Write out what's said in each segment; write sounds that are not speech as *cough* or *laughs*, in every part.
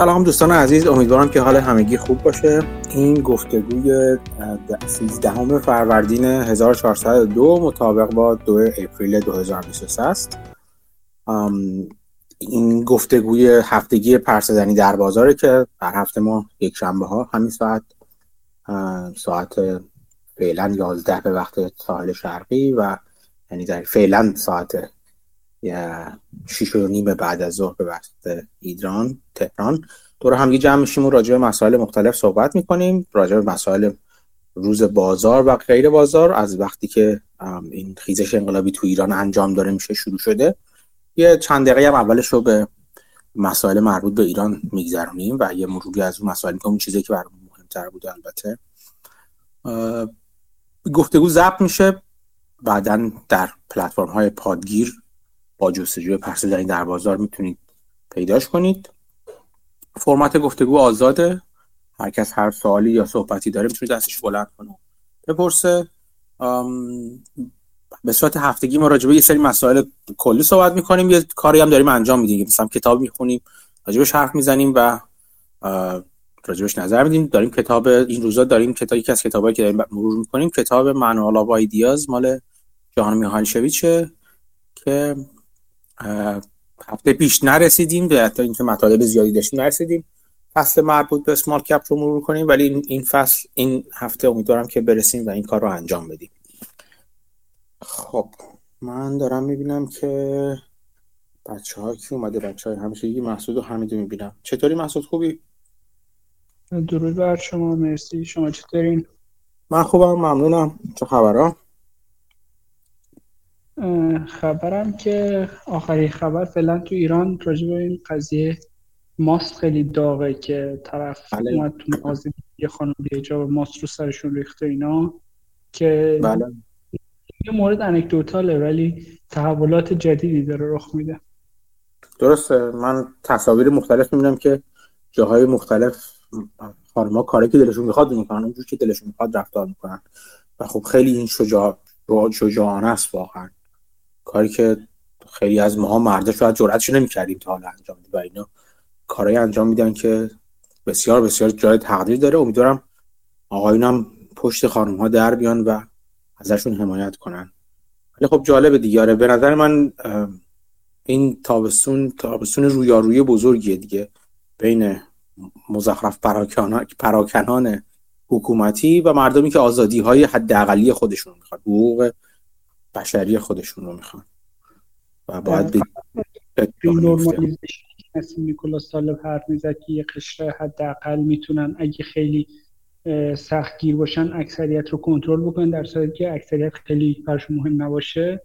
سلام دوستان عزیز امیدوارم که حال همگی خوب باشه. این گفتگوی 13 فروردین 1402 مطابق با 2 اپریل 2023 است. این گفتگوی هفتگی پرسدنی در بازاره که در هفته ما یک شنبه ها همین ساعت ساعت فعلا 11 به وقت ساحل شرقی و یعنی در فعلا ساعت شیش و نیم بعد از ظهر به وقت ایران تهران. دور هم جمع میشیم و راجع به مسائل مختلف صحبت می‌کنیم. راجع به مسائل روز بازار و غیر بازار. از وقتی که این خیزش انقلابی تو ایران انجام داره میشه شروع شده. یه چند دقیقه هم اولش رو به مسائل مربوط به ایران میگذرونیم و یه مروری از اون مسائل اون چیزی که برای مهمتر بوده البته. گفتگو ضبط میشه. بعدا در پلتفرم های پادگیر با جستجوی پرسه در بازار می‌تونید پیداش کنید. فرمت گفتگو آزاده. هر کس هر سوالی یا صحبتی داره می‌تونه دستش بلند کنه بپرسه. به صورت هفتگی ما راجبه یه سری مسائل کلی صحبت می‌کنیم. یه کاری هم داریم انجام میدیم. مثلا کتاب می‌خونیم راجبش حرف می‌زنیم و راجبش نظر میدیم. داریم کتاب این روزا داریم کتاب یکی از کتابایی که داریم مرور می‌کنیم کتاب منوال آف ایدیاز مال جان میهالشویچه که هفته پیش نرسیدیم به حتی اینکه مطالب زیادی داشتیم نرسیدیم. فصل مربوط به اسمال کپ رو مرور کنیم ولی این فصل این هفته امیدوارم که برسیم و این کار رو انجام بدیم. خب من دارم می‌بینم که بچه ها کی اومده بچه های همیشه محسود و حمیدو می‌بینم. چطوری محسود؟ خوبی؟ درود بر شما مرسی. شما چطورین؟ من خوبم ممنونم. چه خبرها؟ خبرم که آخری خبر فعلا تو ایران راجع به این قضیه ماست. خیلی داغه که طرف بله. اومد تو مغازه یه خانم بیجا ماست رو سرشون ریخته اینا که بله. یه مورد انکدوتاله ولی تحولات جدیدی داره رخ میده. درسته. من تصاویر مختلف می‌بینم که جاهای مختلف خانما کاری که دلشون می‌خواد می‌کنن اونجور که دلشون می‌خواد رفتار می‌کنن. و خب خیلی این شجاع شجاعانه است واقعا. کاری که خیلی از ماها مردا شاید جرأتش نمی‌کردیم تا حالا انجام و اینا. کارهای انجام میدن که بسیار بسیار جای تقدیر داره. امیدوارم آقایونم پشت خانم ها در بیان و ازشون حمایت کنن. ولی خب جالب دیگه. به نظر من این تابستون تابستون رویارویی بزرگیه دیگه. بین مزخرف پراکنان حکومتی و مردمی که آزادی های حداقلی خودشون می‌خواد حقوق بشری خودشون رو می‌خوان. و باید نیکولاس سالب حرف می‌زد که یه قشر حداقل می‌تونن اگه خیلی سختگیر باشن اکثریت رو کنترل بکنن در صورتی که اکثریت خیلی برش مهم نباشه.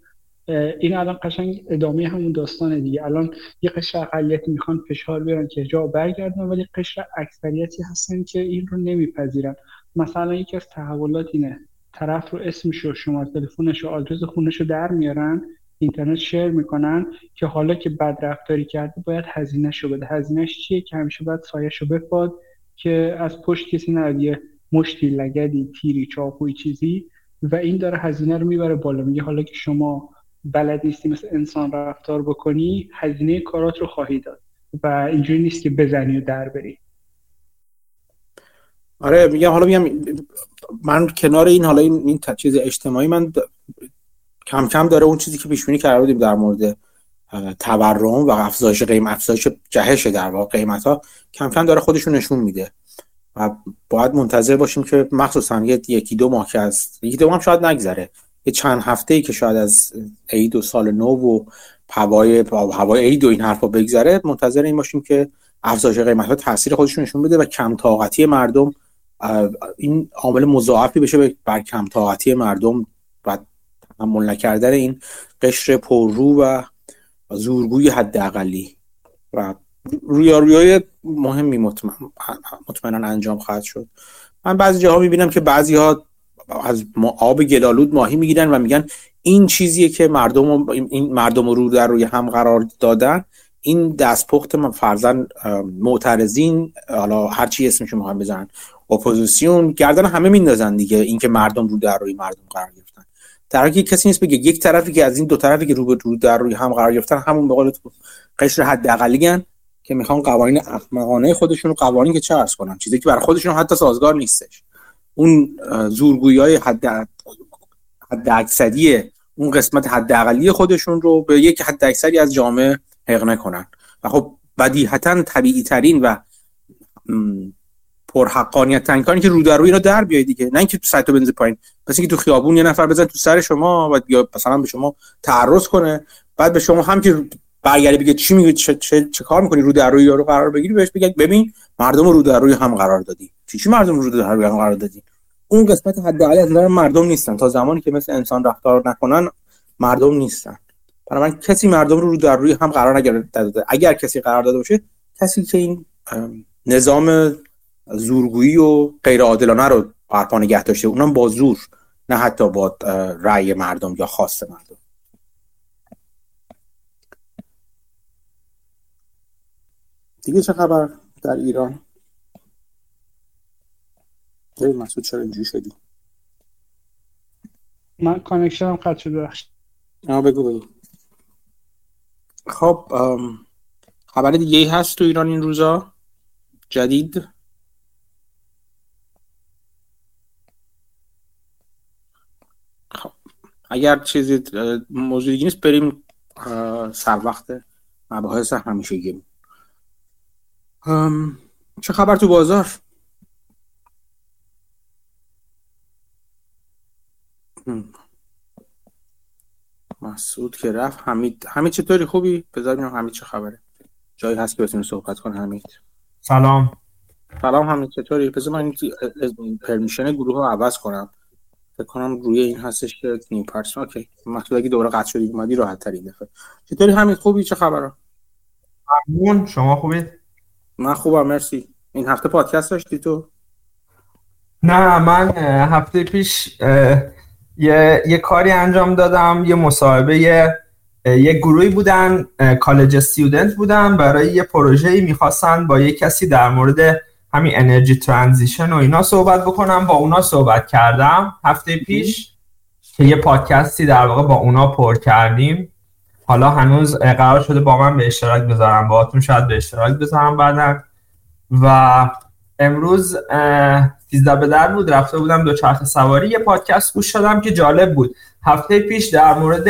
این الان قشنگ ادامه همون داستانه دیگه. الان یه قشر اقلیتی می‌خوان فشار بیارن که جا برگردن ولی قشر اکثریتی هستن که این رو نمیپذیرن. مثلا یکی از تحولات اینه. طرف رو اسمش و شماره تلفنش و آدرس خونش رو در میارن اینترنت شیر می‌کنن که حالا که بد رفتاری کرده باید هزینهش رو بده. هزینهش چیه؟ که همیشه باید سایش رو بپاد که از پشت کسی نرد. یه مشتی لگدی تیری چاقوی چیزی و این داره هزینه رو می‌بره بالا. میگه حالا که شما بلد نیستی مثل انسان رفتار بکنی هزینه کارات رو خواهی داد و اینجوری نیست که بزنی و در بری. آره میگم حالا میگم من کنار این حالا این, این چیز اجتماعی من کم کم داره اون چیزی که پیش بینی کرده بودیم در مورد تورم و افزایش قیمت افزایش جهش در واقع قیمت ها کم کم داره خودشون نشون میده. و باید منتظر باشیم که مخصوصا یکی دو ماه که از یکی دو ماه شاید نگذره. یه چند هفته ای که شاید از عید و سال نو و هوای هوای عید و این حرفا بگذره منتظر این باشیم که افزایش قیمت ها تاثیر خودشون نشون بده و کم طاقتی مردم این عامل مضاعفی بشه بر کم طاقتی مردم و تحمل نکردن این قشر پررو و زورگوی حداقلی. و رویارویای مهمی مطمئنا انجام خواهد شد. من بعضی جاها می‌بینم که بعضی ها از آب گل‌آلود ماهی می‌گیرن و میگن این چیزیه که مردم این مردم رو در روی هم قرار دادن. این دستپخت فرضا معترضین حالا هر چی اسمش می‌خوام بزنن. اپوزیسیون گردن همه میندازن دیگه اینکه مردم رو در روی مردم قرار گرفتن. در حالی کسی نیست بگه یک طرفی که از این دو طرفی که رو رو در روی هم قرار گرفتن همون به قول قشر حداقلی که می‌خوان قوانین احمقانه خودشون رو قوانین که چه ارز کنن چیزی که برای خودشون حتی سازگار نیستش. اون زورگویی های حد حد اکثری اون قسمت حداقلی خودشون رو به یک حد اکثری از جامعه حق کنن. و خب بدیهتا طبیعی ترین و پرحقانیت ترین کاری که رو در روی اینا در بیای دیگه. نه اینکه تو سایت بنز پایین. پس اینکه تو خیابون یه نفر بزن تو سر شما و یا مثلا به شما تعرض کنه. بعد به شما هم که برگردی بگه چی میگه چه, چه, چه کار می‌کنی رو در روی رو قرار بگیری بهش بگی ببین مردم رو در روی هم قرار دادی. چی چی مردم رو در روی هم قرار دادی؟ اون قسمت حداقل از نظر مردم نیستن. تا زمانی که مثل انسان رفتار نکنن مردم نیستن. برای من کسی مردم رو رو در روی هم قرار نگرفته. اگر کسی قرار داده باشه کسی که این نظام زورگویی و غیر عادلانه رو برپا نگه داشته. اونم با زور نه حتی با رأی مردم یا خواست مردم. دیگه چه خبر در ایران؟ ای مسعود چرا اینجوری شدی؟ من کانکشنم قطع شده. بخش بگو بگو. خب خبر دیگه هست تو ایران این روزا؟ جدید؟ اگر چیزی موضوع دیگه نیست بریم سر وقت مباحث همیشه گیم. چه خبر تو بازار؟ مسعود که رفت حمید حمید چطوری؟ خوبی؟ بذار ببینم حمید چه خبره. جایی هست که بتونی صحبت کنه حمید. سلام. سلام حمید چطوری؟ بذار من پرمیشن گروه رو عوض کنم. فکر کنم روی این هستش که نیم پرس اوکی. مسعود اگه دوباره قطع شدی اومدی راحت تر این دفعه. چطوری حمید؟ خوبی؟ چه خبره ممنون. شما خوبی من خوبم مرسی. این هفته پادکست داشتی تو؟ نه من هفته پیش یه،, یه کاری انجام دادم. یه مصاحبه یه, یه گروهی بودن کالج استودنت بودن. برای یه پروژه‌ای می‌خواستن با یه کسی در مورد همین energy transition و اینا صحبت بکنم. با اونا صحبت کردم. هفته پیش که یه پادکستی در واقع با اونا پر کردیم. حالا هنوز قرار شده با من به اشتراک بذارم. با شاید به اشتراک بذارم بعدا. و امروز 13 به در بود. رفته بودم دوچرخه سواری. یه پادکست گوش دادم که جالب بود. هفته پیش در مورد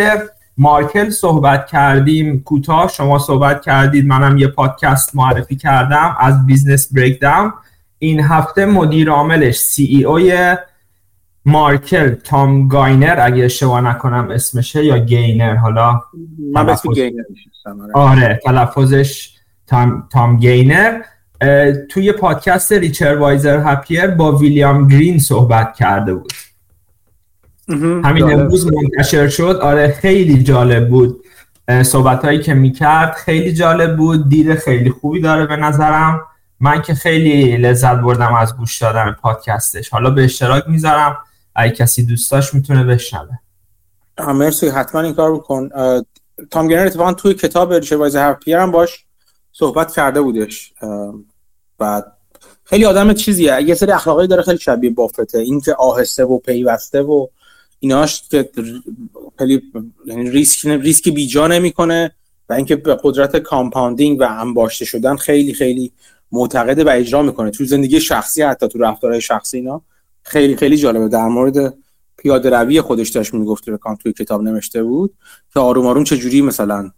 Markel صحبت کردیم. کوتاه شما صحبت کردید. منم یه پادکست معرفی کردم از Business Breakdowns این هفته مدیر عاملش CEO ی Markel تام گاینر. اگه اشتباه نکنم اسمشه یا گینر. حالا من تلفظ... گینر آره. تلفظش تام, تام گینر. توی پادکست Richer Wiser Happier با ویلیام گرین صحبت کرده بود. همین امروز منتشر شد. آره خیلی جالب بود. صحبت هایی که می‌کرد خیلی جالب بود. دید خیلی خوبی داره به نظرم. من که خیلی لذت بردم از گوش دادن پادکستش. حالا به اشتراک می‌ذارم. اگه کسی دوستاش می‌تونه بشنوه. مرسی. حتما این کار بکن. تام گرنر اتفاقا توی کتاب ریچر وایزر هپیر هم باش صحبت کرده بودش. و خیلی آدم چیزیه. یه سری اخلاقی داره خیلی شبیه بافته. این که آهسته و پیوسته و ایناش خیلی یعنی ریسک ریسک بیجا نمی‌کنه و اینکه به قدرت compounding و انباشته شدن خیلی خیلی معتقده و اجرا می‌کنه. تو زندگی شخصی حتی تو رفتارهای شخصی اینا خیلی خیلی جالبه. در مورد پیاده روی خودش داشت می‌گفت رکام توی کتاب نوشته بود که آروم آروم چجوری مثلا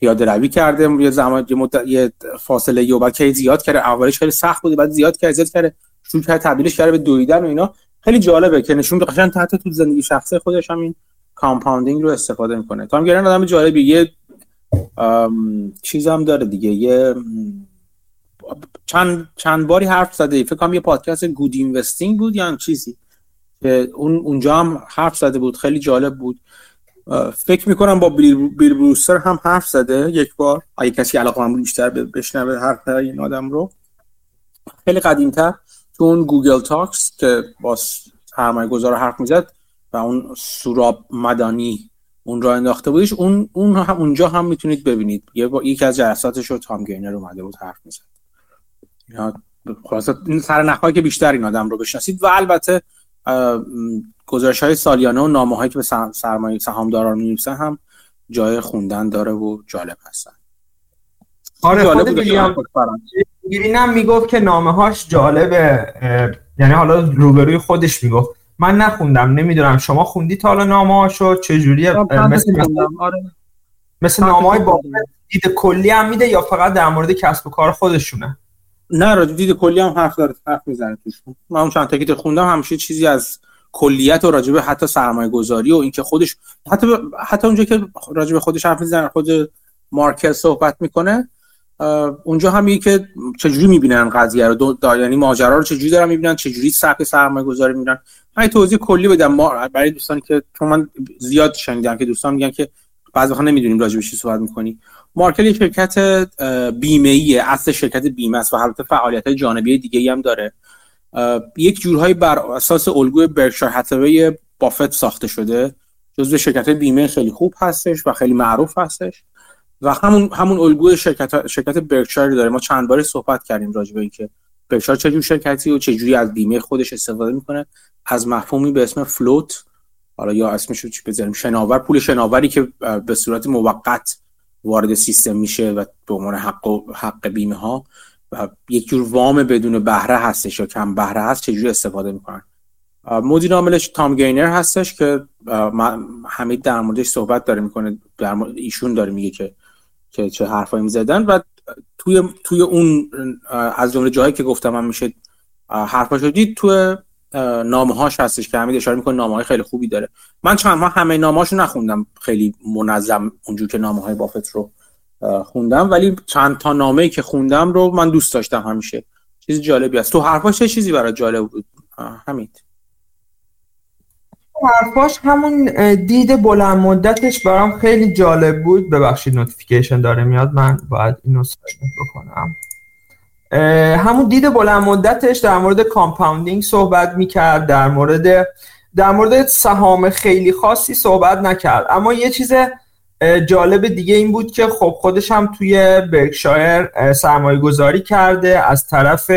پیاده روی کرده. یه زمان یه, مد... یه فاصله یه زیاد کرده. اولش خیلی سخت بود بعد زیاد کرد زیاد کرده. شروع کرد تبدیلش کرده به دویدن و اینا. خیلی جالبه که نشون به قشنگ تحت تو زندگی شخصی خودش هم این compounding رو استفاده می‌کنه. تام گینر آدم جالبی. یه چیز داره دیگه. یه چند چند باری حرف زده. فکر کنم یه پادکست Good Investing بود یا چیزی که اون اونجا هم حرف زده بود. خیلی جالب بود. فکر می‌کنم با بیل, بروستر هم حرف زده یک بار. اگه کسی علاقه‌مند بیشتر بشنوه حرف این آدم رو. خیلی قدیمتر. تو اون Google Talks که با سرمایه گذار حرف می‌زد و اون سوراب مدانی اون را انداخته بودش اون اون هم اونجا هم می‌تونید ببینید. یه با یکی از جلساتش رو تام گینر اومده بود حرف می‌زد. خلاصه این سر که بیشتر این آدم رو بشناسید و البته گزارش های سالیانه و نامه هایی که به سرمایه سهامداران می هم جای خوندن داره و جالب هستن. آره خود هم می‌گفت که نامه هاش جالبه یعنی حالا روبروی خودش می‌گفت. من نخوندم نمی‌دونم شما خوندی تا حالا نامه هاشو چجوریه مثل آره. مثل نامه های با دید کلی هم میده یا فقط در مورد کسب و کار خودشونه؟ نه راجع دید کلی هم حرف داره حرف می‌زنه توش. من اون چند تا خوندم همیشه چیزی از کلیت و راجبه حتی سرمایه گذاری و اینکه خودش حتی حتی اونجا که راجبه خودش حرف می‌زنه خود مارکل صحبت می‌کنه اونجا هم که چجوری می‌بینن قضیه رو؟ دو یعنی ماجرا رو چجوری دارن می‌بینن؟ چجوری سبک سرمایه گذاری می‌بینن؟ من توضیح کلی بدم. ما برای دوستانی که چون من زیاد شنیدم که دوستان میگن که بعضی وقتا نمی‌دونیم راجع به چی صحبت می‌کنی. مارکل یک شرکت بیمه ایه اصل شرکت بیمه است و البته فعالیت جانبی دیگه هم داره. یک جورهایی بر اساس الگوی برکشایر هاتاوی بافت ساخته شده. جزو شرکت بیمه خیلی خوب هستش و خیلی معروف هستش. و همون همون الگوی شرکت شرکت برکشایر داره ما چند بار صحبت کردیم راجع به اینکه برکشایر چه جور شرکتی و چه از بیمه خودش استفاده می‌کنه. از مفهومی به اسم فلوت حالا یا اسمش رو چی بذاریم؟ شناور پول شناوری که به صورت موقت وارد سیستم میشه و به عنوان حق و حق بیمه ها و یک جور وام بدون بهره هستش یا کم بهره هست چجوری استفاده می‌کنن. مدیر عاملش تام گینر هستش که حمید در موردش صحبت داره می‌کنه. در ایشون داره میگه که که چه حرفایی می‌زدن و توی توی اون از جمله جایی که گفتم من میشه حرفاشو دید توی نامه هاش هستش که حمید اشاره می‌کنه نامه های خیلی خوبی داره. من چند ماه همه نامه هاشو نخوندم خیلی منظم اونجور که نامه های بافت رو خوندم ولی چند تا نامه ای که خوندم رو من دوست داشتم همیشه. چیز جالبی است تو حرفاش چه چیزی برای جالب بود؟ حمید. حرفاش همون دید بلند مدتش برام خیلی جالب بود. ببخشید notification داره میاد من باید اینو بکنم. همون دید بلند مدتش در مورد compounding صحبت می‌کرد در مورد در مورد سهام خیلی خاصی صحبت نکرد. اما یه چیز جالب دیگه این بود که خب خودش هم توی برکشایر سرمایه گذاری کرده. از طرف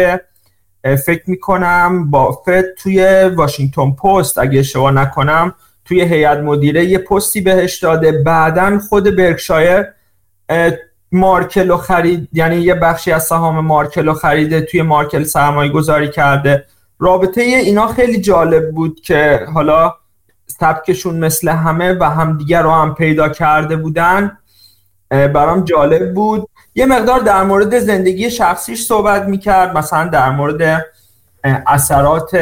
فکر می‌کنم بافت توی واشنگتن پست اگه اشتباه نکنم توی هیئت مدیره یه پستی بهش داده. بعدا خود برکشایر مارکل رو خرید یعنی یه بخشی از سهام مارکل رو خریده توی مارکل سرمایه گذاری کرده. رابطه اینا خیلی جالب بود که حالا سبکشون مثل همه و همدیگه رو هم پیدا کرده بودن. برام جالب بود. یه مقدار در مورد زندگی شخصیش صحبت می‌کرد مثلا در مورد اثرات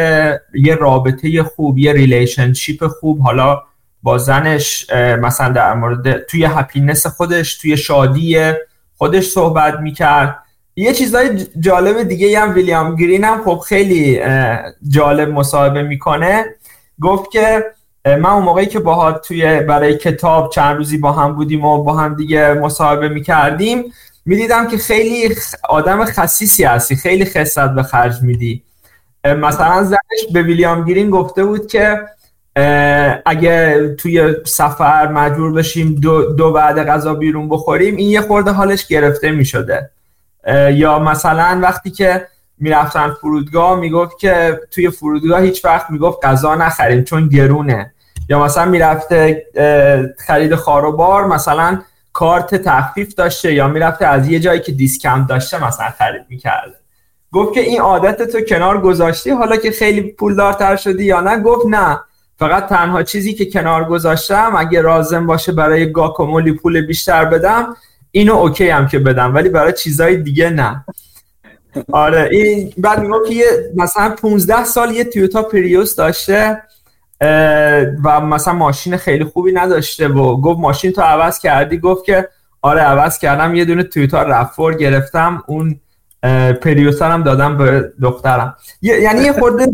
یه رابطه خوب یه relationship خوب حالا با زنش مثلا در مورد توی happiness خودش توی شادی خودش صحبت می‌کرد. یه چیزای جالب دیگه هم ویلیام گرین هم خب خیلی جالب مصاحبه می‌کنه. گفت که من اون موقعی که باها توی برای کتاب چند روزی با هم بودیم و با هم دیگه مصاحبه می‌کردیم می‌دیدم که خیلی آدم خصیصی هستی خیلی خصت به خرج میدی. مثلا زنش به ویلیام گرین گفته بود که اگه توی سفر مجبور بشیم دو, دو بعد غذا بیرون بخوریم این یه خورده حالش گرفته می‌شده. یا مثلا وقتی که می‌رفتن فرودگاه می‌گفت که توی فرودگاه هیچ وقت می‌گفت غذا نخریم چون گرونه. یا مثلا می‌رفته خرید خواروبار مثلا کارت تخفیف داشته یا می‌رفته از یه جایی که discount داشته مثلا خرید می‌کرده. گفت که این عادت تو کنار گذاشتی حالا که خیلی پولدارتر شدی یا نه؟ گفت نه. فقط تنها چیزی که کنار گذاشتم اگه لازم باشه برای guacamole پول بیشتر بدم اینو OK هم که بدم ولی برای چیزای دیگه نه. آره این بعد میگم که مثلا 15 سال یه تویوتا پریوس داشته. و مثلا ماشین خیلی خوبی نداشته و گفت ماشین تو عوض کردی گفت که آره عوض کردم یه دونه تویوتا رفور گرفتم اون پریوسر هم دادم به دخترم. یعنی یه خورده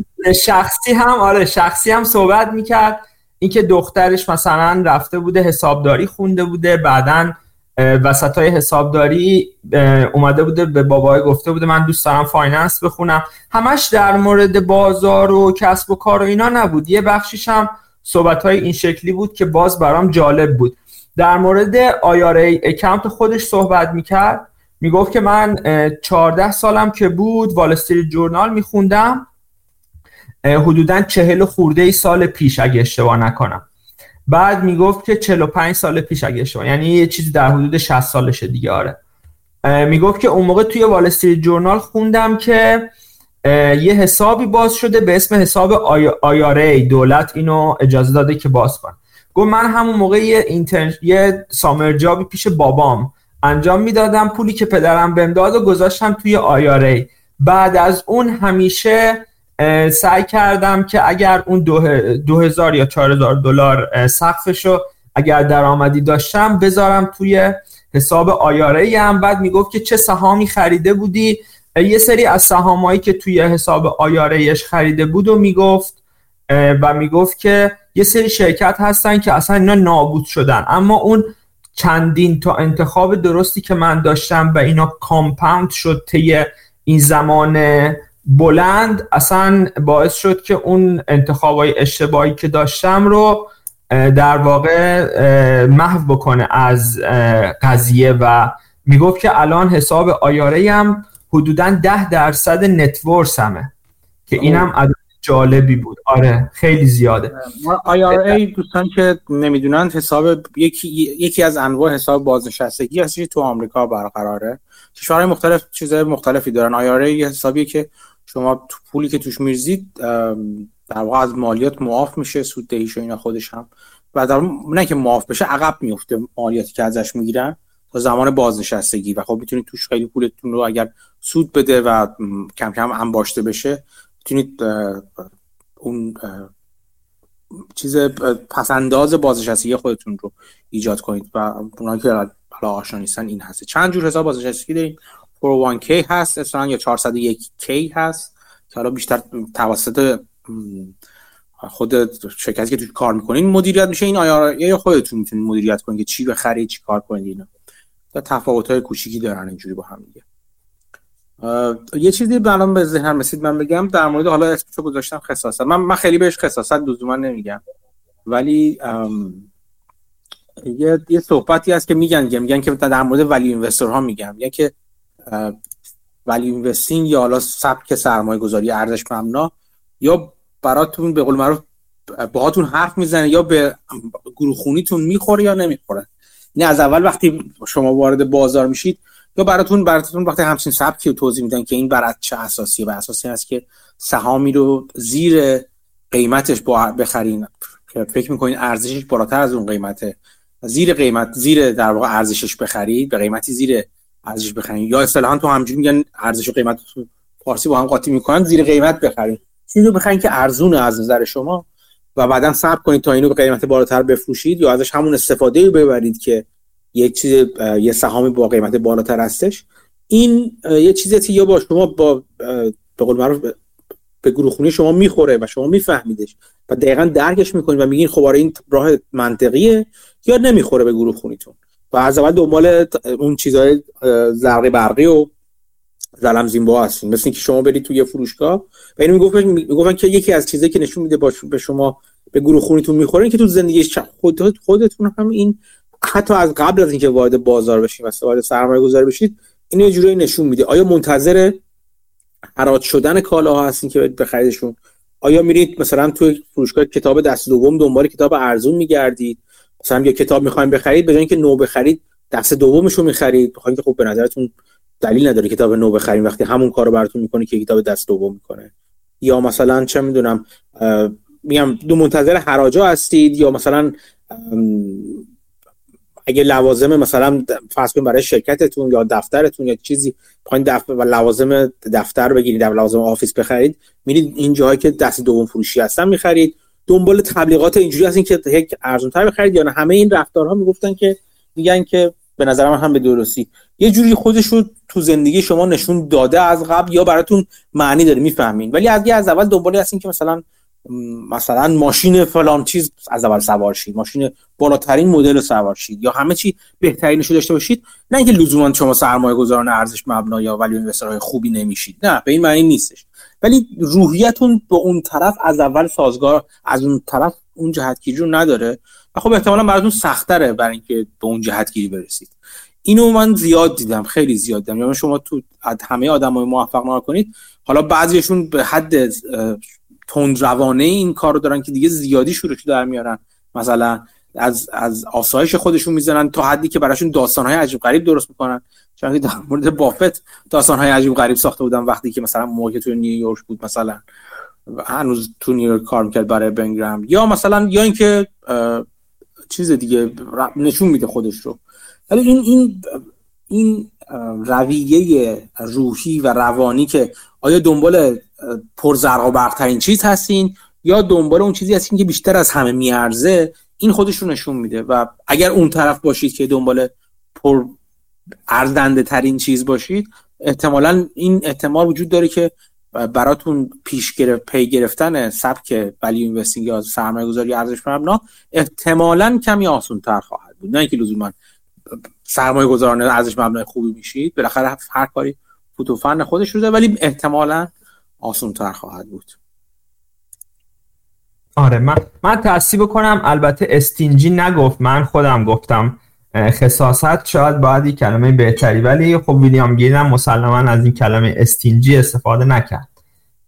شخصی هم آره شخصی هم صحبت می‌کرد. اینکه دخترش مثلا رفته بوده حسابداری خونده بوده بعدا وسط های حسابداری اومده بوده به بابای گفته بوده من دوست دارم فایننس بخونم. همش در مورد بازار و کسب و کار و اینا نبود. یه بخشیش هم صحبت های این شکلی بود که باز برام جالب بود. در مورد آیاره اکانت خودش صحبت می‌کرد. می‌گفت که من 14 سالم که بود وال جورنال میخوندم. حدودا چهل خورده ای سال پیش اگه اشتباه نکنم. بعد می‌گفت که 45 سال پیش اگه اشتباه یعنی یه چیزی در حدود 60 سالشه دیگه آره. می‌گفت که اون موقع توی وال استریت جورنال خوندم که یه حسابی باز شده به اسم حساب آیاره دولت اینو اجازه داده که باز کن گفت من همون موقع یه, اینتر... یه سامر جابی پیش بابام انجام می‌دادم پولی که پدرم بهم داد و گذاشتم توی آیاره بعد از اون همیشه سعی کردم که اگر اون دو, هزار یا چهار هزار دلار سقفشو اگر درآمدی داشتم بذارم توی حساب آیاره هم. بعد می‌گفت که چه سهامی خریده بودی؟ یه سری از سهامایی که توی حساب آیارهش خریده بود و می‌گفت و می‌گفت که یه سری شرکت هستن که اصلا اینا نابود شدن. اما اون چندین تا انتخاب درستی که من داشتم و اینا کامپاوند شد طی این زمان بلند اصلا باعث شد که اون انتخابای اشتباهی که داشتم رو در واقع محو بکنه از قضیه و می‌گفت که الان حساب آیاره هم حدودا ده درصد نتورس همه که اینم عدد جالبی بود. آره خیلی زیاده. ای دوستان که نمی‌دونن حساب یکی یکی از انواع حساب بازنشستگی هست تو آمریکا برقراره. کشورهای مختلف چیزهای مختلفی دارن. آیاره یه حسابی که شما پولی که توش میرزید در واقع از مالیات معاف میشه سود دهیش و اینا خودش هم. و در نه که معاف بشه عقب میفته مالیاتی که ازش می‌گیرن تا زمان بازنشستگی. و خب می‌تونید توش خیلی پولتون رو اگر سود بده و کم کم انباشته بشه می‌تونید اون چیز پسنداز بازنشستگی خودتون رو ایجاد کنید. و اونایی که حالا آشنا نیستن این هست چند جور حساب بازنشستگی داریم 401k هست اصلا یا 401k هست که حالا بیشتر توسط خود شرکتی که توش کار می‌کنین مدیریت میشه این آیا یا خودتون می‌تونید مدیریت کنید که چی بخرید چی کار کنید اینا. تفاوت های کوچیکی دارن اینجوری با هم دیگه. یه چیزی الان به ذهنم رسید من بگم در مورد حالا اسمشو گذاشتم خصاصت. من من خیلی بهش خصاصت لزوما نمیگم. ولی یه یه صحبتی هست که میگن میگن که در مورد ولی اینوستر ها میگم. یا که ولی اینوستینگ یا حالا سبک سرمایه گذاری ارزش مبنا یا براتون به قول معروف باهاتون حرف می‌زنه یا به گروه خونیتون می‌خوره یا نمی‌خوره. نه از اول وقتی شما وارد بازار میشید یا براتون براتون وقتی همچین سبکی رو توضیح میدن که این برات چه اساسیه؟ و اساسی هست که سهامی رو زیر قیمتش بخرین. که فکر می‌کنین ارزشش بالاتر از اون قیمته. زیر قیمت زیر در واقع ارزشش بخرید به قیمتی زیر ارزش بخرید یا اصطلاحا تو همجوری میگن ارزش و قیمت فارسی با هم قاطی می‌کنن زیر قیمت بخرید چیزی رو بخرید که ارزونه از نظر شما و بعدا صبر کنید تا اینو به قیمت بالاتر بفروشید یا ازش همون استفاده ببرید که یک چیز یه سهامی با قیمت بالاتر هستش. این یه چیزی یا با شما با به قول معروف به گروه خونی شما می‌خوره و شما میفهمیدش و دقیقا درکش می‌کنید و میگین خب آره این راه منطقیه یا نمی‌خوره به گروه خونیتون. و از اول دنبال اون چیزهای زرقی برقی و زلم زیمبا هستین مثل اینکه شما برید توی فروشگاه و اینو می‌گفتن می‌گفتن که یکی از چیزایی که نشون میده به شما به گروه خونیتون می‌خوره که تو زندگی خود خودتون هم این حتی از قبل از اینکه وارد بازار بشید و وارد سرمایه گذاری بشید این یه جوری نشون میده. آیا منتظر حراج شدن کالاها هستین که بخریدشون آیا میرید مثلا توی فروشگاه کتاب دست دوم دنبال کتاب ارزون میگردید؟ مثلا یه کتاب می‌خوایم بخرید به اینکه نو بخرید دست دومش رو می‌خرید. بخواید که خب به نظرتون دلیل نداره کتاب نو بخرید وقتی همون کارو براتون می‌کنه که کتاب دست دوم می‌کنه. یا مثلا چه می‌دونم میگم دو منتظر حراجا هستید یا مثلا اگه لوازم مثلا فرض کنید برای شرکتتون یا دفترتون یا چیزی پایین دفتر و لوازم دفتر بگیرید در لوازم office بخرید میرید این جاهایی که دست دوم فروشی هستن می‌خرید. دنبال تبلیغات اینجوری هستین که یک ارزونتر بخرید یا نه. همه این رفتارها می‌گفتن که میگن که به نظر من هم به درستی. یه جوری خودش رو تو زندگی شما نشون داده از قبل یا براتون معنی داره می‌فهمین. ولی از از اول دنبال هستین که مثلا مثلا ماشین فلان چیز از اول سوار شید. ماشین بالاترین مدل سوار شید. یا همه چی بهترینش رو داشته باشید. نه اینکه لزوما شما سرمایه گذاران ارزش مبنا یا ولی اینوسترهای خوبی نمیشید. نه به این معنی نیستش. ولی روحیتون به اون طرف از اول سازگار از اون طرف اون جهتگیری رو نداره. و خب احتمالا براتون سختره برای اینکه به اون جهتگیری برسید. اینو من زیاد دیدم خیلی زیاد دیدم. یعنی شما تو همه آدمای موفق نکنید حالا بعضیشون به حد تند روانه این کارو دارن که دیگه زیادی شروع در میارن. مثلا از از آسایش خودشون می‌زنن تا حدی که براشون داستانهای عجیب غریب درست می‌کنن. چون در مورد بافت داستانهای عجیب غریب ساخته بودن وقتی که مثلا موقع تو نیویورک بود مثلا هنوز تو نیویورک کار می‌کرد برای بنگرام یا مثلا یا اینکه چیز دیگه نشون میده خودش رو. ولی این این این رویه روحی و روانی که آیا دنبال پرزرق و برقترین چیز هستین یا دنبال اون چیزی هستین که بیشتر از همه میارزه این خودش رو نشون میده و اگر اون طرف باشید که دنبال پر ارزنده ترین چیز باشید احتمالا این احتمال وجود داره که براتون پیش گرفت پی گرفتن سبک ولی اینوستینگ یا سرمایه گذاری ارزش مبنا احتمالا کمی آسان تر خواهد بود. نه اینکه لزوما سرمایه گذاران ارزش مبنای خوبی میشید بالاخره هر کاری فوت فن خودش رو ولی احتمالا آسان تر خواهد بود. آره من من تصیب کنم البته استینجی نگفت من خودم گفتم خصاصت شاید باید این کلمه بهتری ولی خب ویلیام گیل هم مسلما از این کلمه استینجی استفاده نکرد.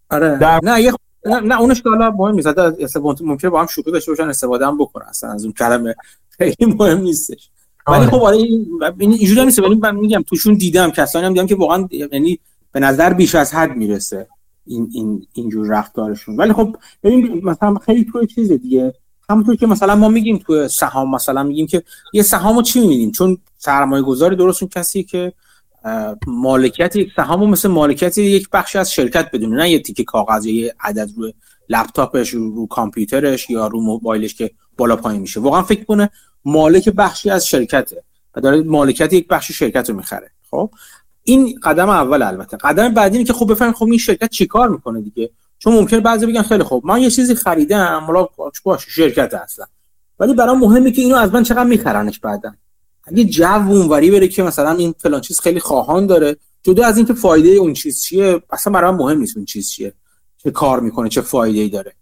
آره. در... نه یه نه, نه اونش که حالا مهم نیست ممکنه با هم شوخی داشته باشن استفاده هم بکنن اصلا از اون کلمه خیلی مهم نیستش. ولی آره. خب آره این اینجوری نیست ولی من میگم توشون دیدم کسانی هم دیدم که واقعا یعنی به نظر بیش از حد می‌رسه. این این اینجور رفتارشون. ولی خب ببین مثلا خیلی تو چیز دیگه. همونطور که مثلا ما میگیم تو سهام مثلا میگیم که یه سهامو چی می‌بینیم؟ چون سرمایه گذاری درست اون کسی که مالکیت یک سهامو مثل مالکیت یک بخشی از شرکت بدونه نه یه تیکه کاغذ یه عدد روی لپتاپش رو, رو کامپیوترش یا رو موبایلش که بالا پایین میشه. واقعا فکر کنه مالک بخشی از شرکته و داره مالکیت یک بخش شرکت رو می‌خره. خب؟ این قدم اول البته. قدم بعدی اینه که خب بفهمید خب این شرکت چیکار می‌کنه دیگه. چون ممکن بعضی بگن خیلی خوب من یه چیزی خریدم مالا باشه شرکت هستم ولی برام مهمه که اینو از من چقدر میخرنش بعدا. اگه جو اونوری بره که مثلا این فلان چیز خیلی خواهان داره جدا از اینکه فایده اون چیز چیه اصلا برام مهم نیست اون چیز چیه چه کار می‌کنه چه فایده ای داره.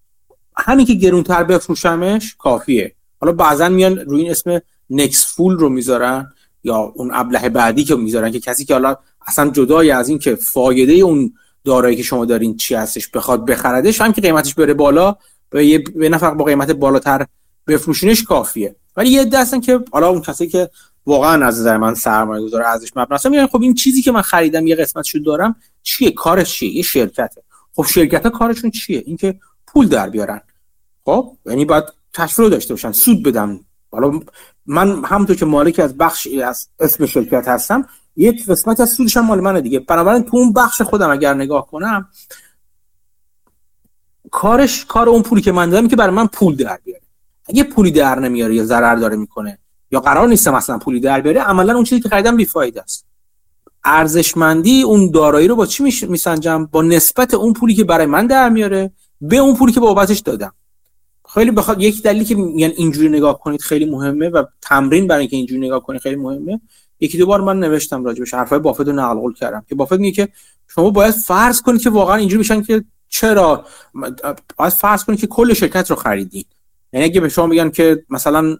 همین که گرونتر بفروشمش کافیه. حالا بعضا میان روی این اسم نکس فول رو می‌ذارن. یا اون ابله بعدی که می‌ذارن که کسی که حالا اصلا جدای از این که فایده اون دارایی که شما دارین چی هستش بخواد بخردش هم که قیمتش بره بالا به یه به نفر با قیمت بالاتر بفروشینش کافیه. ولی یه دستن که حالا اون کسی که واقعا از نظر من سرمایه گذار ارزش مبنا میگن خب این چیزی که من خریدم یه قسمتشو دارم چیه؟ کارش چیه؟ یه شرکته. خب شرکت ها کارشون چیه؟ اینکه پول در بیارن. خب؟ یعنی باید رو داشته باشن. سود بدم حالا من همونطور که مالک از بخش از اسم شرکت هستم یک قسمت از سودش هم مال منه دیگه. بنابراین تو اون بخش خودم اگر نگاه کنم کارش کار اون پولی که من دارم که برای من پول در بیاره. اگه پولی در نمیاره یا ضرر داره می‌کنه یا قرار نیست مثلا پولی در بیاره عملا اون چیزی که خریدم بیفایده است. ارزشمندی اون دارایی رو با چی میسنجم؟ با نسبت اون پولی که برای من در میاره به اون پولی که بابتش دادم. خیلی بخواد یک دلیلی که میگن اینجوری نگاه کنید خیلی مهمه و تمرین برای اینکه اینجوری نگاه کنید خیلی مهمه. یکی دو بار من نوشتم راجبش حرفای بافت رو نقل قول کردم که بافت میگه که شما باید فرض کنید که واقعا اینجوری بشن که چرا؟ باید فرض کنید که کل شرکت رو خریدید یعنی اگه به شما میگن که مثلا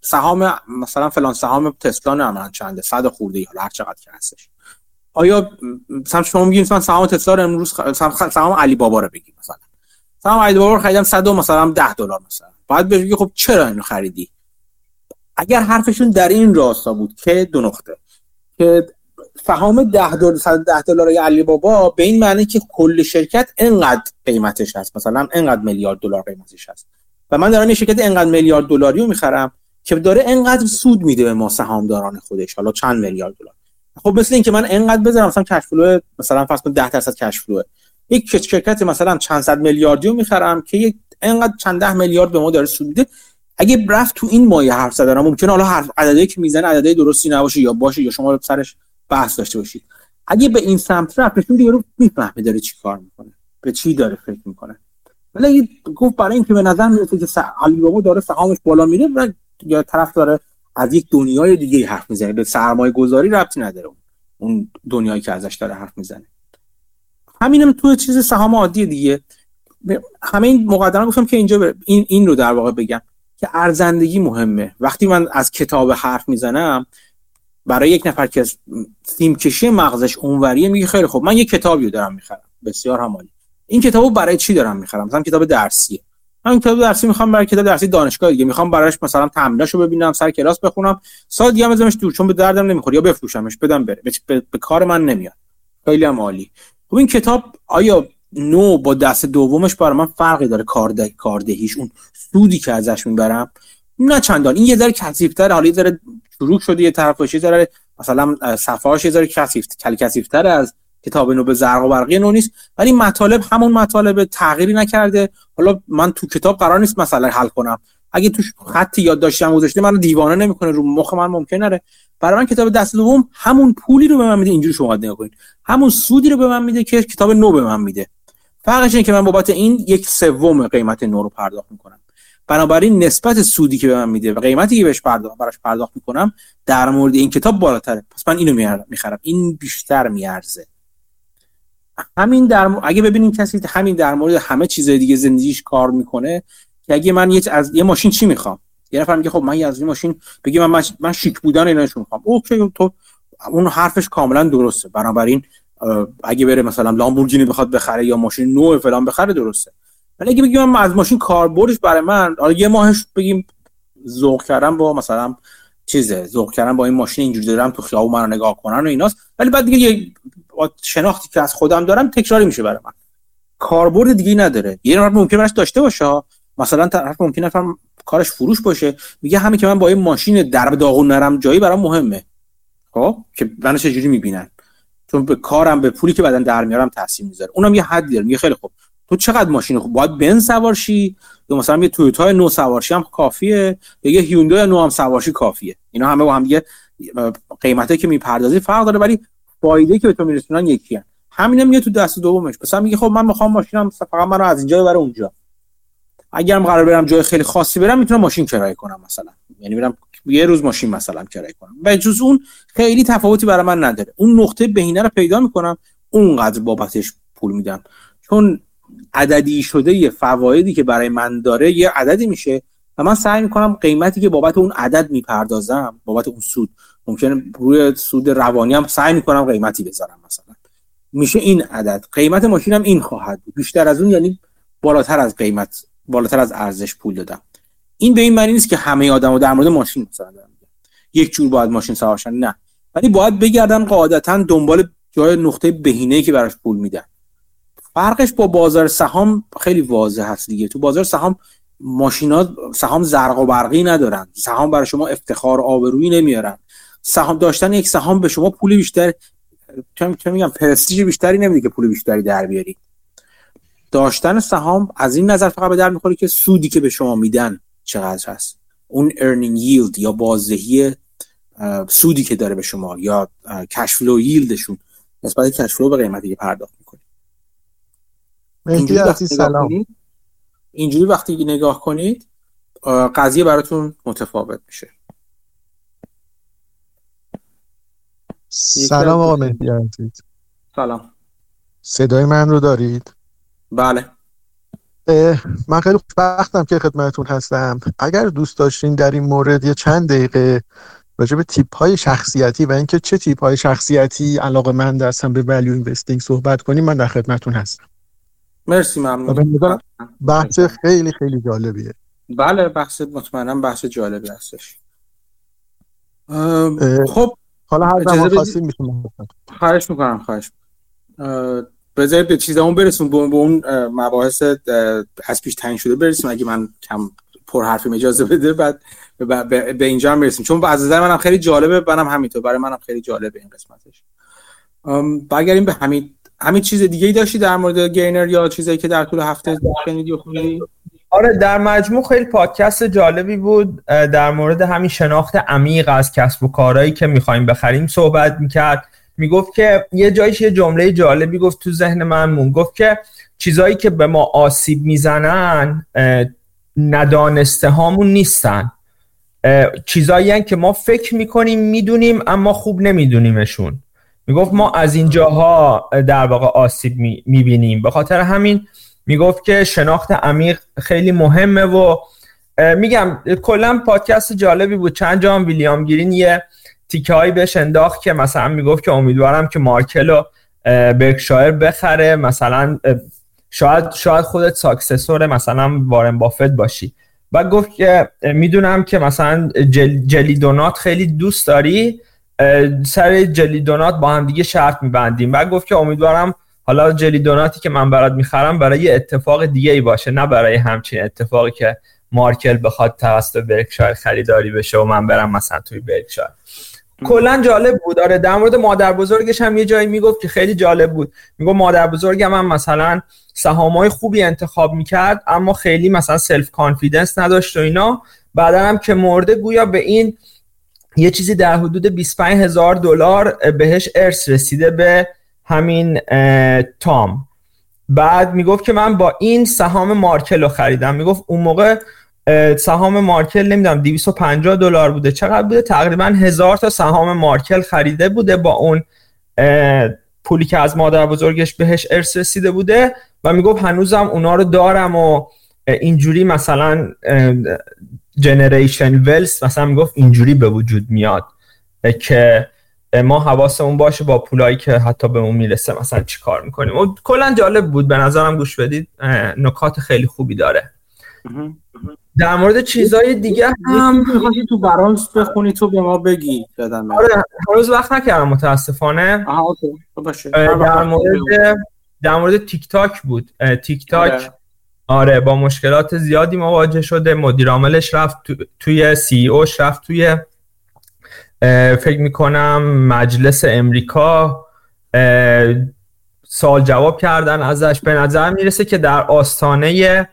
سهام مثلا فلان سهام تسلا نه چنده صد خورده ای هر چقدر که هستش. آیا مثلا شما میگین مثلا سهام تسلا رو امروز سهام علی بابا رو بگید مثلا. سهام علی بابا رو خریدم 100 مثلا 10 دلار مثلا. بعد بگی خب چرا اینو خریدی؟ اگر حرفشون در این راستا بود که دو نقطه که سهام 10 دلار 110 دلار علی بابا به این معنی که کل شرکت انقدر قیمتش هست. مثلا انقدر میلیارد دلار قیمتش هست. و من دارم یه شرکت انقدر میلیارد دلاری رو می‌خرم که داره انقدر سود میده به ما سهامداران خودش. حالا چند میلیارد دلار؟ خب مثل اینکه من انقدر بذارم مثلا cash flow مثلا فرض کن 10 درصد cash flow یک شرکت مثلا چند صد میلیاردی رو می‌خرم که یک انقدر چند ده میلیارد به ما داره سود میده. اگه رفت تو این مایه حرف زدن ممکنه حالا حرف عددی که می‌زنه عددی درستی نباشه یا باشه یا شما سرش بحث داشته باشید. اگه به این سمت رفت نشون دیگه رو می‌فهمه داره چی کار می‌کنه به چی داره فکر می‌کنه. ولی گفت برای اینکه به نظر میاد که علی بابا داره سهامش بالا میره و یا طرف داره از یک دنیای دیگه حرف می‌زنه به سرمایه گذاری ربطی نداره اون دنیایی که ازش داره حرف می‌زنه. همینم تو چیز سهام عادی دیگه. همه این مقدمه گفتم که اینجا این این رو در واقع بگم که ارزندگی مهمه. وقتی من از کتاب حرف می‌زنم برای یک نفر که سیم کشی مغزش اونوریه میگه خیلی خب من یه کتابی رو دارم می‌خرم. بسیار همالی. این کتابو برای چی دارم می‌خرم؟ مثلا کتاب درسیه. من کتاب درسی می‌خوام برای کتاب درسی دانشگاه دیگه. می‌خوام براش مثلا تمریناشو ببینم سر کلاس بخونم. سال دیگه بزنمش دور چون به دردم نمی‌خوره. یا بفروشمش بدم بره. به, به،, به کار من نمیاد. خیلی هم عالی. خب این کتاب آیا نو با دست دومش برای من فرقی داره کارده کاردهیش؟ اون سودی که ازش می‌برم؟ نه چندان. این یه ذره کثیف‌تر حالا یه ذره چروک شده یه طرفش یه ذره مثلا صفحه‌اش یه ذره کثیف کل کثیف‌تر از کتاب نو به زرق و برقی نو نیست. ولی مطالب همون مطالب تغییری نکرده. حالا من تو کتاب قرار نیست مثلا حل کنم. اگه توش خطی یادداشتم گذاشته منو دیوانه نمی‌کنه رو مخ من ممکن نره. برای من کتاب دست دوم همون پولی رو به من میده اینجوری شما نگاه کنید. همون سودی رو به من میده که کتاب نو به من میده. فرقش اینه که من بابت این یک سوم قیمت نو رو پرداخت می‌کنم. بنابراین نسبت سودی که به من میده و قیمتی که بهش پرداخت براش پرداخت می‌کنم در مورد این کتاب بالاتره. پس من اینو می‌خرم این بیشتر میارزه. همین در اگه ببینیم کسی همین در مورد همه چیز دیگه زندگیش کار می‌کنه که اگه من یه از یه ماشین چی می‌خوام؟ یه نفر میگه خب من از این ماشین بگی من من شیک بودن اینا می‌خوام اوکی تو اون حرفش کاملا درسته. بنابراین اگه بره مثلا لامبورگینی بخواد بخره یا ماشین نو فلان بخره درسته. ولی اگه بگیم من از ماشین کاربردش برای من حالا یه ماهش بگیم ذوق کردم با مثلا چیزه ذوق کردم با این ماشین اینجوری دارم تو خیابون منو نگاه کنن و ایناست. ولی بعد دیگه یه شناختی که از خودم دارم تکراری میشه برای من. کاربرد دیگه نداره. یه نفر ممکن براش داشته باشه مثلا طرف ممکن نفر کارش فروش باشه. میگه همین که من با این ماشین درب داغون نرم جایی برام مهمه. خب؟ که منو چجوری می‌بینن؟ چون به کارم به پولی که بعدن در میارم تاثیر می‌ذاره. اونم یه حدی داره. میگه خیلی خوب. تو چقدر ماشین خوب؟ باید بنز سوارشی؟ یا مثلا یه تویوتا نو سوارشی هم کافیه؟ یا یه هیوندای نو هم سوارشی کافیه؟ اینا همه با هم دیگه قیمته که می‌پردازی فرق داره ولی فایده که به تو میرسونن یکی هم. همینه میگه تو دست دومش. مثلا میگه خب من می‌خوام ماشینم فقط منو از اینجا ببره اونجا. اگرم قرار برم جای خیلی خاصی برم می‌تونم ماشین کرایه کنم مثلا. یعنی برم یه روز ماشین مثلا کرایه کنم. و جز اون خیلی تفاوتی برای من نداره. اون نقطه بهینه رو پیدا می‌کنم اونقدر بابتش پول میدم. چون عددی شده یه فوایدی که برای من داره یه عددی میشه و من سعی می‌کنم قیمتی که بابت اون عدد می‌پردازم بابت اون سود ممکنه روی سود روانی هم سعی می‌کنم قیمتی بذارم مثلا. میشه این عدد. قیمت ماشینم این خواهد بیشتر از اون یعنی بالاتر از قیمت بالاتر از ارزش پول دادم. این به این معنی نیست که همه آدمو در مورد ماشین مثلا دارم یک جور باید ماشین سوارشن نه. ولی باید بگردن قاعدتا دنبال جای نقطه بهینه که براش پول میدن. فرقش با بازار سهام خیلی واضح هست دیگه. تو بازار سهام ماشینا سهام زرق و برقی ندارن. سهام برای شما افتخار آبرویی نمیارن. سهام داشتن یک سهام به شما پول بیشتر چون میگم پرستیژ بیشتری نمیده که پول بیشتری در بیاری. داشتن سهام از این نظر فقط به درد می‌خوره که سودی که به شما میدن چقدر هست؟ اون earning yield یا بازدهی سودی که داره به شما یا cash flow yield شون نسبت cash flow به قیمتی که پرداخت می‌کنید اینجوری سلام. اینجوری وقتی نگاه کنید قضیه براتون متفاوت میشه. سلام آقا مهدی سلام. صدای من رو دارید؟ بله. من خیلی خوشبختم که خدمتون هستم. اگر دوست داشتین در این مورد یه چند دقیقه راجع به تیپ های شخصیتی و اینکه چه تیپ های شخصیتی علاقه من هستم به ولیو اینوستینگ صحبت کنیم من در خدمتون هستم. مرسی ممنون. بحث خیلی خیلی جالبیه. بله بحث مطمئنم بحث جالبی هستش. خب حالا هر زمان خواستیم می‌تونم خواهش می‌کنم خواهش بذارید به چیزمون برسیم به اون مباحث از پیش تعیین شده برسیم. اگه من کم پر حرفی اجازه بده بعد به اینجا هم برسیم. چون از نظر منم خیلی جالبه منم همینطور. برای منم خیلی جالبه این قسمتش. برگردیم به همین همین چیز دیگه ای داشتی در مورد گینر یا چیزایی که در طول هفته شنیدی و خوندی؟ آره در مجموع خیلی پادکست جالبی بود. در مورد همین شناخت عمیق از کسب و کارهایی که می‌خوایم بخریم صحبت می‌کرد. می‌گفت که یه جایش یه جمله جالبی گفت تو ذهن من مون گفت که چیزایی که به ما آسیب می‌زنن ندانسته هامون نیستن. چیزایی که ما فکر می‌کنیم می‌دونیم اما خوب نمیدونیمشون. می‌گفت ما از اینجاها در واقع آسیب می‌بینیم. به خاطر همین می‌گفت که شناخت عمیق خیلی مهمه و میگم کلا پادکست جالبی بود. چند جا هم ویلیام گیرین یه تیکه هایی بهش انداخت که مثلا می‌گفت که امیدوارم که مارکل و برکشایر بخره. مثلا شاید شاید خودت ساکسسور مثلا وارن بافت باشی. و گفت که می‌دونم که مثلا جل جلی دونات خیلی دوست داری. سر jelly donut با هم دیگه شرط میبندیم. و گفت که امیدوارم حالا jelly donut ی که من برات می‌خرم برای اتفاق دیگه ای باشه نه برای همچین اتفاقی که مارکل بخواد توسط برکشایر خریداری بشه و من برم مثلا توی برکشایر. کلا جالب بود. آره در مورد مادر بزرگش هم یه جایی می‌گفت که خیلی جالب بود. می‌گفت مادر بزرگم هم مثلا سهامای خوبی انتخاب می‌کرد اما خیلی مثلا self-confidence نداشت و اینا. بعدا هم که مرده گویا به این یه چیزی در حدود 25 هزار دلار بهش ارث رسیده به همین تام. بعد می‌گفت که من با این سهام مارکل رو خریدم. می‌گفت اون موقع سهام مارکل نمی‌دونم 250 دلار بوده. چقدر بوده؟ تقریبا هزار تا سهام مارکل خریده بوده با اون پولی که از مادر بزرگش بهش ارث رسیده بوده و می‌گفت هنوزم اونا رو دارم و اینجوری مثلا جنریشن ولس مثلا می‌گفت اینجوری به وجود میاد که ما حواسمون باشه با پولایی که حتی به اون می‌رسه مثلا چی کار می‌کنیم. و کلا جالب بود به نظرم گوش بدید. نکات خیلی خوبی داره. در مورد چیزای دیگه هم تو برانس بخونی تو به ما بگی. آره هنوز وقت نکردم متاسفانه. باشه. در مورد در مورد تیک تاک بود. تیک تاک آره. آره با مشکلات زیادی مواجه شده. مدیر عاملش رفت توی سی اوش رفت توی فکر می‌کنم مجلس امریکا. سال جواب کردن ازش. به نظر می‌رسه که در آستانه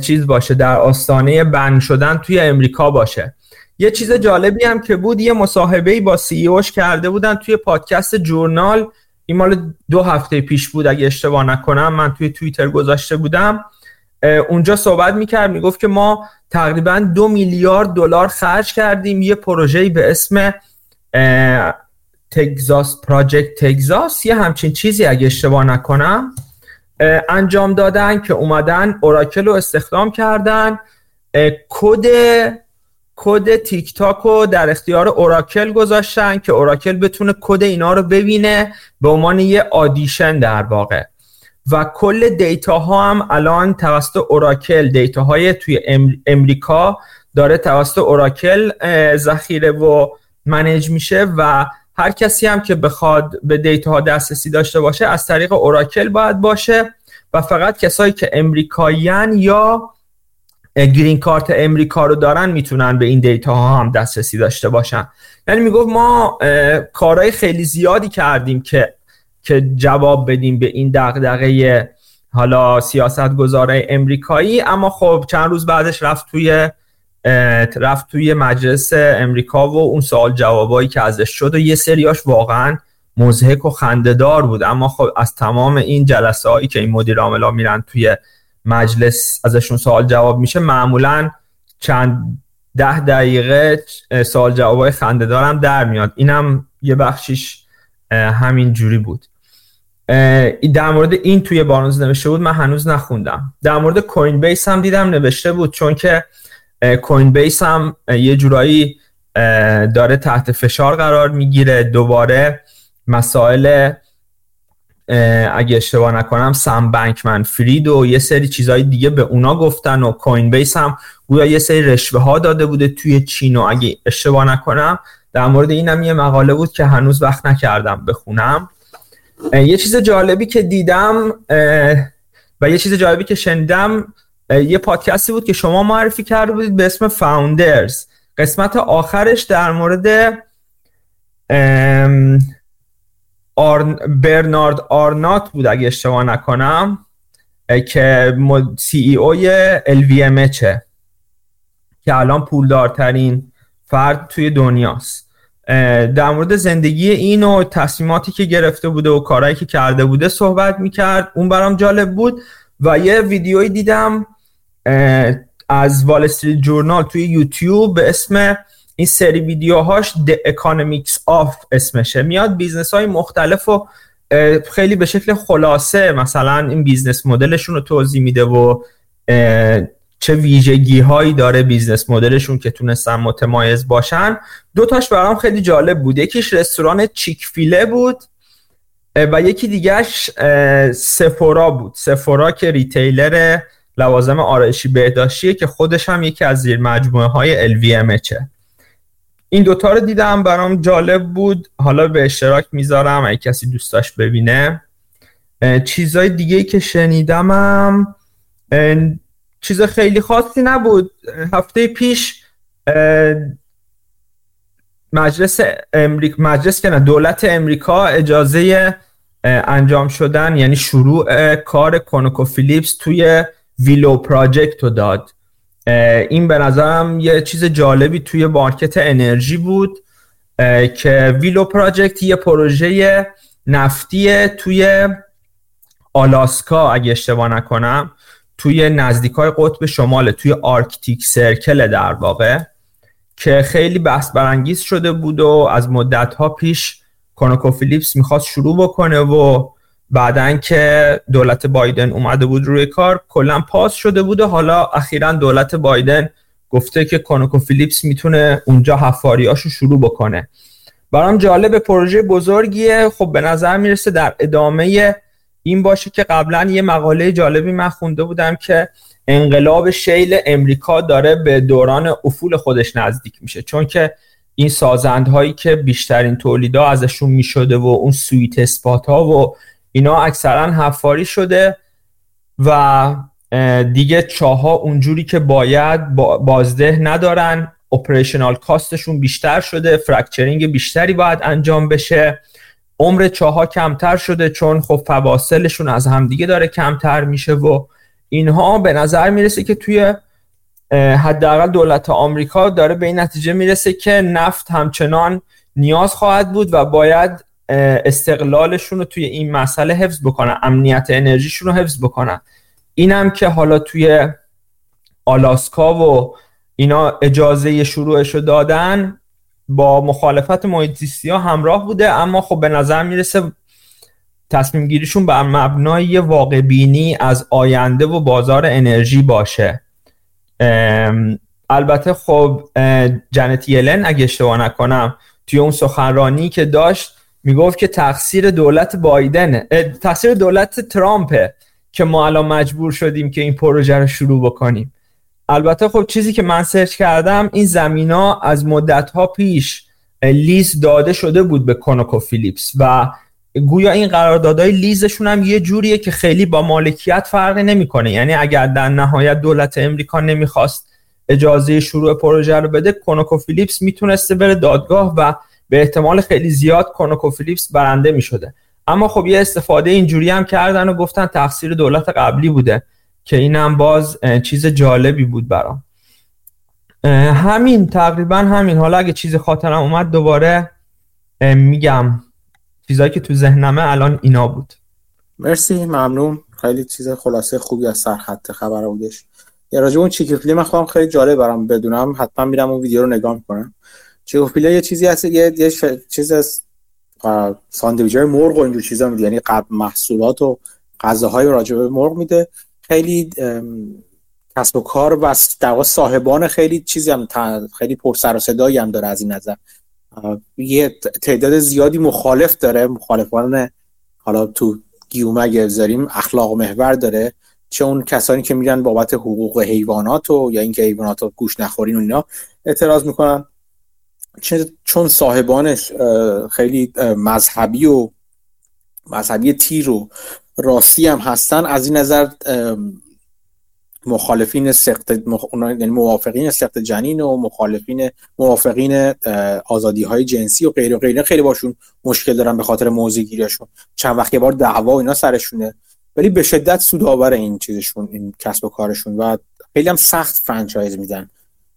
چیز باشه در آستانه بند شدن توی امریکا باشه. یه چیز جالبی هم که بود یه مصاحبه با سی اوش کرده بودن توی پادکست جورنال. این مال دو هفته پیش بود اگه اشتباه نکنم من توی توییتر گذاشته بودم. اونجا صحبت می‌کرد می‌گفت که ما تقریبا دو میلیارد دلار خرج کردیم. یه پروژه‌ای به اسم تگزاس project تگزاس یه همچین چیزی اگه اشتباه نکنم. انجام دادن که اومدن اوراکل رو استخدام کردن. کد کد تیک تاک رو در اختیار اوراکل گذاشتن که اوراکل بتونه کد اینا رو ببینه به عنوان یه addition در واقع. و کل data ها هم الان توسط اوراکل data های توی امریکا داره توسط اوراکل ذخیره و manage میشه و هر کسی هم که بخواد به data ها دسترسی داشته باشه از طریق اوراکل باید باشه و فقط کسایی که امریکاییان یا گرین کارت امریکا رو دارن می‌تونن به این data ها هم دسترسی داشته باشن. یعنی می‌گفت ما کارهای خیلی زیادی کردیم که که جواب بدیم به این دغدغه حالا سیاست گذاره امریکایی اما خب چند روز بعدش رفت توی رفت توی مجلس امریکا و اون سوال جوابایی که ازش شد و یه سریاش واقعا مزهک و خندهدار بود. اما خب از تمام این جلسه هایی که این مدیر عاملا میرن توی مجلس ازشون سوال جواب میشه معمولا چند ده دقیقه سوال جوابای خنده هم در میاد. اینم یه بخشیش همین جوری بود. در مورد این توی بارنز نوشته بود من هنوز نخوندم. در مورد کوین بیس هم دیدم نوشته بود چون که کوین بیس هم یه جورایی داره تحت فشار قرار می‌گیره. دوباره مسائل اگه اشتباه نکنم سم بنکمن فرید و یه سری چیزهای دیگه به اونا گفتن و کوین بیس هم گویا یه سری رشوه ها داده بوده توی چین و اگه اشتباه نکنم در مورد اینم یه مقاله بود که هنوز وقت نکردم بخونم. یه چیز جالبی که دیدم و یه چیز جالبی که شنیدم یه پادکستی بود که شما معرفی کرده بودید به اسم فاوندرز قسمت آخرش در مورد برنارد آرنات بود اگه اشتباه نکنم که سی ای اوی چه که الان پولدارترین فرد توی دنیاست. در مورد زندگی این و تصمیماتی که گرفته بوده و کارهایی که کرده بوده صحبت می‌کرد. اون برام جالب بود و یه ویدیویی دیدم از وال استریت جورنال توی یوتیوب به اسم این سری ویدیوهاش The Economics of اسمشه. میاد business های مختلف و خیلی به شکل خلاصه مثلا این business model شون رو توضیح میده و چه ویژگی هایی داره business model شون که تونستن متمایز باشن. دو تاش برام خیلی جالب بود. یکیش رستوران چیک فیله بود و یکی دیگهش سفورا بود. سفورا که retailer لوازم آرایشی بهداشتیه که خودش هم یکی از زیر مجموعه های LVMH این دوتا رو دیدم برام جالب بود. حالا به اشتراک می‌ذارم اگه کسی دوست داشت ببینه چیزای دیگه که شنیدمم چیز خیلی خاصی نبود. هفته پیش مجلس امریک مجلس که نه دولت امریکا اجازه انجام شدن یعنی شروع کار کونوکو فیلیپس توی ویلو پراجکت رو داد. این به نظرم یه چیز جالبی توی مارکت انرژی بود که ویلو project یه پروژه نفتی توی آلاسکا اگه اشتباه نکنم توی نزدیکای قطب شمال توی Arctic Circle در واقع که خیلی بحث برانگیز شده بود و از مدت ها پیش کونوکو فیلیپس می‌خواست شروع بکنه و بعدا که دولت بایدن اومده بود روی کار کلا pause شده بود و حالا اخیرا دولت بایدن گفته که کونوکو فیلیپس می‌تونه اونجا حفاریاشو شروع بکنه. برام جالب پروژه بزرگیه. خب به نظر می‌رسه در ادامه این باشه که قبلا یه مقاله جالبی من خونده بودم که انقلاب شیل امریکا داره به دوران افول خودش نزدیک میشه. چون که این سازندهایی که بیشترین تولیدا ازشون می‌شده و اون سویت اسپات ها و اینا اکثرا حفاری شده و دیگه چاها اونجوری که باید بازده ندارن operational cost شون بیشتر شده fracturing بیشتری باید انجام بشه. عمر چاها کمتر شده چون خب فواصلشون از همدیگه داره کمتر میشه و اینها به نظر می‌رسه که توی حداقل دولت آمریکا داره به این نتیجه می‌رسه که نفت همچنان نیاز خواهد بود و باید استقلالشون رو توی این مسئله حفظ بکنن امنیت انرژیشون رو حفظ بکنن. اینم که حالا توی آلاسکا و اینا اجازه شروعش رو دادن با مخالفت محیطیستی ها همراه بوده اما خب به نظر می‌رسه تصمیم گیریشون بر مبنای واقع بینی از آینده و بازار انرژی باشه. البته خب جنت یلن اگه اشتباه نکنم توی اون سخنرانی که داشت می‌گفت که تقصیر دولت بایدنه تقصیر دولت ترامپه که ما الان مجبور شدیم که این پروژه رو شروع بکنیم. البته خب چیزی که من سرچ کردم این زمین ها از مدت ها پیش لیز داده شده بود به کونوکو فیلیپس و گویا این قراردادهای لیزشون هم یه جوریه که خیلی با مالکیت فرقی نمی‌کنه. یعنی اگر در نهایت دولت امریکا نمی‌خواست اجازه شروع پروژه رو بده کونوکو فیلیپس می‌تونسته بره دادگاه و به احتمال خیلی زیاد کونوکو فیلیپس برنده می‌شده. اما خب یه استفاده اینجوری هم کردن و گفتن تقصیر دولت قبلی بوده که اینم باز چیز جالبی بود برام. همین تقریبا همین. حالا اگه چیز خاطرم اومد دوباره میگم چیزایی که تو ذهنمه الان اینا بود. مرسی ممنون. خیلی چیز خلاصه خوبی از سرخط خبر بودش. یه راجع اون چیکیفلی من خیلی جالب برام بدونم. حتما میرم اون ویدیو رو نگاه می‌کنم. چیکیفلی یه چیزی هست یه, یه ش... چیز از ساندویچ های مرغ و اینجور چیزا میده. یعنی قبل محصولات و غذاهای راجع به مرغ میده. خیلی کسب و کار و در صاحبان خیلی چیزی هم خیلی پر سر و صدایی هم داره از این نظر. یه تعداد زیادی مخالف داره. مخالفان حالا تو گیومه اگه اخلاق محور داره. چه اون کسانی که میرن بابت حقوق حیوانات و یا اینکه حیوانات رو گوش نخورین و اینا اعتراض می‌کنن. چون صاحبانش خیلی مذهبی و مذهبی تیر و راستی هم هستن از این نظر مخالفین سخت. یعنی موافقین سخت جنین و مخالفین موافقین آزادی های جنسی و غیر و غیره. خیلی باشون مشکل دارن به خاطر موضع گیریشون چند وقت یه بار دعوا اینا سرشونه. ولی به شدت سودآور این چیزشون این کسب و کارشون و خیلی هم سخت franchise میدن.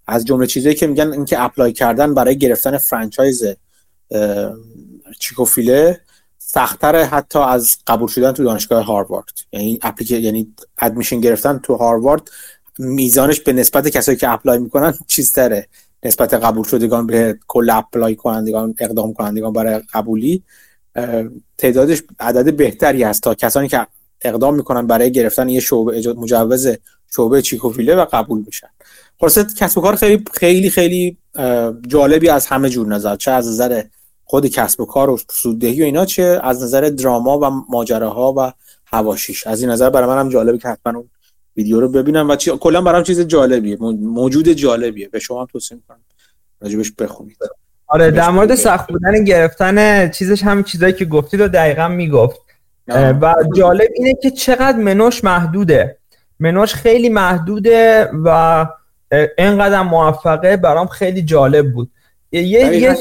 از جمله چیزایی که میگن اینکه apply کردن برای گرفتن franchise Chick-fil-A سختتر حتی از قبول شدن تو دانشگاه هاروارد. یعنی اپلیکیشن یعنی admission گرفتن تو هاروارد میزانش به نسبت کسایی که apply می‌کنن چیزتره. نسبت قبول شدگان به کل اپلای کنندگان اقدام کنندگان برای قبولی تعدادش عدد بهتری هست تا کسانی که اقدام می‌کنن برای گرفتن یه شعبه مجوز شعبه چیکوفیله و قبول میشن. خلاصه کسب و کار خیلی خیلی خیلی جالبی از همه جور نظر. چه از نظر خود کسب و کار و سوددهی و اینا چه از نظر دراما و ماجراها و هواشیش از این نظر برای منم جالبه که حتما اون ویدیو رو ببینم و کلا برام چیز جالبیه. موجود جالبیه. به شما هم توصیه می‌کنم. راجبش بخونید. آره در مورد سخت بودن گرفتن چیزش هم چیزایی که گفتی رو دقیقا می‌گفت. و جالب اینه که چقدر منوش محدوده. منوش خیلی محدوده و اینقدر موفقه برام خیلی جالب بود. یه یه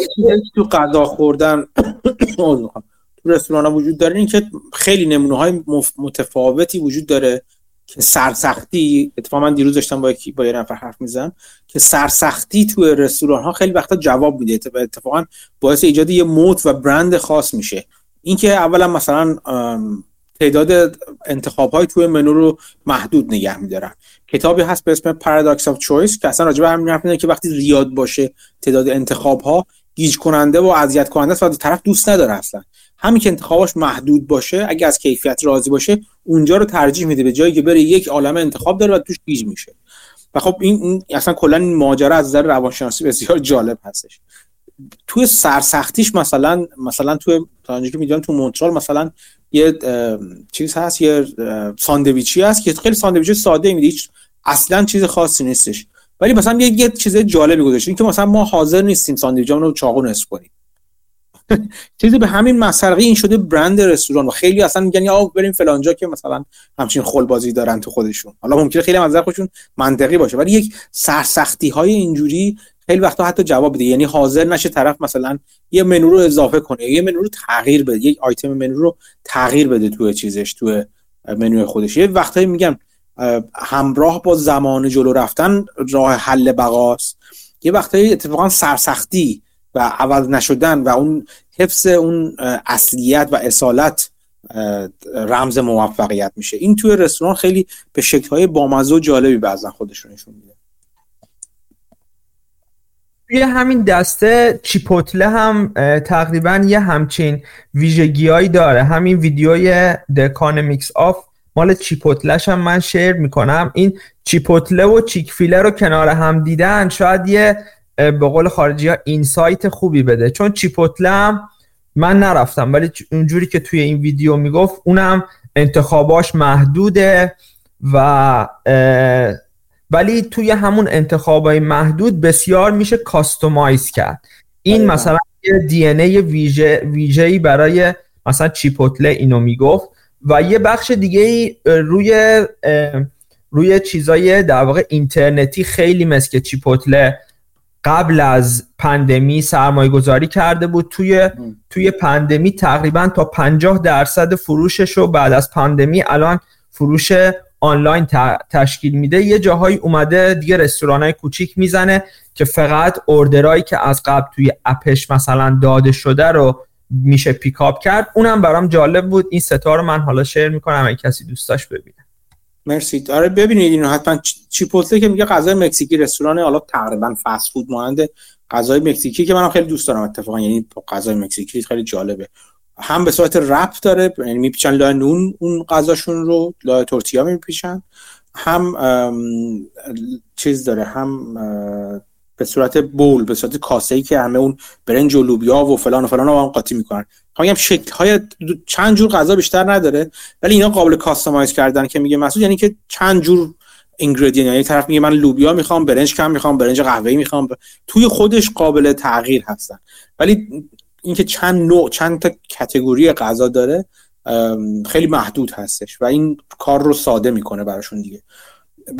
تو غذا خوردن *coughs* تو رستوران ها وجود داره این که خیلی نمونه های متفاوتی وجود داره که سرسختی اتفاقا من دیروز داشتم با با یه نفر حرف می‌زنم که سرسختی تو رستوران ها خیلی وقتا جواب میده. اتفاقا باعث ایجاد یه موت و برند خاص میشه. اینکه اولا مثلا تعداد انتخاب های توی منو رو محدود نگه میدارن. کتابی هست به اسم Paradox of Choice که اصلا راجع به همین حرف که وقتی زیاد باشه تعداد انتخاب ها گیج کننده و اذیت کننده است و طرف دوست نداره اصلا. همین که انتخاباش محدود باشه اگه از کیفیت راضی باشه اونجا رو ترجیح میده به جایی که بره یک عالم انتخاب داره و توش گیج میشه. و خب این, این اصلا کلا این ماجرا از نظر روانشناسی بسیار جالب هستش. توی سرسختیش مثلا مثلا توی تا که می‌دونم تو مونترال مثلا یه چیز هست یه ساندویچی هست که خیلی ساندویچ ساده میده هیچ اصلا چیز خاصی نیستش. ولی مثلا یه, یه چیز جالبی گذاشتیم که مثلا ما حاضر نیستیم ساندویچمون رو چاقو نصف کنیم. *laughs* چیزی به همین مسرقی این شده برند رستوران و خیلی اصلا میگن یا بریم فلانجا که مثلا همچین خلبازی دارن تو خودشون. حالا ممکنه خیلی از خودشون منطقی باشه ولی یک سرسختی های اینجوری خیلی وقتا حتی جواب بده یعنی حاضر نشه طرف مثلا یه منو رو اضافه کنه یه منو رو تغییر بده یک آیتم منو رو تغییر بده تو چیزش تو منوی خودش. یه وقتایی میگم همراه با زمان جلو رفتن راه حل بقاست. یه وقتایی اتفاقا سرسختی و عوض نشدن و اون حفظ اون اصلیت و اصالت رمز موفقیت میشه. این توی رستوران خیلی به شکل‌های بامزه و جالبی بعضا خودشون نشون میده. توی همین دسته چیپوتله هم تقریبا یه همچین ویژگیهایی داره. همین ویدیوی Economics of مال چیپوتلش هم من شیر می‌کنم. این چیپوتله و چیکفیله رو کنار هم دیدن شاید یه به قول خارجی ها اینسایت خوبی بده. چون چیپوتله هم من نرفتم ولی اونجوری که توی این ویدیو می‌گفت اونم انتخاباش محدوده و ولی توی همون انتخابای محدود بسیار میشه کاستومایز کرد. این مثلا یه DNA ویژه ویژه‌ای برای مثلا Chipotle اینو می‌گفت و یه بخش دیگه روی روی چیزای در واقع اینترنتی خیلی مثل که Chipotle قبل از پاندمی سرمایه گذاری کرده بود. توی توی پاندمی تقریبا تا 50 درصد فروشش رو بعد از پاندمی الان فروش آنلاین تشکیل میده. یه جاهایی اومده دیگه رستوران کوچیک می‌زنه که فقط اوردرایی که از قبل توی اپش مثلا داده شده رو میشه پیکاپ کرد. اونم برام جالب بود. این ستا رو من حالا شیر می‌کنم اگه کسی دوست داشت ببینه. مرسی. آره ببینید اینو. حتما چیپوتله که میگه غذای مکزیکی رستوران حالا تقریبا فست فود مانند غذای مکزیکی که منم خیلی دوست دارم اتفاقا. یعنی غذای مکزیکی خیلی جالبه. هم به صورت رپ داره یعنی میپیچن لای نون اون غذاشون رو لای تورتیا میپیچن. هم چیز داره هم به صورت بول به صورت کاسه ای که همه اون برنج و لوبیا و فلان و فلان رو هم قاطی می‌کنن. میگم شکل های چند جور غذا بیشتر نداره ولی اینا قابل کاستماایز کردن که میگه مسعود یعنی که چند جور اینگریدین یعنی طرف میگه من لوبیا می‌خوام برنج کم می‌خوام برنج قهوه‌ای می‌خوام توی خودش قابل تغییر هستن. ولی اینکه چند نوع چند تا کتگوری غذا داره خیلی محدود هستش و این کار رو ساده می‌کنه براشون دیگه.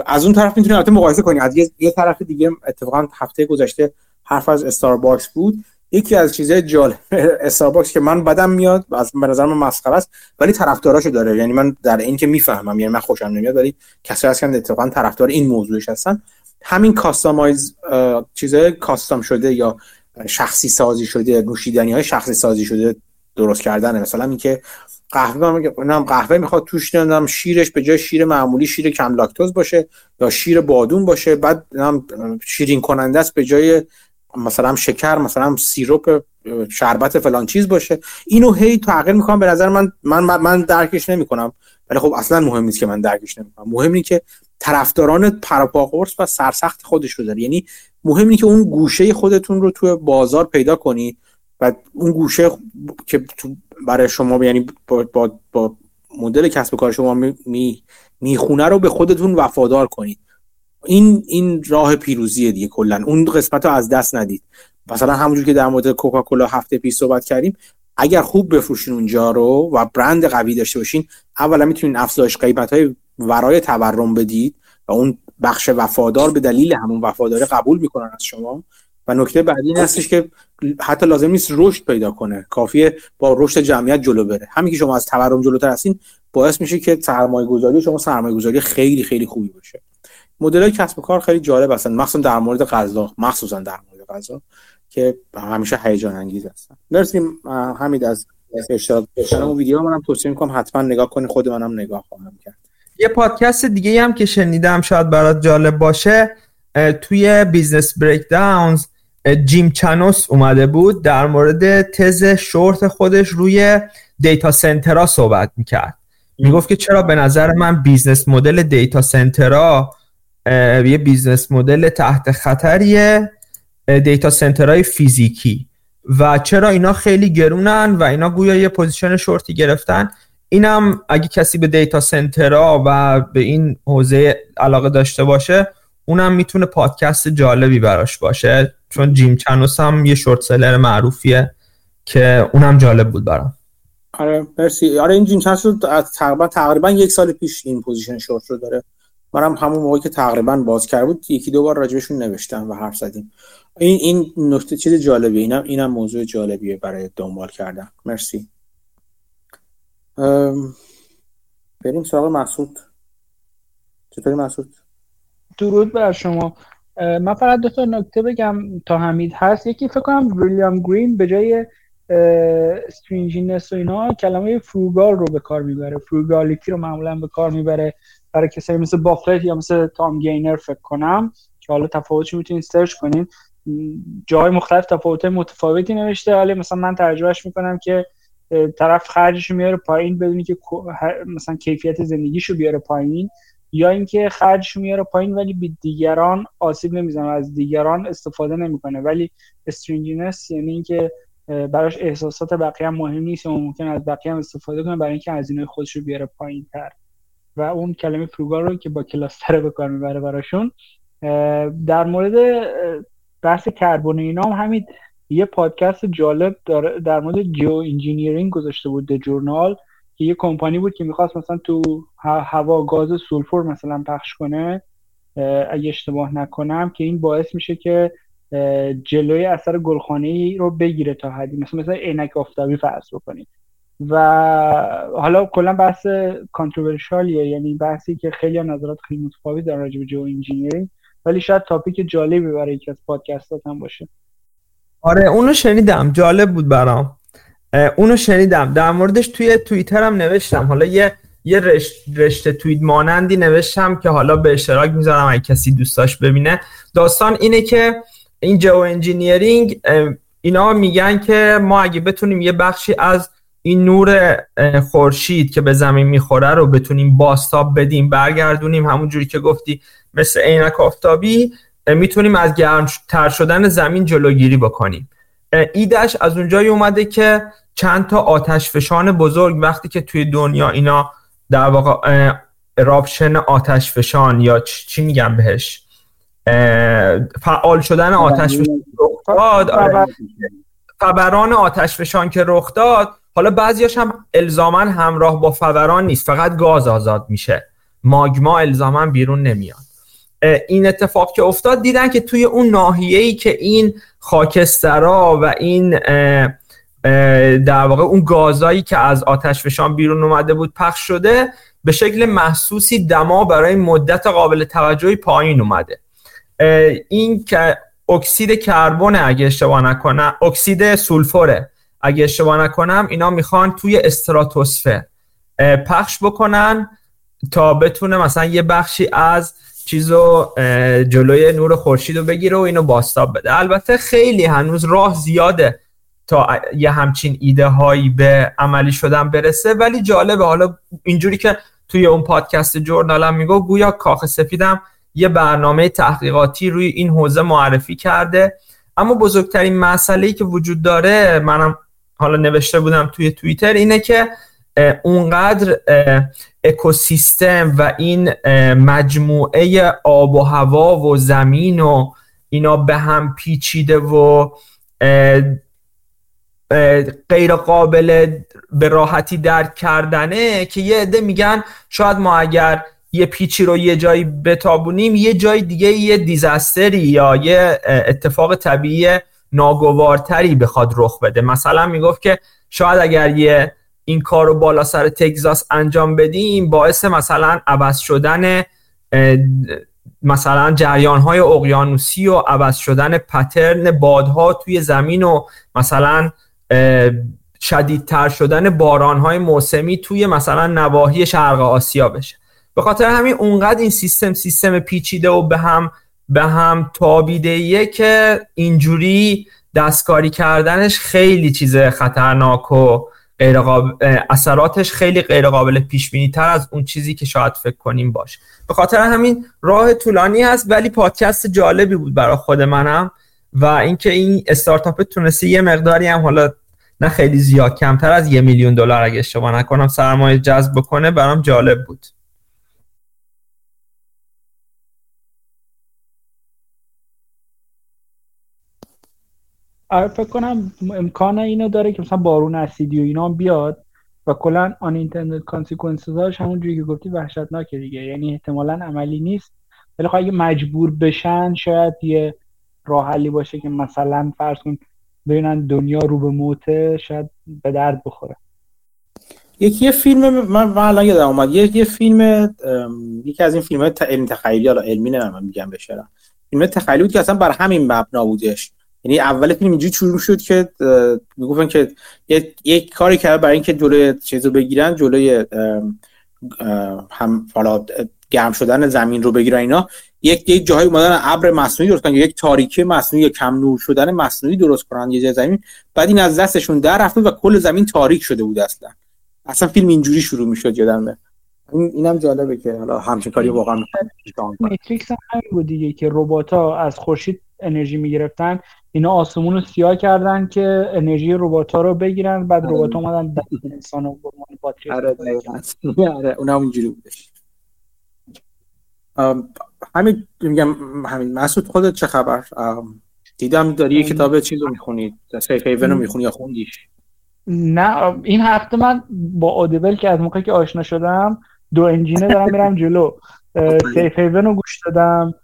از اون طرف می‌تونید البته مقایسه کنید از یه طرف دیگه اتفاقا هفته گذشته حرف از Starbucks بود. یکی از چیزهای جالب *laughs* Starbucks که من بدم میاد از به نظر من مسخره است ولی طرفداراشو داره. یعنی من در این که می‌فهمم یعنی من خوشم نمیاد ولی کسی هستن اتفاقا طرفدار این موضوعش هستن. همین customize چیزای custom شده یا شخصی سازی شده نوشیدنی های شخصی سازی شده درست کردن مثلا اینکه قهوه من قهوه می‌خواد توش نمی‌دونم شیرش به جای شیر معمولی شیر کم لاکتوز باشه یا شیر بادون باشه بعد شیرین کننده است به جای مثلا شکر مثلا سیروپ شربت فلان چیز باشه. اینو هی تغییر می‌کنم به نظر من من من درکش نمی‌کنم. ولی خب اصلا مهم نیست که من درکش نمی‌کنم. مهم اینه که طرفداران پراپا قرص و سرسخت خودش رو داره یعنی مهم اینه که اون گوشه خودتون رو توی بازار پیدا کنید و اون گوشه که تو برای شما یعنی با, با, با مدل کسب کار شما می می‌خونه رو به خودتون وفادار کنید این این راه پیروزیه دیگه کلا. اون قسمت رو از دست ندید. مثلا همونجور که در مورد کوکاکولا هفته پیش صحبت کردیم اگر خوب بفروشین اونجا رو و برند قوی داشته باشین اولا می‌تونین افزایش قیمت های ورای تورم بدید و اون بخش وفادار به دلیل همون وفاداری قبول می‌کنن از شما. و نکته بعدی این هستش که حتی لازم نیست رشد پیدا کنه. کافیه با رشد جمعیت جلو بره. همین که شما از تورم جلوتر هستین باعث میشه که سرمایه گذاری شما سرمایه گذاری خیلی خیلی خوبی باشه. مدل کسب و کار خیلی جالب هستن. مخصوصا در مورد غذا مخصوصا در مورد غذا که همیشه هیجان انگیز هستن. مرسی حمید از اشتراک داشتن اون ویدیو منم توصیه می‌کنم حتما نگاه کنی خود منم نگاه خواهم کرد. یه پادکست دیگه هم که شنیدم شاید برات جالب باشه توی Business Breakdowns جیم چانوس اومده بود در مورد تز شورت خودش روی data center ها صحبت می‌کرد. می‌گفت که چرا به نظر من business model data center ها یه business model تحت خطریه data center های فیزیکی. و چرا اینا خیلی گرونن و اینا گویا یه position short ی گرفتن؟ اینم اگه کسی به data center ها و به این حوزه علاقه داشته باشه اونم می‌تونه پادکست جالبی براش باشه. چون جیم چنوس هم یه short seller معروفیه که اونم جالب بود برام. آره مرسی. آره این جیم چنوس تقریبا تقریبا یک سال پیش این position short رو داره. منم همون موقعی که تقریبا باز کرده بود یکی دو بار راجبشون نوشتم و حرف زدیم. این این نکته چیز جالبیه. اینم اینم موضوع جالبیه برای دنبال کردن. مرسی. بریم سراغ مسعود. چطوری مسعود؟ درود بر شما. من فقط دو تا نکته بگم تا حمید هست. یکی فکر کنم ویلیام گرین به جای stinginess و اینا کلمه frugal رو به کار می‌بره. frugality رو معمولا به کار می‌بره. برای کسایی مثل بافت یا مثل تام گینر فکر کنم که حالا تفاوتش می‌تونید search کنین جای مختلف تفاوت متفاوتی نوشته ولی مثلا من ترجمهش می‌کنم که طرف خرجش میاره پایین بدونی که مثلا کیفیت زندگیشو بیاره پایین یا اینکه خرجش میاره پایین ولی به دیگران آسیب نمی‌زنه از دیگران استفاده نمی‌کنه. ولی استرینجینس یعنی اینکه براش احساسات بقیه هم مهم نیست و ممکن از بقیه هم استفاده کنه برای اینکه هزینه خودش رو بیاره پایین تر و اون کلمه فروگار رو که با کلاستر به کار می‌بره براشون در مورد بحث کربن اینا هم همین یه پادکست جالب داره در مورد geoengineering گذاشته بود Journal که یه کمپانی بود که می‌خواست مثلا تو هوا گاز سولفور مثلا پخش کنه اگه اشتباه نکنم که این باعث میشه که جلوی اثر گلخانه رو بگیره تا حدی. مثلا مثلا عینک آفتابی فرض بکنید. و حالا کلا بحث controversial یه یعنی بحثی که خیلی نظرات خیلی متفاوت در راجع به geoengineering. ولی شاید topic جالبی برای یکی از پادکستات هم باشه. آره اونو شنیدم. جالب بود برام. اونو شنیدم. در موردش توی توییتر هم نوشتم. حالا یه یه رشت رشته توییت مانندی نوشتم که حالا به اشتراک می‌ذارم اگه کسی دوستاش ببینه. داستان اینه که این geoengineering اینا میگن که ما اگه بتونیم یه بخشی از این نور خورشید که به زمین می‌خوره رو بتونیم بازتاب بدیم برگردونیم همون جوری که گفتی مثل عینک آفتابی می‌تونیم از گرمتر شدن زمین جلوگیری بکنیم. ایدش از اونجایی اومده که چند تا آتش فشان بزرگ وقتی که توی دنیا اینا در واقع رابشن آتش فشان یا چی میگم بهش؟ فعال شدن آتش فشان رخ داد آره. فوران آتش فشان که رخ داد حالا بعضیاش هم الزاما همراه با فوران نیست فقط گاز آزاد میشه. ماگما الزاما بیرون نمیاد. این اتفاق که افتاد دیدن که توی اون ناحیه‌ای که این خاکسترا و این در واقع اون گازایی که از آتش فشان بیرون اومده بود پخش شده به شکل محسوسی دما برای مدت قابل توجهی پایین اومده. این که اکسید کربن اگه اشتباه نکنم اکسید سولفوره. اگه اشتباه نکنم اینا می‌خوان توی استراتوسفر پخش بکنن تا بتونه مثلا یه بخشی از چیزو جلوی نور خورشید رو بگیره و اینو باستاب بده. البته خیلی هنوز راه زیاده تا یه همچین ایده هایی به عملی شدن برسه ولی جالبه. حالا اینجوری که توی اون پادکست جورنالم میگو گویا کاخ سفیدم یه برنامه تحقیقاتی روی این حوزه معرفی کرده. اما بزرگترین مسئله که وجود داره منم حالا نوشته بودم توی توییتر اینه که اونقدر اکوسیستم و این مجموعه آب و هوا و زمین و اینا به هم پیچیده و غیر قابل به راحتی درک کردنه که یه عده میگن شاید ما اگر یه پیچی رو یه جایی بتابونیم یه جای دیگه یه دیزاستری یا یه اتفاق طبیعی ناگوارتری بخواد رخ بده. مثلا می‌گفت که شاید اگر یه این کار رو بالا سر تگزاس انجام بدیم باعث مثلا عوض شدن مثلا جریان های اقیانوسی و عوض شدن پترن بادها توی زمین و مثلا شدیدتر شدن باران های موسمی توی مثلا نواحی شرق آسیا بشه. به خاطر همین اونقدر این سیستم سیستم پیچیده و به هم به هم تابیده که اینجوری دستکاری کردنش خیلی چیز خطرناک و غیر اثراتش خیلی غیر قابل پیش بینی تر از اون چیزی که شاید فکر کنیم باشه. به خاطر همین راه طولانی هست ولی پادکست جالبی بود برای خود منم و اینکه این استارتاپ تونسته یه مقداری هم حالا نه خیلی زیاد کمتر از یه میلیون دلار اگه اشتباه نکنم سرمایه جذب بکنه برام جالب بود. آره فکر کنم امکان اینو داره که مثلا بارون اسیدی و اینا بیاد و کلا unintended consequences همون جوری که گفتی وحشتناکه دیگه. یعنی احتمالا عملی نیست. ولی خب اگه مجبور بشن شاید یه راه حلی باشه که مثلا فرض کن ببینن دنیا رو به موته شاید به درد بخوره. یکی یه فیلم من الان یادم اومد. یه یه فیلم یکی از این فیلم های علمی تخیلی حالا علمی من میگم بشه فیلم تخیلی بود که اصلا بر همین مبنا بودش. یعنی اول فیلم اینجوری شروع شد که می‌گفتن که یک کاری کرد برای اینکه جلوی چیزو بگیرن جلوی هم حالا گرم شدن زمین رو بگیرن اینا. یک یک جاهای اومدن ابر مصنوعی درست کنن یک تاریکی مصنوعی یا کم نور شدن مصنوعی درست کنن یه جای زمین. بعد این از دستشون در رفته و کل زمین تاریک شده بود اصلا. اصلا فیلم اینجوری شروع می‌شد یادمه این اینم جالبه که حالا همچین کاری واقعا ماتریکس هم بود دیگه که ربات ها از خورشید انرژی می‌گرفتن. اینا آسمون رو سیاه کردن که انرژی ربات ها رو بگیرن. بعد آره. ربات اومدن انسان رو باتری آره آره اونم اونجوری بودش. همین میگم همین مسعود خودت چه خبر؟ دیدم داری یه کتاب چیز رو می‌خونی. سیف هیون رو می‌خونی یا خوندیش؟ نه این هفته من با اودیبل که از موقعی که آشنا شدم دو انجینه دارم میرم جلو. سیف هیون رو گوش دادم.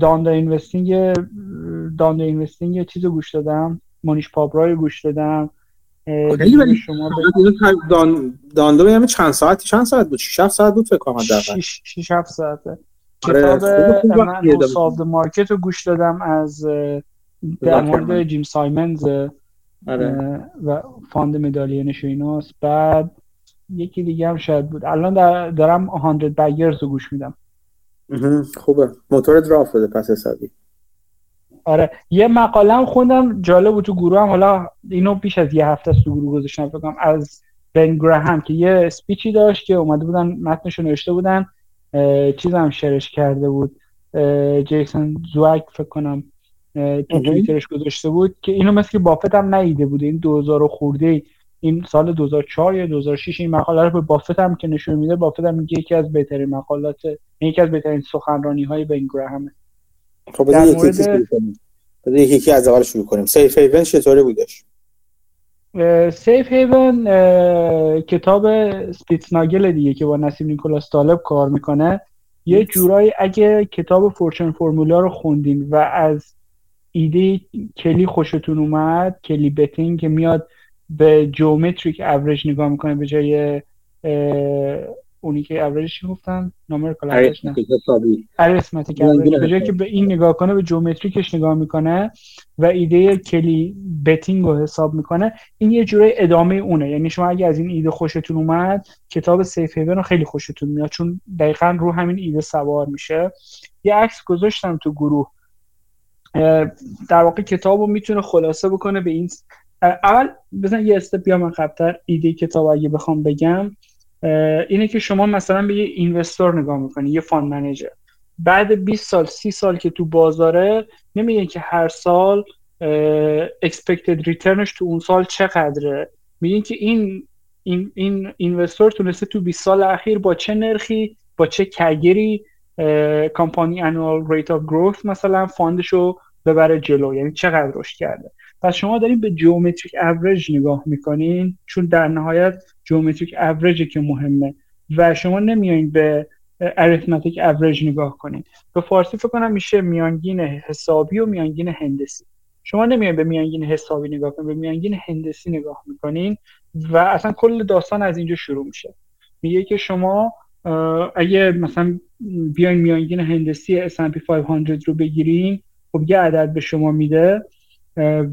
داندا اینوستینگ داندا اینوستینگ یه چیز رو گوش دادم. مونیش پاپرای گوش دادم. خیلی ولی شما دان داندا بگم چند ساعت؟ چند ساعت بود؟ 6 ساعت بود فکر کنم حداقل. 6 7 ساعته. کتاب من ساف مارکت رو گوش دادم از در مورد جیم سایمنز آره. و fund Medallion ش و ایناست. بعد یکی دیگه هم شاید بود. الان دارم 100 Baggers رو گوش میدم. خوبه. موتور دراف بده پس حسابی. آره. یه مقاله هم خوندم جالب بود تو گروه هم. حالا اینو پیش از یه هفته تو گروه گذاشتم. بگم از بن گراهام که یه speech ی داشت که اومده بودن متنشو نوشته بودن. چیز هم شرش کرده بود. جیسون زوایگ فکر کنم تو توییترش گذاشته بود که اینو مثل که بافت هم دیده بود این 2000 خورده این سال 2004 یا 2006 این مقاله رو به بافت هم که نشون میده بافت هم میگه یکی از بهترین مقالات یکی از بهترین سخنرانی های بن گراهامه خب بذار یکی یکی از اول شروع کنیم. Safe Haven چطوری بودش؟ Safe Haven کتاب اسپیتسناگل دیگه که با نسیم نیکولاس طالب کار می‌کنه. یه جورایی اگه کتاب Fortune's Formula رو خوندین و از ایده کلی خوشتون اومد Kelly betting که میاد به geometric average نگاه می‌کنه به جای اونی که اوریج گفتن numerical average نه. arithmetic به جای که به این نگاه کنه به geometric ش نگاه می‌کنه و ایده Kelly betting رو حساب می‌کنه. این یه جوره ادامه اونه. یعنی شما اگه از این ایده خوشتون اومد کتاب Safe Haven رو خیلی خوشتون میاد چون دقیقا رو همین ایده سوار میشه. یه عکس گذاشتم تو گروه. در واقع کتاب رو می‌تونه خلاصه بکنه به این اول بزن یه step بیا من قبلتر ایده کتاب اگه بخوام بگم اینه که شما مثلا به یه investor نگاه می‌کنی یه fund manager. بعد 20 سال 30 سال که تو بازاره نمیگه که هر سال expected return ش تو اون سال چقدره. میگین که این این این investor تونسته تو 20 سال اخیر با چه نرخی با چه CAGR ی compounding annual rate of growth مثلا fund ش رو ببره جلو. یعنی چقدر رشد کرده. پس شما دارین به geometric average نگاه می‌کنین چون در نهایت geometric average ی که مهمه و شما نمیایین به arithmetic average نگاه کنین. به فارسی فکر کنم میشه میانگین حسابی و میانگین هندسی. شما نمیایین به میانگین حسابی نگاه کنین به میانگین هندسی نگاه می‌کنین و اصلا کل داستان از اینجا شروع میشه. میگه که شما اگه مثلا بیاین میانگین هندسی S&P 500 رو بگیرین خب یه عدد به شما میده.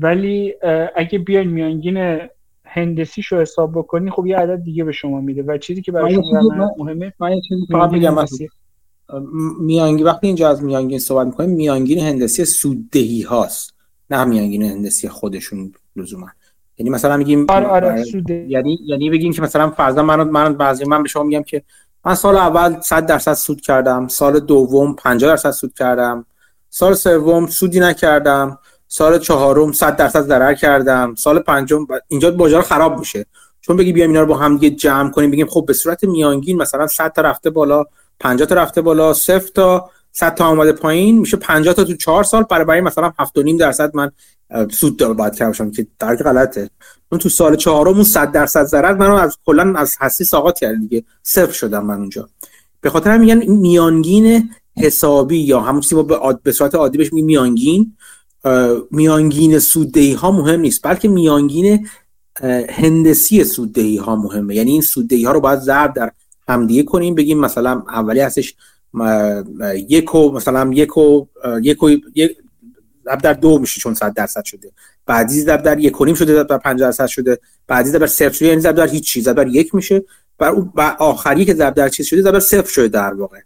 ولی اگه بیاین میانگین هندسی رو حساب بکنی خب یه عدد دیگه به شما میده و چیزی که برای شما مهمه من یه چیزی فقط بگم میانگین وقتی اینجا از میانگین صحبت می‌کنیم میانگین هندسی سوددهی هاست نه میانگین هندسی خودشون لزوما. یعنی مثلا میگیم آره آره یعنی یعنی بگیم که مثلا فرضاً من من بعضی من به شما میگم که من سال اول 100 درصد سود کردم سال دوم 50 درصد سود کردم سال سوم سودی نکردم سال چهارم 100 درصد ضرر کردم. سال پنجم اینجا بازار خراب میشه. چون بگی بیایم اینا رو با هم دیگه جمع کنیم بگیم خب به صورت میانگین مثلا 100 تا رفته بالا 50 تا رفته بالا 0 تا 100 تا اومده پایین میشه 50 تا تو 4 سال برای مثلا 7.5 درصد من سود داره باید کردم که درک غلطه. اون تو سال چهارم اون 100 درصد ضرر منو از کلا از هستی ساقط کرد دیگه. صفر شدم من اونجا. به خاطر هم میگن میانگین حسابی یا همون چیزی به, به صورت عادی بهش میانگین. میانگین سوددهی ها مهم نیست بلکه میانگین هندسی سوددهی ها مهمه. یعنی این سوددهی ها رو باید ضرب در همدیگه کنیم بگیم مثلا اولی هستش یک و مثلا یک و یک و یک در دو میشه چون 100 درصد شده. بعدی ضرب در یک و نیم شده در 5 درصد شده. بعدی ضرب در صفر یعنی ضرب در هیچ چیز. ضرب در یک میشه. اون آخری که ضرب در چیز شده ضرب در صفر شده در واقع.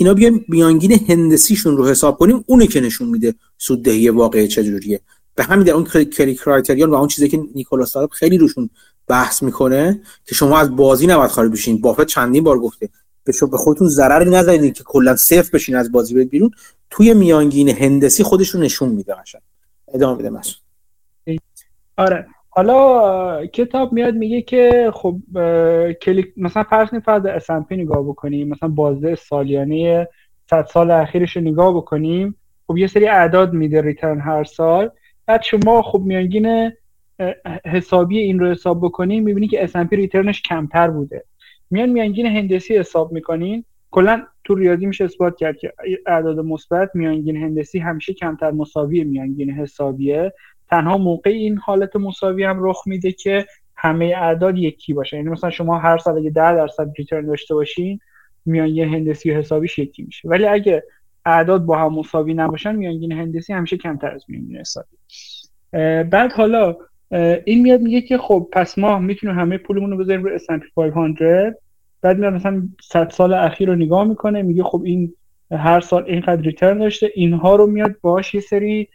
اینا بیایم میانگین هندسیشون رو حساب کنیم اونه که نشون میده سوددهی واقعی چجوریه. به همین در اون کلی کرایتریون و اون چیزی که نیکولاس صاحب خیلی روشون بحث می‌کنه که شما از بازی نباید خارج بشین. بافت چندین بار گفته. به شما به خودتون ضرری نزنید که کلا صفر بشین از بازی برید بیرون. توی میانگین هندسی خودش رو نشون میده قشنگ. ادامه بده مثلا آره. حالا کتاب میاد میگه که خب کلیک مثلا فرض کنید فرض S&P نگاه بکنیم مثلا بازده سالیانه 100 سال اخیرش رو نگاه بکنیم خب یه سری اعداد میده ریترن هر سال. بعد شما خب میانگین حسابی این رو حساب بکنیم می‌بینی که S&P ریترنش کمتر بوده. میان میانگین هندسی حساب می‌کنین. کلا تو ریاضی میشه اثبات کرد که اعداد مثبت میانگین هندسی همیشه کمتر مساوی میانگین حسابیه. تنها موقع این حالت مساوی هم رخ میده که همه اعداد یکی باشه. یعنی مثلا شما هر سال اگه 10 درصد ریترن داشته باشین میانگین هندسی و حسابیش یکی میشه. ولی اگه اعداد با هم مساوی نباشن میانگین هندسی همیشه کمتر از میانگین حسابی. بعد حالا این میاد میگه که خب پس ما می‌تونیم همه پولمون رو بذاریم رو S&P 500 بعد میاد مثلا 100 سال اخیر رو نگاه می‌کنه میگه خب این هر سال اینقدر ریترن داشته اینها رو میاد باش یه سری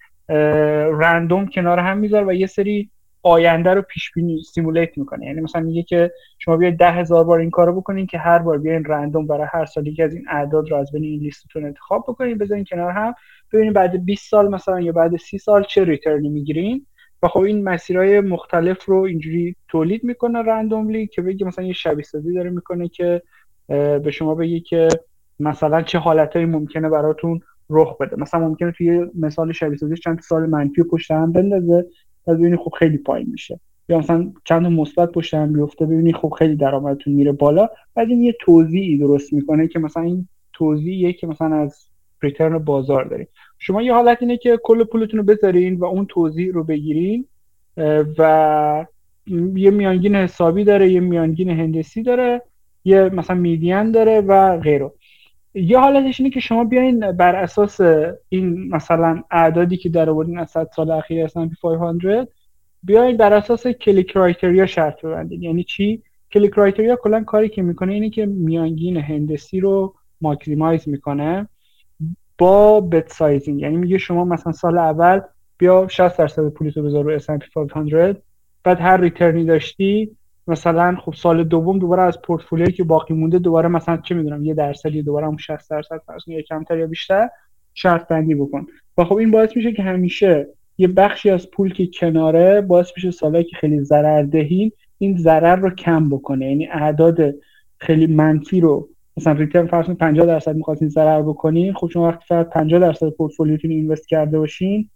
رندوم کنار هم می‌ذاره و یه سری آینده رو پیش بینی سیمولیت می‌کنه. یعنی مثلا میگه که شما بیاید ده هزار بار این کارو بکنین که هر بار بیاین رندوم برای هر سال یکی از این اعداد رو از بین این لیستتون انتخاب بکنین بذارین کنار هم. ببینید بعد 20 سال مثلا یا بعد 30 سال چه ریترنی می‌گیرین. و خب این مسیرهای مختلف رو اینجوری تولید می‌کنه رندوملی که بگه مثلا یه شبیه سازی داره می‌کنه که به شما بگه که مثلا چه حالتهایی ممکنه براتون رخ بده. مثلا ممکنه توی مثال شبیه سازی چند سال منفی پشت هم بندازه و ببینی خب خیلی پایین میشه. یا مثلا چند مثبت پشت هم بیفته ببینی خب خیلی درآمدتون میره بالا بعد این یه توضیحی درست می‌کنه که مثلا این توضیحیه که مثلا از ریترن بازار داریم. شما یه حالت اینه که کل پولتون رو بذارین و اون توضیح رو بگیرین و یه میانگین حسابی داره یه میانگین هندسی داره یه مثلا میدین داره و غیره. یه حالتش اینه که شما بیاین بر اساس این مثلا اعدادی که در آوردین از 100 سال اخیر S&P 500 بیاین بر اساس کلی کرایتریا شرط ببندین. یعنی چی؟ Kelly criteria کلا کاری که می‌کنه اینه که میانگین هندسی رو maximize می‌کنه با bet sizing. یعنی میگه شما مثلا سال اول بیا 60 درصد پولتو بذار رو S&P 500 بعد هر return ی داشتی مثلا خب سال دوم دوباره از پورتفولیویی که باقی مونده دوباره مثلا چه می‌دونم یه درصدی دوباره هم 60 درصد فرض یا کمتر یا بیشتر شرط بندی بکن. و خب این باعث میشه که همیشه یه بخشی از پول که کناره باعث میشه سالهایی که خیلی ضرر دهین این ضرر رو کم بکنه. یعنی اعداد خیلی منفی رو مثلا ریترن فرض 50 درصد می‌خواستین ضرر بکنین خب شما وقتی فقط 50 درصد پورتفولیوتون اینوست کرده باشین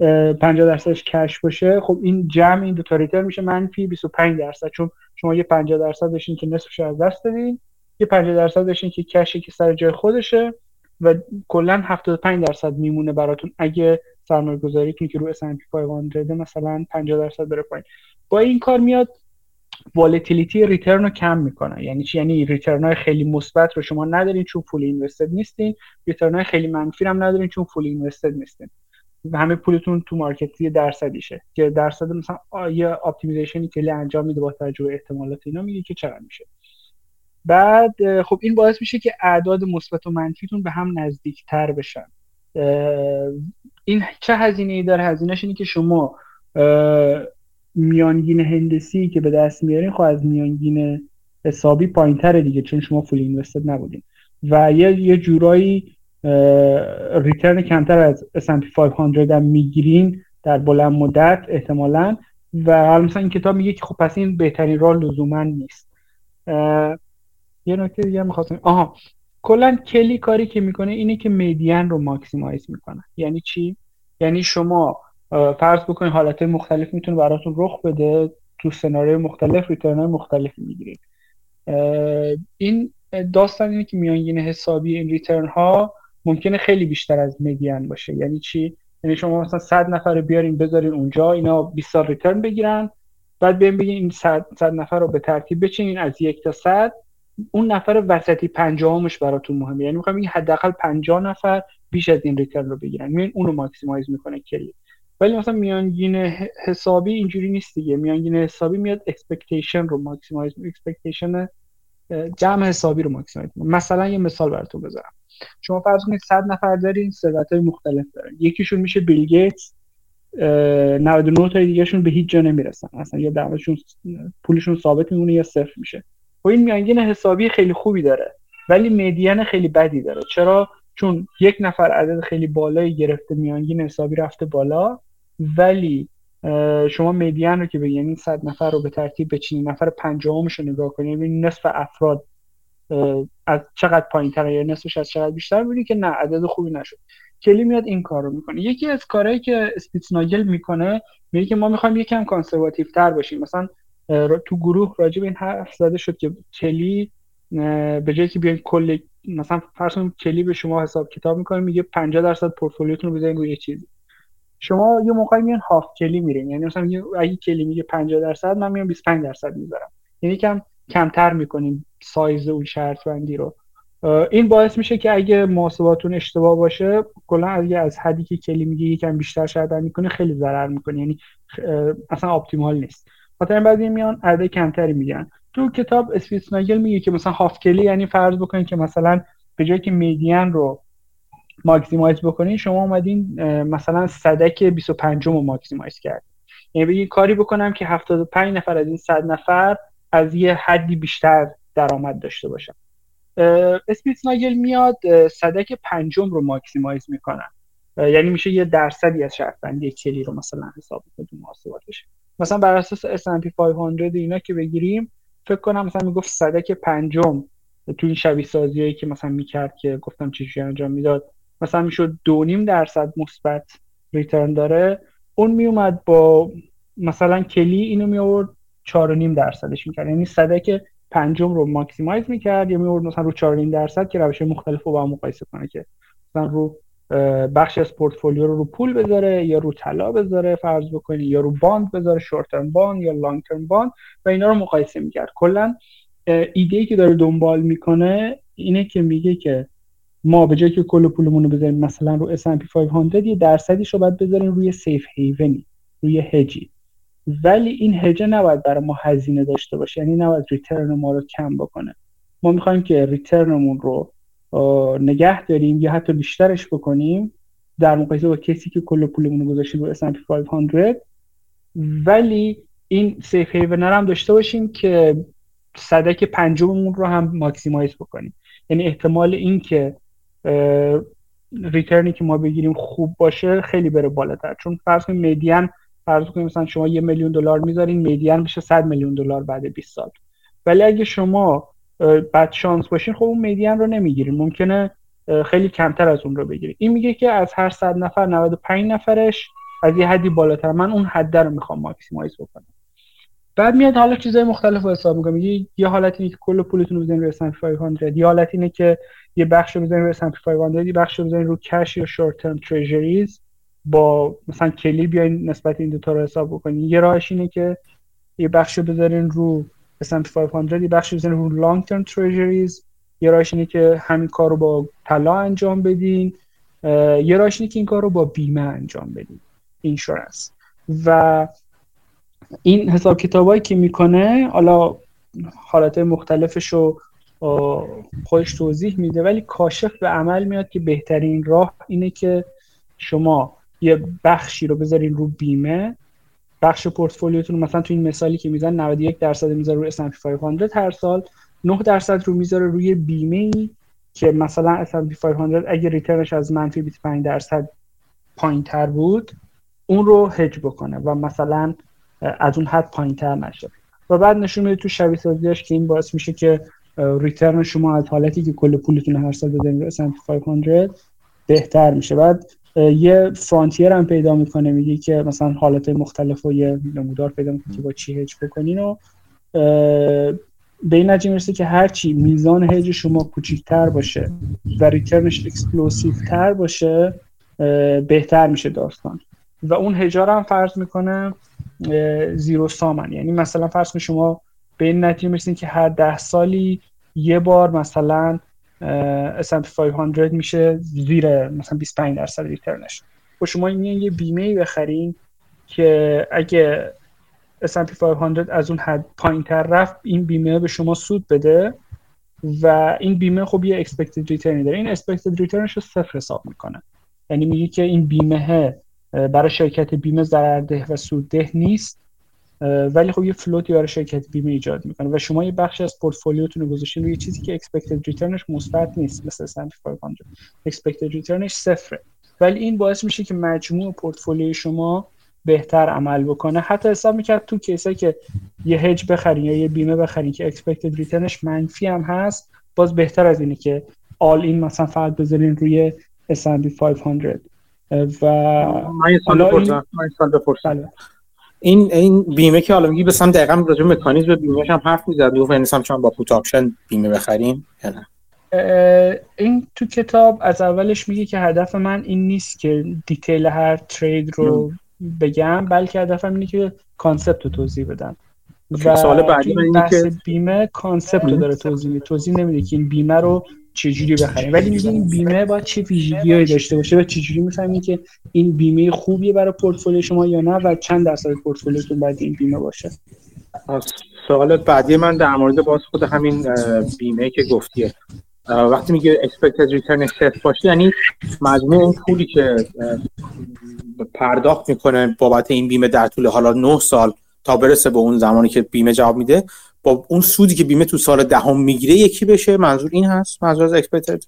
50 درصدش کش باشه خب این جمع این دو تا ریترن میشه منفی 25 درصد. چون شما یه 50 درصد داشتین که نصفش از دست دادین یه 50 درصد داشتین که کشی که سر جای خودشه و کلا 75 درصد میمونه براتون. اگه سرمایه گذاریتون که رو S&P 500 مثلا 50 درصد بره پایین. با این کار میاد volatility return رو کم می‌کنه. یعنی چی؟ یعنی return های خیلی مثبت رو شما ندارین چون full invested نیستین return های خیلی منفی هم ندارین چون full invested نیستین. همه پولتون تو market یه درصدیشه. که درصد مثلا یه optimization ی که انجام میده با توجه به احتمالات اینا میگه که چقدر میشه. بعد خب این باعث میشه که اعداد مثبت و منفیتون به هم نزدیکتر بشن. این چه هزینه ای داره؟ هزینهش اینه که شما میانگین هندسی که به دست میارین خب از میانگین حسابی پایین تره دیگه چون شما فول اینوستد نبودین. و یه یه جورایی ریترن کمتر از S&P 500 هم می‌گیرین در بلند مدت احتمالا. و حالا مثلا این کتاب میگه که خب پس این بهترین راه لزوما نیست. یه نکته دیگه می‌خواستم. آها کلا Kelly کاری که می‌کنه اینه که median رو maximize می‌کنه. یعنی چی؟ یعنی شما فرض بکنید حالت مختلف می‌تونه براتون رخ بده تو سناریو مختلف return مختلفی می‌گیرید. این داستان اینه که میانگین حسابی این return ها ممکنه خیلی بیشتر از median باشه. یعنی چی؟ یعنی شما مثلا 100 نفر رو بیارین بذارین اونجا اینا 20 سال return بگیرن. بعد بیاین بگین این 100 نفر رو به ترتیب بچینین از یک تا 100 اون نفر وسطی پنجاهمش براتون مهمه. یعنی می‌خوام حداقل 50 نفر بیش از این return رو بگیرن. median اون رو maximize می‌کنه Kelly ولی مثلا میانگین حسابی اینجوری نیست دیگه. میانگین حسابی میاد expectation رو maximize expectation جمع حسابی رو maximize مثلا یه مثال براتون بذارم. شما فرض کنید 100 نفر دارین ثروت های مختلف دارن یکیشون میشه بیل گیتس 99 تا دیگهشون به هیچ جا نمی‌رسن. اصلا یا دعواشون پولشون ثابت میمونه یا صفر میشه. و این میانگین حسابی خیلی خوبی داره ولی مدین خیلی بدی داره. چرا؟ چون یک نفر عدد خیلی بالایی گرفته میانگین حسابی رفته بالا ولی شما مدین رو که بگید یعنی 100 نفر رو به ترتیب بچینید نفر پنجاهمش رو نگاه کنید ببینید نصف افراد از چقدر پایین تره یا نصفش از چقدر بیشتر بودی که نه عدد خوبی نشد. کلی میاد این کار رو می‌کنه. یکی از کارهایی که اسپیتسناگل می‌کنه میگه که ما می‌خوایم یکم کانسرواتیو تر باشیم. مثلا تو گروه راجع به این حرف زده شد که کلی به جایی که بیاین کل مثلا فرض کلی به شما حساب کتاب می‌کنه میگه 50 درصد پورتفولیوتون رو بزنید روی یه چیزی. شما یه موقعی میان هاف کلی میرین. یعنی مثلا اگه کلی میگه 50 درصد من میام 25 درصد می‌ذارم. یعنی کم کمتر می‌کنیم سایز اون شرط بندی رو این باعث میشه که اگه محاسباتون اشتباه باشه کلا اگه از حدی که کلی میگه یکم بیشتر شرط بندی کنه خیلی ضرر می‌کنه. یعنی اصلا optimal نیست. خاطر بعضی میان عدد کمتری میگن تو کتاب اسپیتسناگل میگه که مثلا half Kelly یعنی فرض بکنید که مثلا به جایی که median رو maximize بکنین شما اومدین مثلا صدک 25 رو maximize کرد یعنی بگی کاری بکنم که 75 نفر از این 100 نفر از یه حدی بیشتر درآمد داشته باشن اسپیتسناگل میاد صدک پنجم رو maximize می‌کنن یعنی میشه یه درصدی از شرط بندی کلی رو مثلا حساب کنید محاسباتش مثلا بر اساس S&P 500 اینا که بگیریم فکر کنم مثلا می‌گفت صدک پنجم تو این شبیه سازیایی که مثلا می‌کرد که گفتم چجوری انجام می‌داد مثلا می‌شد دو نیم درصد مثبت ریترن داره. اون میومد با مثلا کلی اینو می آورد چهار نیم درصدش می‌کرد. یعنی صدک پنجم رو ماکسیمایز می‌کرد یا میورد مثلا رو چهار نیم درصد که روش مختلف رو با هم مقایسه کنه که مثلا رو بخش از پورتفولیو رو رو پول بذاره یا رو طلا بذاره فرض بکنی یا رو bond بذاره short term bond یا long term bond و اینا رو مقایسه می‌کرد. کلا ایده ای که داره دنبال می‌کنه اینه که میگه که ما به جایی که کل پولمون رو بذاریم مثلا رو S&P 500 یه درصدیش رو باید بذاریم روی safe haven ی روی هجی ولی این هجه نباید برای ما هزینه داشته باشه. یعنی نباید return ما رو کم بکنه. ما می‌خوایم که return مون رو نگه داریم یا حتی بیشترش بکنیم در مقایسه با کسی که کل پولمون رو گذاشتیم رو S&P 500 ولی این safe haven هم داشته باشیم که صدک پنجممون رو هم maximize بکنیم. یعنی احتمال این که return ی که ما بگیریم خوب باشه خیلی بره بالاتر. چون فرض کنیم median فرض کنیم مثلا شما یه میلیون دلار می‌ذارین median میشه 100 میلیون دلار بعد 20 سال. ولی اگه شما بد شانس باشین خب اون مدین رو نمی‌گیرین. ممکنه خیلی کمتر از اون رو بگیرین. این میگه که از هر 100 نفر 95 نفرش از یه حدی بالاتر. من اون حد رو می‌خوام ماکسیمایز بکنم. بعد میاد حالا چیزای مختلف رو حساب می‌کنم یه یه حالت اینه که کل پولتون رو بزنید روی S&P 500 یه حالت اینه که یه بخش رو بزنید روی S&P 500 یه بخش رو بزنید رو کش یا شورت ترم تریجریز با مثلا کلی بیاین نسبت این دو تا رو حساب بکنین. یه راهش اینه که یه بخش رو بذارین رو S&P 500 یه بخش رو بزنین رو لانگ ترم تریجریز یه راهش اینه که همین کار رو با طلا انجام بدین. یه راهش اینه که این کار رو با بیمه انجام بدین. اینشورنس و این حساب کتابایی که می‌کنه حالا حالت مختلفش رو خودش توضیح میده ولی کاشف به عمل میاد که بهترین راه اینه که شما یه بخشی رو بذارین رو بیمه بخش پورتفولیوتون مثلا تو این مثالی که میزن 91 درصد می‌ذاره روی S&P 500 هر سال 9 درصد رو می‌ذاره روی بیمه ای که مثلا S&P 500 اگه ریترنش از منفی 25 درصد پایین تر بود اون رو هج بکنه و مثلا از اون حد پایین تر نشه. و بعد نشون میده تو شبیه سازیش که این باعث میشه که ریترن شما از حالتی که کل پولتون هر سال بزنید S&P 500 بهتر میشه. بعد یه frontier هم پیدا می‌کنه میگه که مثلا حالت مختلف و یه نمودار پیدا می‌کنه که با چی هج بکنین و به این نتیجه می‌رسه که هرچی میزان هج شما کوچیکتر باشه و return ش explosive تر باشه بهتر میشه داستان. و اون hedge ها رو هم فرض می‌کنه zero sum ن یعنی مثلا فرض کنید شما به این نتیجه که هر ده سالی یه بار مثلا S&P 500 میشه زیر مثلا 25 درصد ریترنش. و شما این یه بیمه بخرین که اگه S&P 500 از اون حد پایین تر رفت این بیمه به شما سود بده و این بیمه خب یه expected return داره. این expected returnش رو صفر حساب می‌کنه. یعنی میگه که این بیمه برای شرکت بیمه ضررده و سودده نیست. ولی خب یه فلوتی برای شرکت بیمه ایجاد می‌کنه. و شما یه بخش از پورتفولیوتون رو گذاشتین روی چیزی که expected returnش مثبت نیست مثل S&P 500 expected returnش صفره. ولی این باعث میشه که مجموع پورتفولیوی شما بهتر عمل بکنه. حتی حساب می‌کرد تو کیسه که یه هج بخرین یا یه بیمه بخرین که expected returnش منفی هم هست باز بهتر از اینه که آل این مثلا فقط بذارین روی S&P 500 و من این این این بیمه که حالا میگی بسام دقیقا راجع مکانیزم بیمهش هم حرف می‌زد. و مثلا چون با put option بیمه بخریم یا نه. این تو کتاب از اولش میگه که هدف من این نیست که detail هر trade رو بگم بلکه هدفم اینه که concept رو توضیح بدم. و سوال بعدی اینه که بیمه concept رو داره توضیح میده. توضیح نمیده که این بیمه رو چجوری بخریم؟ ولی میگه این بیمه باید چه ویژگیهایی داشته باشه؟ و چجوری می‌فهمیم که این بیمه خوبیه برای پورتفولیو شما یا نه و چند درصد پورتفولیوتون باید این بیمه باشه؟ سوال بعدی من در مورد باز خود همین بیمه که گفتیه وقتی میگه expected return صفر باشه یعنی مجموع اون پولی که پرداخت می‌کنه بابت این بیمه در طول حالا 9 سال تا برسه به اون زمانی که بیمه جواب میده با اون سودی که بیمه تو سال دهم می‌گیره یکی بشه منظور این هست؟ منظور از expected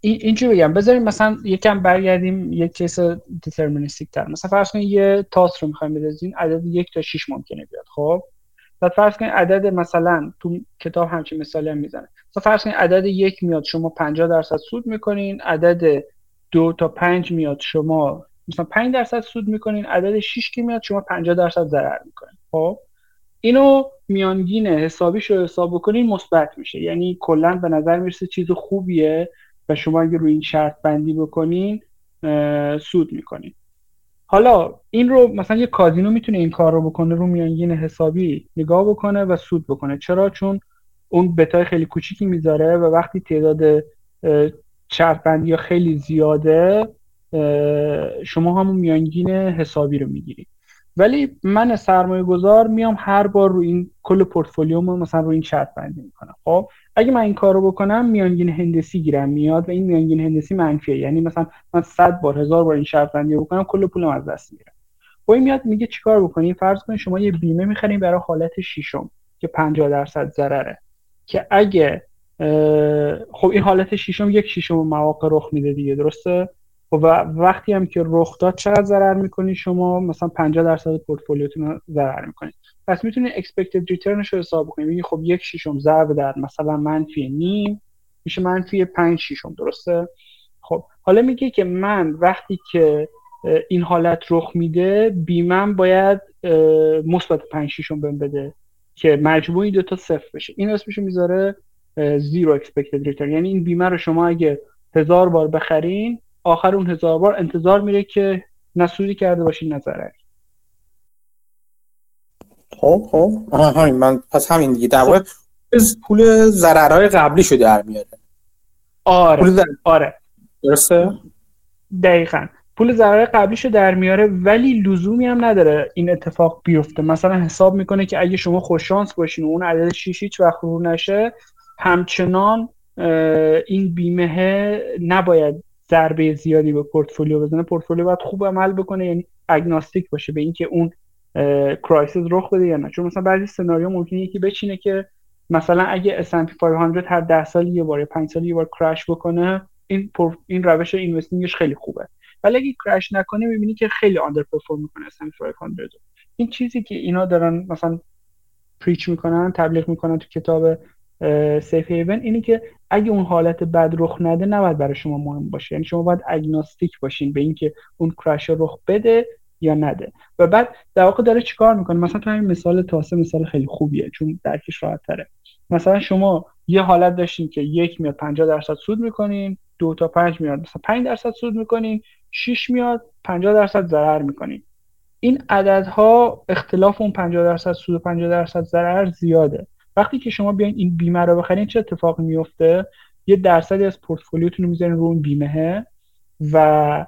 اینجوری بگم؟ بذاریم مثلا یکم برگردیم یک case deterministic تر. مثلا فرض کنید یه تاس رو می‌خوایم بذارین عدد یک تا 6 ممکنه بیاد خب؟ بعد فرض کنید عدد مثلا تو کتاب همچین مثالی هم می‌زنه. مثلا فرض کنید عدد یک میاد شما 50 درصد سود می‌کنین عدد دو تا پنج میاد شما مثلا 5 درصد سود می‌کنین عدد 6 که میاد شما 50 درصد ضرر می‌کنین خب؟ اینو میانگین حسابیش رو حساب بکنین مثبت میشه. یعنی کلا به نظر می‌رسه چیز خوبیه و شما اگه روی این شرط بندی بکنین سود می‌کنین. حالا این رو مثلا یه کازینو می‌تونه این کار رو بکنه رو میانگین حسابی نگاه بکنه و سود بکنه. چرا؟ چون اون بتای خیلی کوچیکی می‌ذاره و وقتی تعداد شرط بندی خیلی زیاده شما همون میانگین حسابی رو می‌گیرید ولی من سرمایه گذار میام هر بار رو این کل پورتفولیوم مثلا رو این شرط بندی می‌کنم. خب اگه من این کارو بکنم میانگین هندسی گیرم میاد و این میانگین هندسی منفیه. یعنی مثلا من 100 بار هزار بار این شرط بندی بکنم کل پولم از دست میره. و این میاد میگه چیکار بکنی؟ فرض کنید شما یه بیمه می‌خرین برای حالت شیشم که 50 درصد ضرره. که اگه خب این حالت شیشم یک شیشم مواقع رخ میده دیگه درسته؟ خب و وقتی هم که رخ داد چقدر ضرر می‌کنی؟ شما مثلا 50 درصد پورتفولیوتون رو ضرر می‌کنید پس می‌تونید expected returnش رو حساب کنید میگی خب یک شیشم ضرب در مثلا منفی نیم میشه منفی 5 شیشم درسته؟ خب حالا میگه که من وقتی که این حالت رخ میده بیمم باید مثبت 5 شیشم بهم بده که مجموعی دو تا صفر بشه. این اسمشو می‌ذاره زیرو اکسپکتد ریترن یعنی این بیمه رو شما اگه هزار بار بخرین آخر اون هزار بار انتظار میره که نسودی کرده باشین نظره. خب خب. همین. من پس همین دیگه. در واقع پول ضررهای قبلی شو در میاره. آره. آره. درسته؟ دقیقا. پول ضرر قبلیشو در میاره ولی لزومی هم نداره این اتفاق بیفته. مثلا حساب می‌کنه که اگه شما خوششانس باشین و اون عدد 6 هیچ وقت رو نشه همچنان این بیمه نباید ضربه زیادی به پورتفولیو بزنه پورتفولیو باید خوب عمل بکنه یعنی agnostic باشه به اینکه اون crisis رخ بده یا نه. چون مثلا بعضی سناریو ممکنه یکی بچینه که مثلا اگه S&P 500 هر 10 سال یه بار یا 5 سال یه بار crash بکنه این این روش اینوستینگش خیلی خوبه. ولی اگه crash نکنه می‌بینی که خیلی underperform می‌کنه S&P 500 این چیزی که اینا دارن مثلا پریچ می‌کنن تبلیغ می‌کنن تو کتاب سیف هیون اینه که اگه اون حالت بد رخ نده نباید برای شما مهم باشه. یعنی شما باید اگناستیک باشین به اینکه اون کرش رخ بده یا نده. و بعد در واقع داره چیکار می‌کنه؟ مثلا تو همین مثال تاسه مثال خیلی خوبیه چون درکش راحت تره مثلا شما یه حالت داشتین که یک میاد 50 درصد سود می‌کنین دو تا پنج میاد مثلا 5 درصد سود می‌کنین 6 میاد 50 درصد ضرر می‌کنین. این عددها اختلاف اون 50 درصد سود و 50 درصد ضرر زیاده. وقتی که شما بیاین این بیمه رو بخرین چه اتفاقی میفته؟ یه درصدی از پورتفولیوتون رو می‌ذارین رو اون بیمه و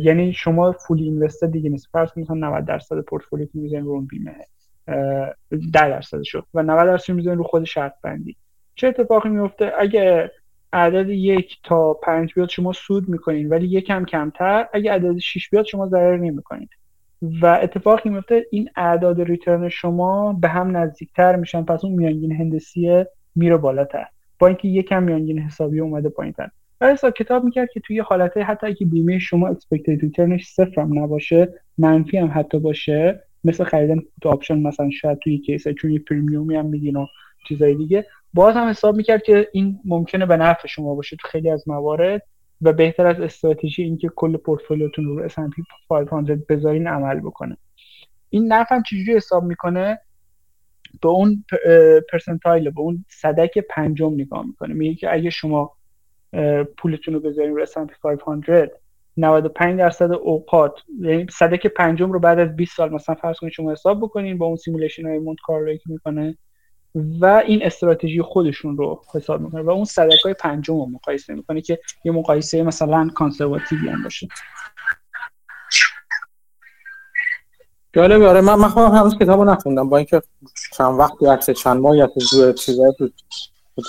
یعنی شما فول اینوستر دیگه نیست. فرض کنید 90 درصد پورتفولیوتون می‌ذارین رو اون بیمه. 10 درصد شد و 90 درصد می‌ذارین رو خود شرط بندی. چه اتفاقی میفته؟ اگه عدد یک تا پنج بیاد شما سود می‌کنین ولی یکم کمتر اگه عدد 6 بیاد شما ضرر نمی‌کنین. و اتفاقی میفته این اعداد return شما به هم نزدیکتر میشن پس اون میانگین هندسی میره بالاتر. با اینکه یکم میانگین حسابی اومده پایینتر. ولی کتاب می‌کرد که توی حالته حتی اگه بیمه شما expected return ش صفر هم نباشه منفی هم حتی باشه مثل خریدن put option مثلا شاید توی case چون یه premium ی هم میدین و چیزای دیگه. باز هم حساب می‌کرد که این ممکنه به نفع شما باشه تو خیلی از موارد. و بهتر از استراتژی اینکه کل پورتفولیوتون رو S&P 500 بذارین عمل بکنه. این نرخ هم چجوری حساب می‌کنه؟ به اون percentile به اون صدک پنجم نگاه می‌کنه. میگه که اگه شما پولتون رو بذارین رو S&P 500 95 درصد اوقات یعنی صدک پنجم رو بعد از 20 سال مثلا فرض کنید شما حساب بکنین با اون simulation های Monte Carlo ی که می‌کنه. و این استراتژی خودشون رو حساب می‌کنه و اون صدک های پنجم رو مقایسه می‌کنه که یه مقایسه مثلا کانسرواتیوی هم باشه. جالبه. آره من من خودم هنوز کتابو نخوندم. با اینکه چند وقت عکس چند ماهی از روی چیزای تو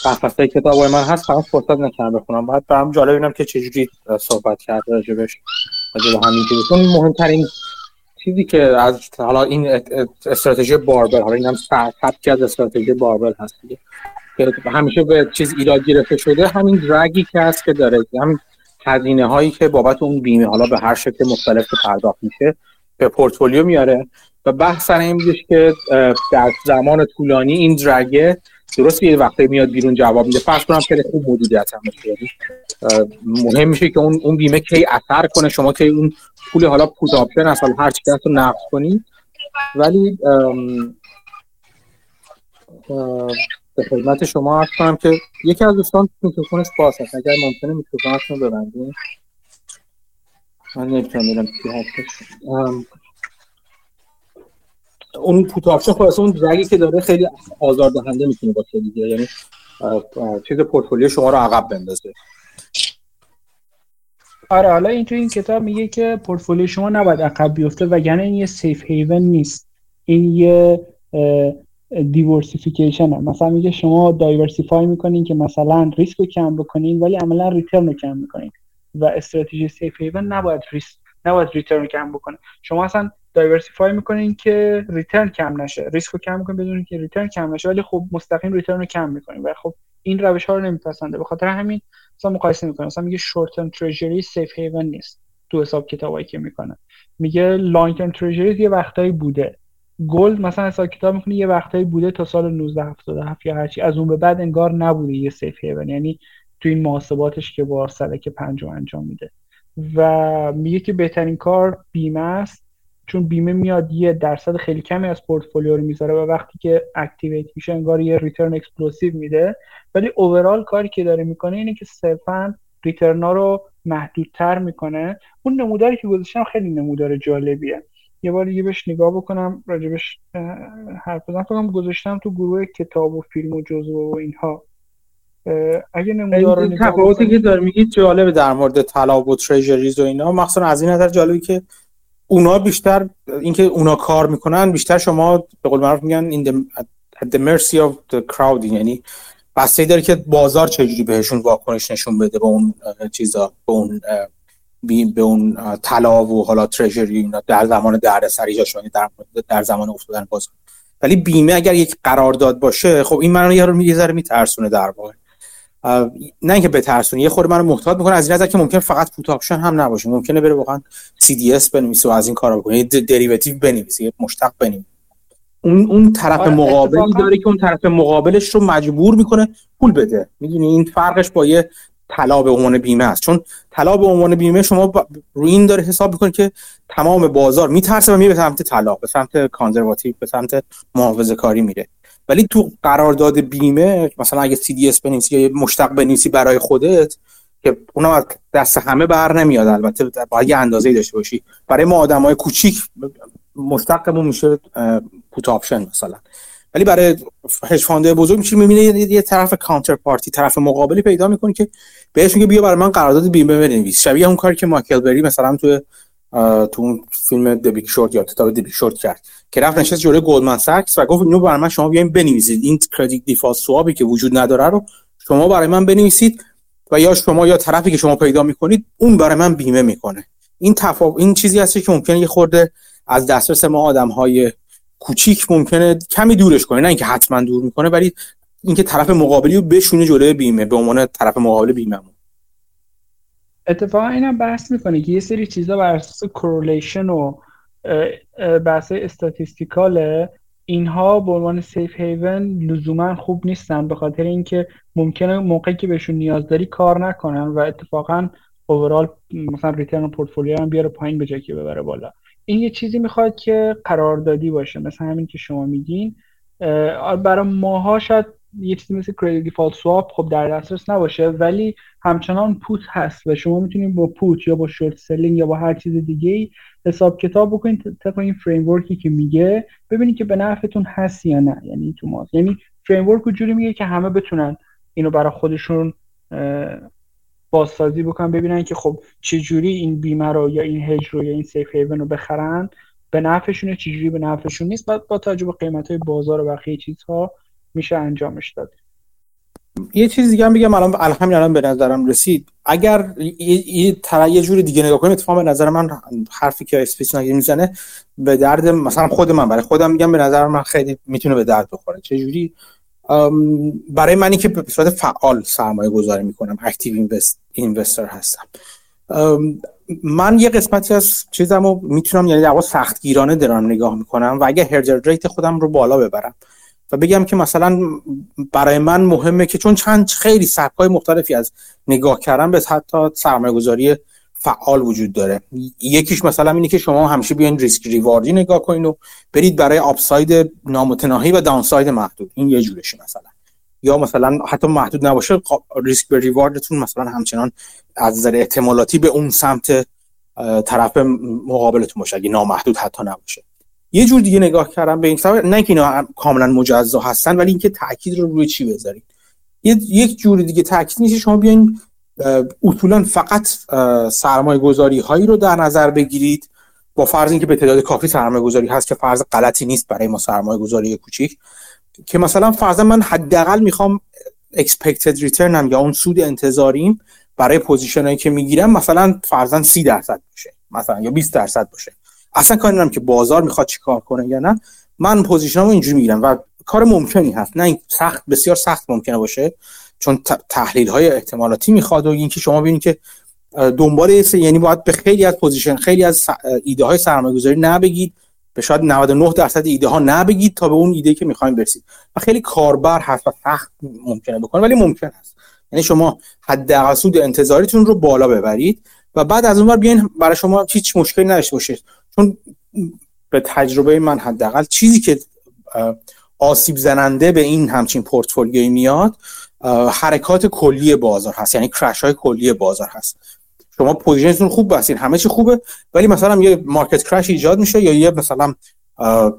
قفسه کتاب من هست فقط فرصت نکردم بخونم. باید برام جالب ببینم که چجوری صحبت کرد راجبش راجب همین چیزی مهمترین چیزی که از حالا این استراتژی باربل حالا این هم سبکی از استراتژی باربل هست که همیشه به چیز ایراد گرفته شده همین drag ی که هست که داره همین هزینه هایی که بابت اون بیمه حالا به هر شکل مختلف پرداخت میشه به پورتفولیو میاره. و بحث سر این که در زمان طولانی این drag ه درست یه وقتی میاد بیرون جواب میده. فرض کنم خیلی خوب مدیریت هم مهم میشه که اون اون بیمه کی اثر کنه. شما که اون پول حالا put option اصلا هر چی رو نقد کنید ولی به خدمت شما عرض کنم که یکی از دوستان میکروفونش باز هست. اگر ممکنه میکروفونتون رو ببندید من نمی‌تونم ببینم کی هستش اون put option خلاصه اون drag ی که داره خیلی آزاردهنده می‌تونه باشه دیگه. یعنی چیز پورتفولیو شما رو عقب بندازه. آره حالا این تو این کتاب میگه که پورتفولیو شما نباید عقب بیفته و یعنی این یه safe haven نیست. این یه diversification مثلا میگه شما diversify می‌کنین که مثلا ریسک رو کم بکنین ولی عملا return رو کم می‌کنین. و استراتژی safe haven نباید ریسک نباید return رو کم بکنه. شما اصلا diversify می‌کنین که return کم نشه. ریسک رو کم می‌کنین بدون که return کم نشه ولی خب مستقیم return رو کم می‌کنین و خب این روش ها رو نمیپسنده. به خاطر همین مثلا مقایسه می‌کنه مثلا میگه short term treasury safe haven نیست تو حساب کتابایی که می‌کنه. میگه long term treasury یه وقتایی بوده. gold مثلا حساب کتاب می‌کنه یه وقتایی بوده تا سال 1977 یا هرچی از اون به بعد انگار نبوده یه safe haven یعنی تو این محاسباتش که با صدک پنجم انجام میده. و میگه که بهترین کار بیمه است چون بیمه میاد یه درصد خیلی کمی از پورتفولیو رو می‌ذاره و وقتی که activate میشه انگار یه return explosive میده. ولی overall کاری که داره می‌کنه اینه که صرفا ریترنا رو محدودتر می‌کنه. اون نموداری که گذاشتم خیلی نمودار جالبیه. یه بار دیگه بهش نگاه بکنم راجبش حرف بزنم. گذاشتم تو گروه کتاب و فیلم و جزو و اینها. اگه نمودار این تفاوتی که داره میگید جالبه در مورد طلا و تریجریز و اینا. مخصوصا از این نظر جالبی که اونا بیشتر اینکه اونا کار می‌کنن بیشتر شما به قول معروف میگن in the, mercy of the crowd یعنی بسته داره که بازار چجوری بهشون واکنش نشون بده به اون چیزا به اون به اون طلا و حالا treasury اینا در زمان دردسری جاشون در در زمان افتادن بازار ولی بیمه اگر یک قرارداد باشه خب این منو یه رو یه میترسونه در واقع. نه اینکه بترسونه یه خورده منو محتاط می‌کنه. از این نظر که ممکن فقط put option هم نباشه. ممکنه بره واقعا CDS بنویسه و از این کارا بکنه. derivative بنویسه یه مشتق بنویسه. اون اون طرف آره مقابلی داره که اون طرف مقابلش رو مجبور می‌کنه پول بده. می‌دونی؟ این فرقش با یه طلا به عنوان بیمه است. چون طلا به عنوان بیمه شما روی این داره حساب می‌کنه که تمام بازار میترسه و میره به سمت طلا به سمت کانزرواتیو به سمت محافظه کاری میره. ولی تو قرارداد بیمه مثلا اگه سی دی اس بنویسی یا مشتق بنویسی برای خودت که اونم از دست همه بر نمیاد البته باید یه اندازه‌ای داشته باشی. برای ما آدمای کوچیک مشتقمون میشه put option مثلا. ولی برای hedge fund بزرگ میشه می‌بینه یه طرف counterparty طرف مقابلی پیدا می‌کنه که بهش میگه بیا برای من قرارداد بیمه بنویس. شبیه اون کاری که مایکل بری مثلا تو تو اون فیلم The Big Short یا کتاب The Big Short کرد. که رفت نشست جلوی گلدمن ساکس و گفت اینو برای من شما بیاین بنویسید. این credit default swap ی که وجود نداره رو شما برای من بنویسید و یا شما یا طرفی که شما پیدا می‌کنید اون برای من بیمه می‌کنه. این تفاوت این چیزی هست که ممکنه یه خورده از دسترس ما آدم های کوچیک ممکنه کمی دورش کنه. نه اینکه حتما دور می‌کنه ولی اینکه طرف مقابلی رو بشونه جلوی بیمه به عنوان طرف مقابل بیمه اتفاقا اینم بحث می‌کنه که یه سری چیزا بر اساس correlation و بحث statistical ه اینها به عنوان safe haven لزوما خوب نیستن به خاطر اینکه ممکنه موقعی که بهشون نیاز داری کار نکنن و اتفاقا overall مثلا return پورتفولیو هم بیاره پایین به جای که ببره بالا. این یه چیزی می‌خواد که قراردادی باشه مثل همین که شما میگین. برای ماها شاید یه چیزی مثل credit default swap خب در دسترس نباشه ولی همچنان put هست و شما می‌تونید با put یا با short selling یا با هر چیز دیگه ای حساب کتاب بکنید طبق این فریم که میگه. ببینید که به نفعتون هست یا نه یعنی تو math است. یعنی framework جوری میگه که همه بتونن اینو برای خودشون بازسازی بکنن ببینن که خب چجوری این بیمه رو یا این هج رو یا این safe haven رو بخرن. به نفعشونه چجوری به نفعشون نیست. بعد با توجه به قیمت های بازار و بقیه چیزها میشه انجامش داد یه چیز دیگه هم بگم الان همین الان به نظرم رسید. اگر یه یه جور دیگه نگاه کنیم اتفاقا به نظر من حرفی که اسپیتزناگل می‌زنه به درد مثلا خود من برای خودم میگم به نظر من خیلی می‌تونه به درد بخوره. چه جوری؟ برای منی که به صورت فعال سرمایه گذاری می‌کنم active investor هستم. من یه قسمتی از چیزم می‌تونم یعنی در سختگیرانه دارم نگاه می‌کنم و اگه hurdle rate خودم رو بالا ببرم و بگم که مثلا برای من مهمه که چون چند خیلی سبکای مختلفی از نگاه کردن به حتی سرمایه گذاری فعال وجود داره. یکیش مثلا اینه که شما همیشه بیاین risk reward ی نگاه کنین و برید برای آپساید نامتناهی و داونساید محدود. این یه جورشه مثلا. یا مثلا حتی محدود نباشه ریسک به ریواردتون مثلا همچنان از نظر احتمالاتی به اون سمت طرف مقابلتون باشه اگه نامحدود حتی نباشه. یه جور دیگه نگاه کردم به این سبب نه که اینا کاملا مجزا هستن ولی اینکه تاکید رو روی چی بذارید. یک جور دیگه تاکید میشه شما بیاین اصولا فقط سرمایه گذاری هایی رو در نظر بگیرید. با فرض اینکه به تعداد کافی سرمایه گذاری هست که فرض غلطی نیست برای ما سرمایه گذاری کوچیک. که مثلا فرض من حداقل می‌خوام expected return هم یا اون سود انتظاریم برای position هایی که می‌گیرم مثلا فرضاً 30 درصد باشه مثلا یا 20 درصد باشه. اصلا کاری ندارم که بازار می‌خواد چیکار کنه یا نه. من position مو اینجوری می‌گیرم و کار ممکنی هست. نه سخت بسیار سخت ممکنه باشه. چون تحلیل های احتمالاتی می‌خواد و اینکه شما ببینید که دنبال یعنی باید به خیلی از position خیلی از ایده های سرمایه‌گذاری نه بگید. به شاید 99 درصد ایده ها نه بگید تا به اون ایده که می‌خوایم برسید. و خیلی کار بر هست و سخت ممکنه بکنه ولی ممکن است یعنی شما حد سود انتظاریتون رو بالا ببرید و بعد از اون بیاین برای شما هیچ مشکلی نداشته باشه چون به تجربه من حداقل چیزی که آسیب زننده به این همچین پورتفولیوی میاد حرکات کلی بازار هست یعنی crash های کلی بازار هست. شما position تون خوب بستین همه چی خوبه ولی مثلا یه market crash ایجاد میشه یا یه مثلا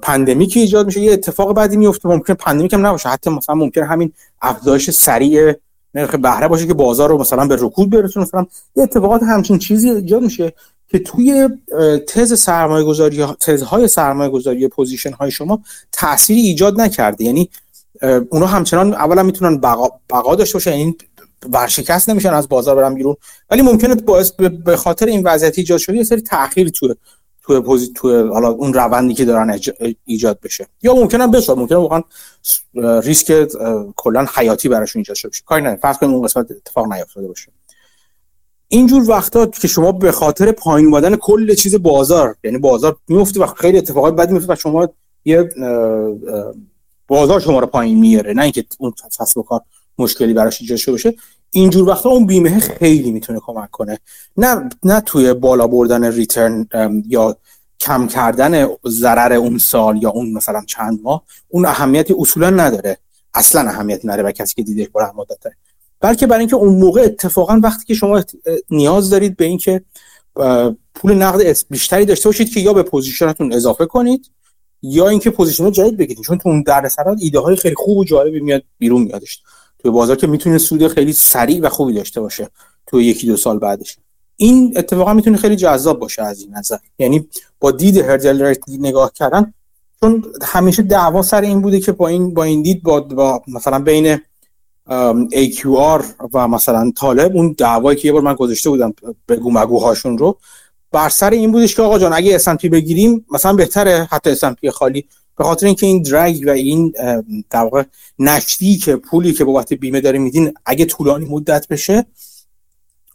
pandemic ایجاد میشه یه اتفاق بعدی میفته ممکن pandemic هم نباشه. حتی مثلا ممکن همین افزایش سریع نرخ بهره باشه که بازار رو مثلا به رکود برسونه مثلا یه اتفاقات همچین چیزی ایجاد میشه. که توی تز سرمایه گذاری تزهای سرمایه گذاری position های شما تأثیری ایجاد نکرده. یعنی اونا همچنان اولا می‌تونن بقا, بقا داشته باشه یعنی ورشکست نمیشن از بازار برن بیرون. ولی ممکنه باعث به خاطر این وضعیت ایجاد شده یه سری تأخیر تو تو تو حالا اون روندی که دارن ایجاد بشه. یا ممکنه بشه ممکنه واقعا ریسک کلا حیاتی براشون ایجاد شده کاری نه فرض کنیم اون قسمت اتفاق نیفتاده باشه. اینجور وقتا که شما به خاطر پایین اومدن کل چیز بازار یعنی بازار میفته و خیلی اتفاقات بدی میفته و شما یه بازار شما رو پایین میاره. نه اینکه اون کسب و کار مشکلی براش ایجاد شده باشه. اینجور وقتا اون بیمه خیلی می‌تونه کمک کنه. نه نه توی بالا بردن ریترن یا کم کردن ضرر اون سال یا اون مثلا چند ماه اون اهمیتی اصولا نداره. اصلا اهمیت نداره و کسی که دیده بره مدت داره بلکه برای اینکه اون موقع اتفاقا وقتی که شما نیاز دارید به اینکه پول نقد بیشتری داشته باشید که یا به position تون اضافه کنید یا اینکه position جدید بگیرید. چون تو اون دردسرات ایده های خیلی خوب و جالبی میاد بیرون میادش. توی بازار که می‌تونه سود خیلی سریع و خوبی داشته باشه تو یکی دو سال بعدش. این اتفاقا می‌تونه خیلی جذاب باشه از این نظر. یعنی با دید rate نگاه کردن چون همیشه دعوا سر این بوده که با این با این دید با, با مثلا بین AQR و مثلا طالب اون دعوایی که یه بار من گذاشته بودم بگو مگوهاشون رو بر سر این بودش که آقا جان اگه S&P بگیریم مثلا بهتره حتی S&P خالی. به خاطر اینکه این درگ و این در واقع نشتی که پولی که بابت بیمه داره میدین اگه طولانی مدت بشه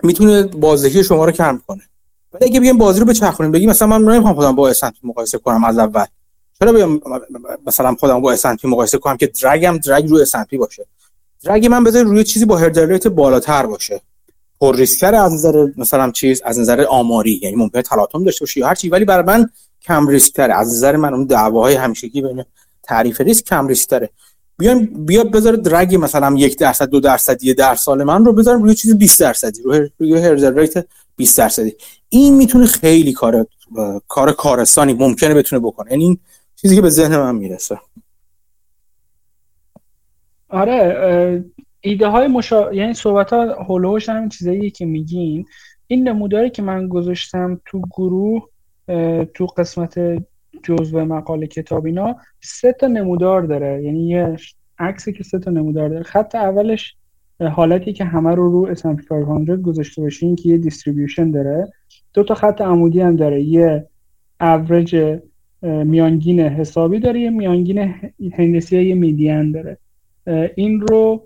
می‌تونه بازدهی شما رو کم کنه. ولی اگه بیایم بازی رو بچرخونیم بگیم مثلا من نمی‌خوام خودم با S&P مقایسه کنم از اول. چرا بیام مثلا خودم با S&P مقایسه کنم که درگم درگ روی S&P باشه؟ drag من بذار روی چیزی با hurdle بالاتر باشه پر ریسکر از نظر مثلا چیز از نظر آماری یعنی ممکنه تلاطم داشته باشه یا هر چی ولی برای من کم ریسک تره از نظر من اون دعواهای همیشگی بین تعریف ریسک کم ریسک تره بیایم بیا بذار drag مثلا یک درصد دو درصد یه در سال من رو بذارم روی چیز 20 درصدی روی روی hurdle rate 20 درصدی. این می‌تونه خیلی کار کار کارستانی ممکنه بتونه بکنه. یعنی این چیزی که به ذهن من می‌رسه. آره ایده های مشا... یعنی صحبت ها هولوش همین چیزایی که میگین. این نموداری که من گذاشتم تو گروه تو قسمت جزء مقاله کتاب اینا سه تا نمودار داره. یعنی یه عکسی که سه تا نمودار داره. خط اولش حالتی که همه رو رو S&P 500 گذاشته باشین که یه دیستریبیوشن داره. دو تا خط عمودی هم داره. یه اوریج میانگین حسابی داره یه میانگین هندسی یه میدین داره. این رو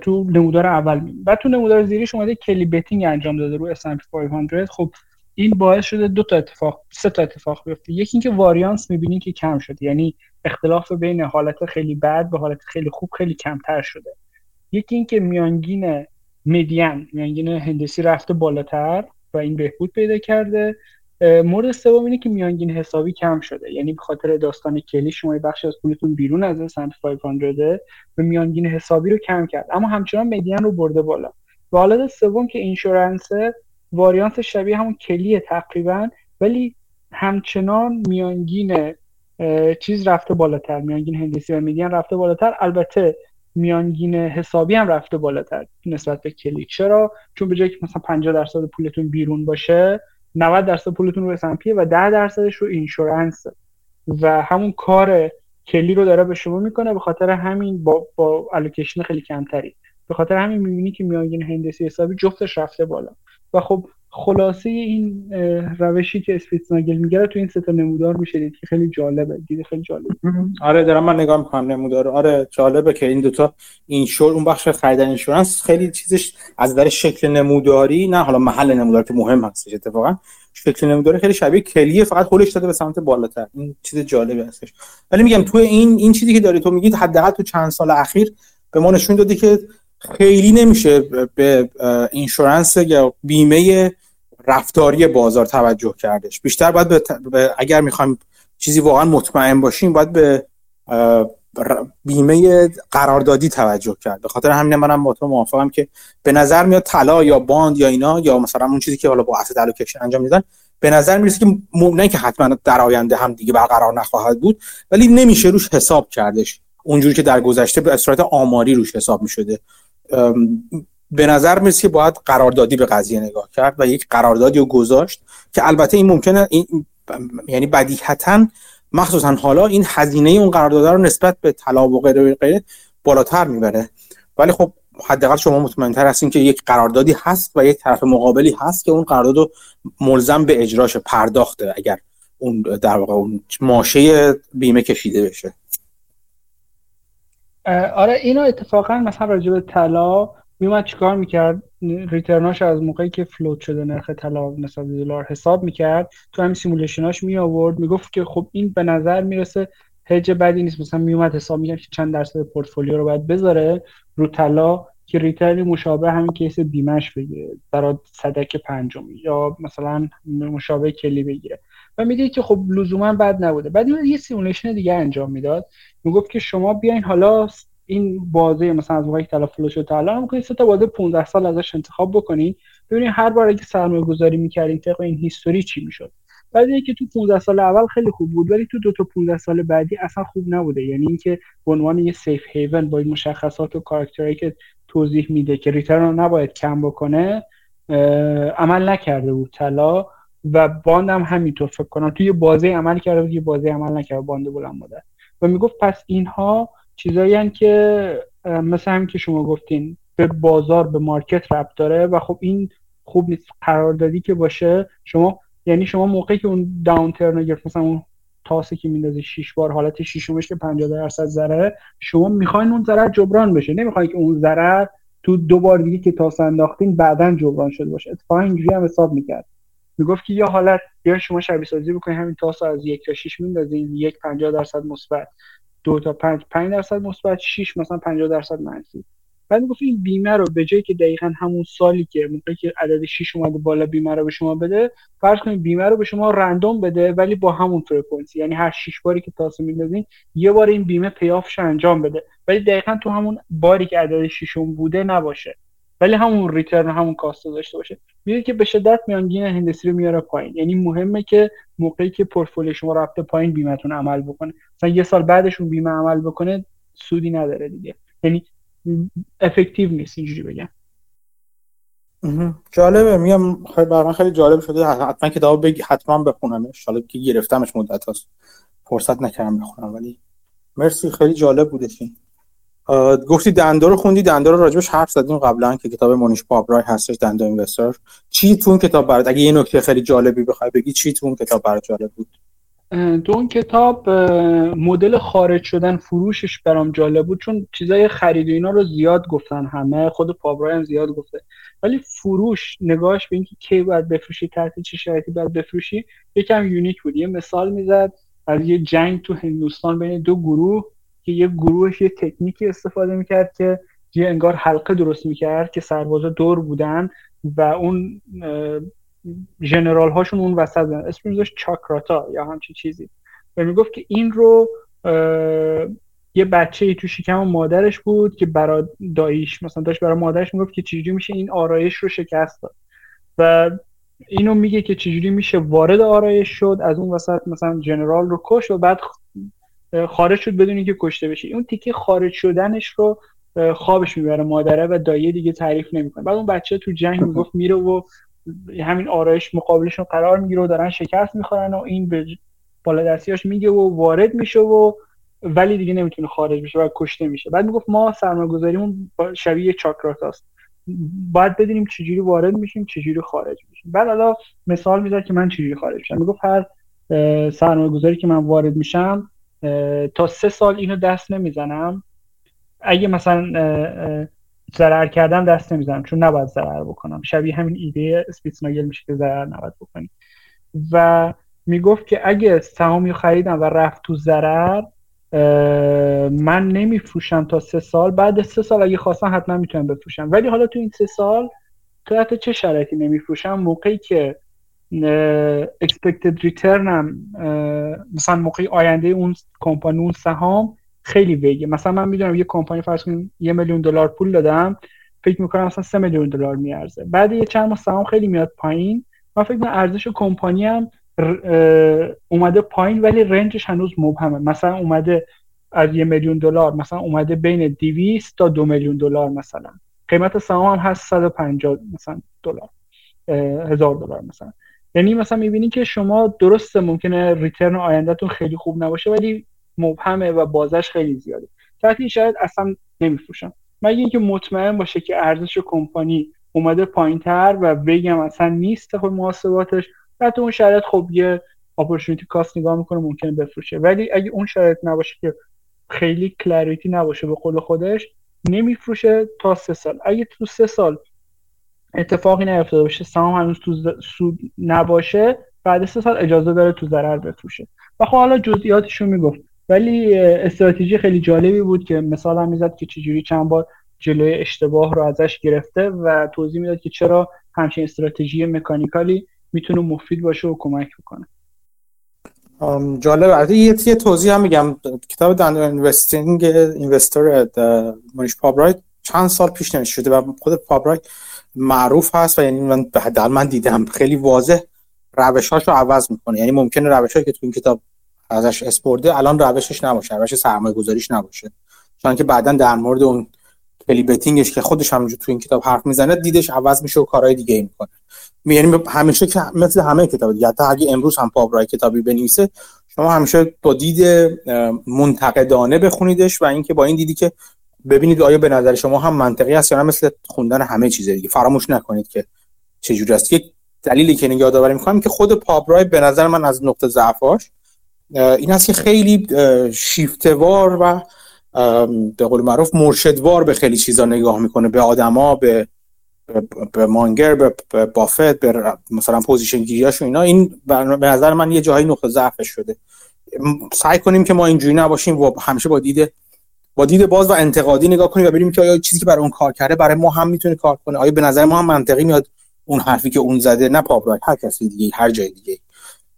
تو نمودار اول می بعد تو نمودار زیریش اومده کلی بتینگ انجام داده رو S&P 500 خب این باعث شده دو تا اتفاق سه تا اتفاق بیفته. یکی اینکه واریانس می‌بینی که کم شده یعنی اختلاف بین حالت خیلی بد به حالت خیلی خوب خیلی کمتر شده. یکی اینکه میانگین مدین میانگین هندسی رفته بالاتر و این بهبود پیدا کرده. مورد سوم اینه که میانگین حسابی کم شده. یعنی به خاطر داستان کلی شما بخشی از پولتون بیرون از سمت 500 به میانگین حسابی رو کم کرد. اما همچنان مدین رو برده بالا. و حالت سوم که اینشورنس واریانت شبیه همون کلیه تقریبا ولی همچنان میانگین چیز رفته بالاتر. میانگین هندسی و میدین رفته بالاتر. البته میانگین حسابی هم رفته بالاتر نسبت به کلی چرا؟ چون به جایی که مثلا 50 درصد پولتون بیرون باشه 90 درصد پولتون رو S&P و 10 درصدش رو insurance. و همون کار کلی رو داره به شما می‌کنه به خاطر همین با با allocation خیلی کمتری. به خاطر همین می‌بینی که میانگین هندسی حسابی جفتش رفته بالا. و خب خلاصه این روشی که اسپیتزناگل میگه تو این سه تا نمودار میشه دید که خیلی جالبه. دید خیلی جالبه. آره دارم من نگاه می‌کنم نمودار آره جالبه که این دوتا اینشور اون بخش خریدن اینشورنس خیلی چیزش از در شکل نموداری نه حالا محل نمودار که مهم هستش اتفاقا شکل نموداری خیلی شبیه کلیه فقط هولش داده به سمت بالاتر. این چیز جالبی هستش. ولی میگم تو این این چیزی که داری تو میگید حداقل تو چند سال اخیر به ما نشون دادی که خیلی نمیشه به اینشورنس یا بیمه رفتاری بازار توجه کردش. بیشتر باید به, اگر می‌خوایم چیزی واقعا مطمئن باشیم باید به بیمه قراردادی توجه کرد. به خاطر همین منم با تو موافقم که به نظر میاد طلا یا باند یا اینا یا مثلا اون چیزی که حالا با اسید الوکیشن انجام میدن به نظر می‌رسه که نه که حتما در آینده هم دیگه برقرار نخواهد بود ولی نمیشه روش حساب کردش. اونجوری که در گذشته به صورت آماری روش حساب می‌شده. به نظر می‌رسه که باید قراردادی به قضیه نگاه کرد و یک قراردادی رو گذاشت که البته این ممکنه این یعنی بدیهتا مخصوصا حالا این هزینه اون قرارداد رو نسبت به طلا و غیره غیره بالاتر می‌بره. ولی خب حداقل شما مطمئنتر هستین که یک قراردادی هست و یک طرف مقابلی هست که اون قرارداد رو ملزم به اجراش پرداخته اگر اون در واقع اون ماشه بیمه کشیده بشه. آره اینو اتفاقا مثلا راجع به طلا میومد چیکار می‌کرد؟ return هاش از موقعی که float شده نرخ طلا نسبت دلار حساب می‌کرد تو همین simulation هاش می آورد می‌گفت که خب این به نظر می‌رسه هج بدی نیست. مثلا میومد حساب می‌کرد که چند درصد پورتفولیو رو باید بذاره رو طلا که return ی مشابه همین case بیمش بگیره برای صدک پنجمی یا مثلا مشابه Kelly بگیره. و میگه که خب لزوما بد نبوده. بعد یه simulation دیگه انجام می‌داد. می‌گفت که شما بیاین حالا این بازه مثلا از موقعی که طلا float شد تا الان می‌کنید سه تا بازه 15 سال ازش انتخاب بکنید ببینید هر بار اگه سرمایه گذاری می‌کردین طبق این history چی می‌شد؟ بعد که تو 15 سال اول خیلی خوب بود ولی تو دو تا 15 سال بعدی اصلا خوب نبوده. یعنی اینکه به عنوان یه safe haven با این مشخصات و کاراکترهایی که توضیح میده که return رو نباید کم بکنه عمل نکرده بود طلا و bond هم همینطور فکر کنم. توی بازه عمل کرده بود یه بازه عمل نکرده bond بلند مدت. و می‌گفت پس اینها چیزایی که مثل همین که شما گفتین به بازار به مارکت ربط داره و خب این خوب نیست. قراردادی که باشه شما یعنی شما موقعی که اون داون گرفت مثلا اون تاسه که میندازه 6 بار حالت شیشمش که 50 درصد ضرره شما می‌خواین اون ضرر جبران بشه. نمی‌خواین که اون ضرر تو دو بار دیگه که تاس انداختین بعدا جبران شده باشه. اتفاقا اینجوری هم حساب می‌کرد. می‌گفت که یه حالت بیا شما شبیه سازی بکنین همین تاس از یک تا 6 میندازین یک 50 درصد مثبت. دو تا پنج پنج درصد مثبت 6 مثلا 50 درصد منفی. بعد گفت این بیمه رو به جای اینکه دقیقا همون سالی که موقعی که عدد 6 اومده بالا بیمه رو به شما بده فرض کنید بیمه رو به شما random بده ولی با همون فرکانسی. یعنی هر 6 باری که تاسو میندازین یه بار این بیمه payoff ش انجام بده. ولی دقیقا تو همون باری که عدد 6 بوده نباشه. ولی همون return همون cost داشته باشه. میگه که به شدت میانگین هندسی رو میاره پایین. یعنی مهمه که موقعی که پورتفولیو شما رفته پایین بیمهتون عمل بکنه. مثلا یه سال بعدشون بیمه عمل بکنه سودی نداره دیگه. یعنی افکتیو نیست اینجوری بگم. جالبه. میگم خیلی برام خیلی جالب شده. حتما کتاب بگی حتما بخونمش. حالا که گرفتمش مدت هست فرصت نکردم بخونم ولی مرسی. خیلی جالب بودش گفتی دندا رو خوندی دندا رو راجبش حرف زدیم قبلا که کتاب مونیش پاپرای هستش دندا اینوستر. چی تو اون کتاب برات؟ اگه یه نکته خیلی جالبی بخوای بگی چی تو اون کتاب برات جالب بود؟ تو اون کتاب مدل خارج شدن فروشش برام جالب بود چون چیزای خرید و اینا رو زیاد گفتن همه خود پاپرای هم زیاد گفته. ولی فروش نگاهش به اینکه کی باید بفروشی تحت چه شرایطی باید بفروشی یکم یونیک بود. یه مثال می‌زد از یه جنگ تو هندوستان بین دو گروه. که یه گروهش یه تکنیکی استفاده می‌کرد که یه انگار حلقه درست می‌کرد که سربازا دور بودن و اون جنرال هاشون اون وسط بودن. اسم میذاشت چاکراتا یا همچین چیزی. و می‌گفت که این رو یه بچه ای تو شکم مادرش بود که برای داییش مثلا داشت برای مادرش می‌گفت که چجوری میشه این آرایش رو شکست داد. و اینو میگه که چجوری میشه وارد آرایش شد از اون وسط مثلا جنرال رو کش و بعد خارج شد بدون اینکه کشته بشه. اون تیکه خارج شدنش رو خوابش می‌بره مادره و دایه دیگه تعریف نمی‌کنه بعد اون بچه تو جنگ می‌گفت میره و همین آرایش مقابلشون قرار می‌گیره و دارن شکست می‌خورن و این به بالا دستیاش میگه و وارد میشه و ولی دیگه نمی‌تونه خارج بشه و کشته میشه. بعد می‌گفت ما سرمایه گذاریمون شبیه چاکرات هست باید بدونیم چجوری وارد میشیم چجوری خارج میشیم. بعد حالا مثال می‌زد که من چجوری خارج میشم. می‌گفت هر سرمایه گذاری که من وارد میشم تا سه سال اینو دست نمی‌زنم. اگه مثلا ضرر کردم دست نمی‌زنم چون نباید ضرر بکنم. شبیه همین ایده اسپیتسناگل میشه که ضرر نباید بکنی. و می‌گفت که اگه سهامی خریدم و رفت تو ضرر من نمیفروشم تا سه سال. بعد سه سال اگه خواستم حتما می‌تونم بفروشم. ولی حالا تو این سه سال تو چه شرایطی نمیفروشم؟ موقعی که expected return هم مثلا موقعی آینده اون کمپانی اون سهام خیلی ویگه مثلا من می‌دونم یه کمپانی فرض کنیم یه میلیون دلار پول دادم فکر می‌کنم مثلا سه میلیون دلار میارزه. بعد یه چند ماه سهام خیلی میاد پایین. من فکر می‌کنم ارزش کمپانی هم اومده پایین ولی رنجش هنوز مبهمه. مثلا اومده از یه میلیون دلار مثلا اومده بین 200 تا دو میلیون دلار مثلا. قیمت سهام هم هست 150 مثلا دلار هزار دلار مثلا. یعنی مثلا می‌بینی که شما درسته ممکنه ریترن آیندهتون خیلی خوب نباشه ولی مبهمه و بازش خیلی زیاده. تحت این شاید اصلا نمیفروشم. مگه اینکه مطمئن باشه که ارزش کمپانی اومده پایین تر و بگم اصلا نیست خب محاسباتش بعد اون شرایط خب یه اپورتونتی کاست نگاه می‌کنه ممکنه بفروشه. ولی اگه اون شرایط نباشه که خیلی کلاریتی نباشه به قول خودش نمیفروشه تا سه سال. اگه تو سه سال اتفاقی نیفتاده باشه سهام هنوز تو سود نباشه بعد سه سال اجازه داره تو ضرر بفروشه. و خب حالا جزئیاتشو می‌گفت. ولی استراتژی خیلی جالبی بود که مثال هم می‌زد که چجوری چند بار جلوی اشتباه رو ازش گرفته و توضیح می‌داد که چرا همچین استراتژی مکانیکالی می‌تونه مفید باشه و کمک بکنه. جالب یه یه توضیح هم میگم. کتاب دان اینوستینگ اینوستر مونیش پابرایت چند سال پیش نوشته شده و خود پابرایت معروف هست و یعنی من به من دیدم. خیلی واضح روشاش رو عوض می‌کنه. یعنی ممکنه روشایی که تو این کتاب ازش اسپورده الان روشش نباشه روش سرمایه گذاریش نباشه. چون که بعدا در مورد اون کلی بتینگش که خودش هم تو این کتاب حرف می‌زنه دیدش عوض میشه و کارهای دیگه می‌کنه. یعنی همیشه که مثل همه کتاب دیگه حتی اگه امروز هم پابرای کتابی بنویسه شما همیشه با دید منتقدانه بخونیدش و اینکه با این دیدی که ببینید آیا به نظر شما هم منطقی است یا نه؟ مثل خوندن همه چیز دیگه. فراموش نکنید که چجوری است. یک دلیلی که یادآوری می‌کنم که خود پابرای به نظر من از نقطه ضعفاش این است که خیلی شیفتوار و به قول معروف مرشدوار به خیلی چیزا نگاه می‌کنه. به آدما به به مانگر به بافت به مثلا پوزیشن گیریاش و اینا. این به نظر من یه جایی نقطه ضعفش شده. سعی کنیم که ما اینجوری نباشیم. و همیشه با دید با دید باز و انتقادی نگاه کنیم و ببینیم که آیا چیزی که برای اون کار کرده برای ما هم می‌تونه کار کنه. آیا به نظر ما هم منطقی میاد اون حرفی که اون زده؟ نه پاپرای هر کسی دیگه هر جای دیگه.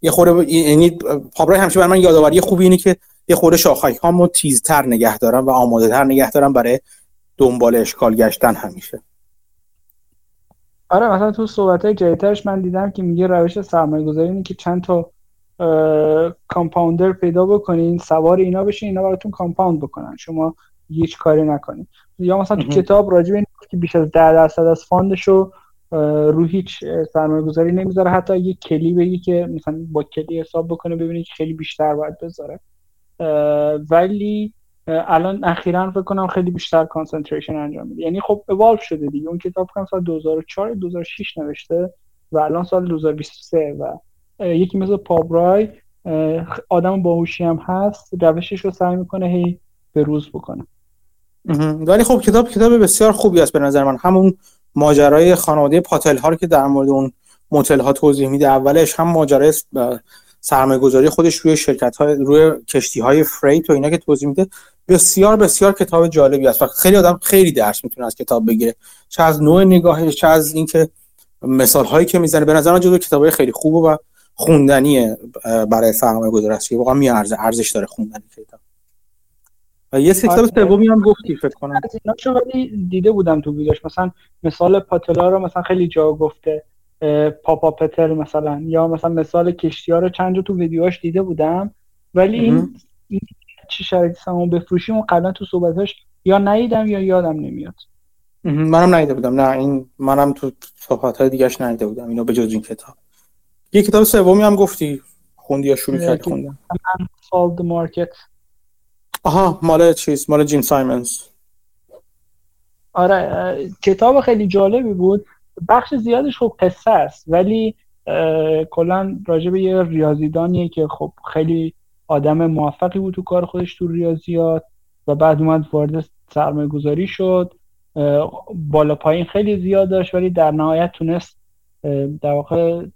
یه خورده یعنی پاپرای همیشه برای من یادآوری خوبی اینه که یه خورده شاخهای هامو تیزتر نگه دارم و آماده تر نگه دارم برای دنبال اشکال گشتن همیشه. آره مثلا تو صحبت های من دیدم که میگه روش سرمایه گذاری اینه که چند تا compounder پیدا بکنین سوار اینا بشین اینا براتون compound بکنن. شما هیچ کاری نکنین. یا مثلا تو کتاب راجع به که بیش از 10 درصد از fund ش رو رو هیچ سرمایه گذاری نمی‌ذاره. حتی یه کلی بگی که مثلا با کلی حساب بکنه ببینید خیلی بیشتر باید بذاره. ولی الان اخیرا فکر کنم خیلی بیشتر concentration انجام میده. یعنی خب اوالو شده دیگه. اون کتاب کنم سال 2004 2006 نوشته و الان سال 2023 و یکی مثل پابرای آدم باهوشی هم هست روشش رو سعی می‌کنه هی به روز بکنه. ولی خب کتاب کتاب بسیار خوبی است به نظر من. همون ماجرای خانواده پاتل ها که در مورد اون موتل ها توضیح میده. اولش هم ماجرای سرمایه گذاری خودش روی شرکت های روی کشتی های فریت و اینا که توضیح میده. بسیار بسیار کتاب جالبی است و خیلی آدم خیلی درس می‌تونه از کتاب بگیره. چه از نوع نگاهش چه از اینکه مثال هایی که می‌زنه. به نظر من جزو کتابای خیلی خوبه و خوندنیه برای سرمایه گذاری است واقعا میارزه ارزش داره خوندن کتاب و یه کتاب آره. سومی هم گفتی فکر کنم. اینا دیده بودم تو ویدیوش. مثلا مثال پاتلا رو مثلا خیلی جا گفته پاپا پتر مثلا. یا مثلا مثال کشتی ها رو چند جا تو ویدیوهاش دیده بودم. ولی این, این چی شرایطی سهام بفروشیم و قبلا تو صحبتاش یا ندیدم یا یادم نمیاد. منم ندیده بودم. نه این منم تو صحبت های دیگهش ندیده بودم. اینو به جز این کتاب. یه کتاب سومی هم گفتی خوندی یا شروع کردی خوندن. Market آها مال چیز مال جیم سایمنز. آره کتاب خیلی جالبی بود. بخش زیادش خب قصه است ولی کلا راجع به یه ریاضیدانیه که خب خیلی آدم موفقی بود تو کار خودش تو ریاضیات و بعد اومد وارد سرمایه گذاری شد بالا پایین خیلی زیاد داشت ولی در نهایت تونست در واقع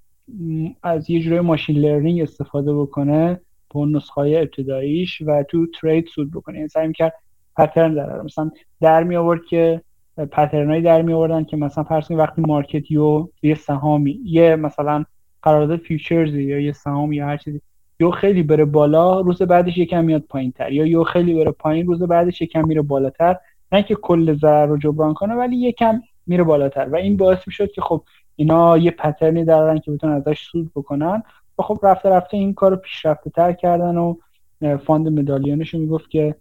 از یه جوری ماشین لرنینگ استفاده بکنه اون نسخه ابتداییش و تو ترید سود بکنه. یعنی سعی کرد پترن در مثلا در می آورد که پترنایی در می آوردن که مثلا فرض وقتی مارکت یو یه سهامی یه مثلا قرارداد futures ی یا یه سهام یا هر چیزی یهو خیلی بره بالا روز بعدش یکم میاد پایین تر یا یهو خیلی بره پایین روز بعدش یکم میره بالاتر. نه که کل ضرر رو جبران کنه ولی یکم میره بالاتر. و این باعث می‌شد که خب اینا یه pattern ی دارن که بتونن ازش سود بکنن. و خب رفته رفته این کار رو پیشرفته تر کردن و fund Medallion ش می‌گفت که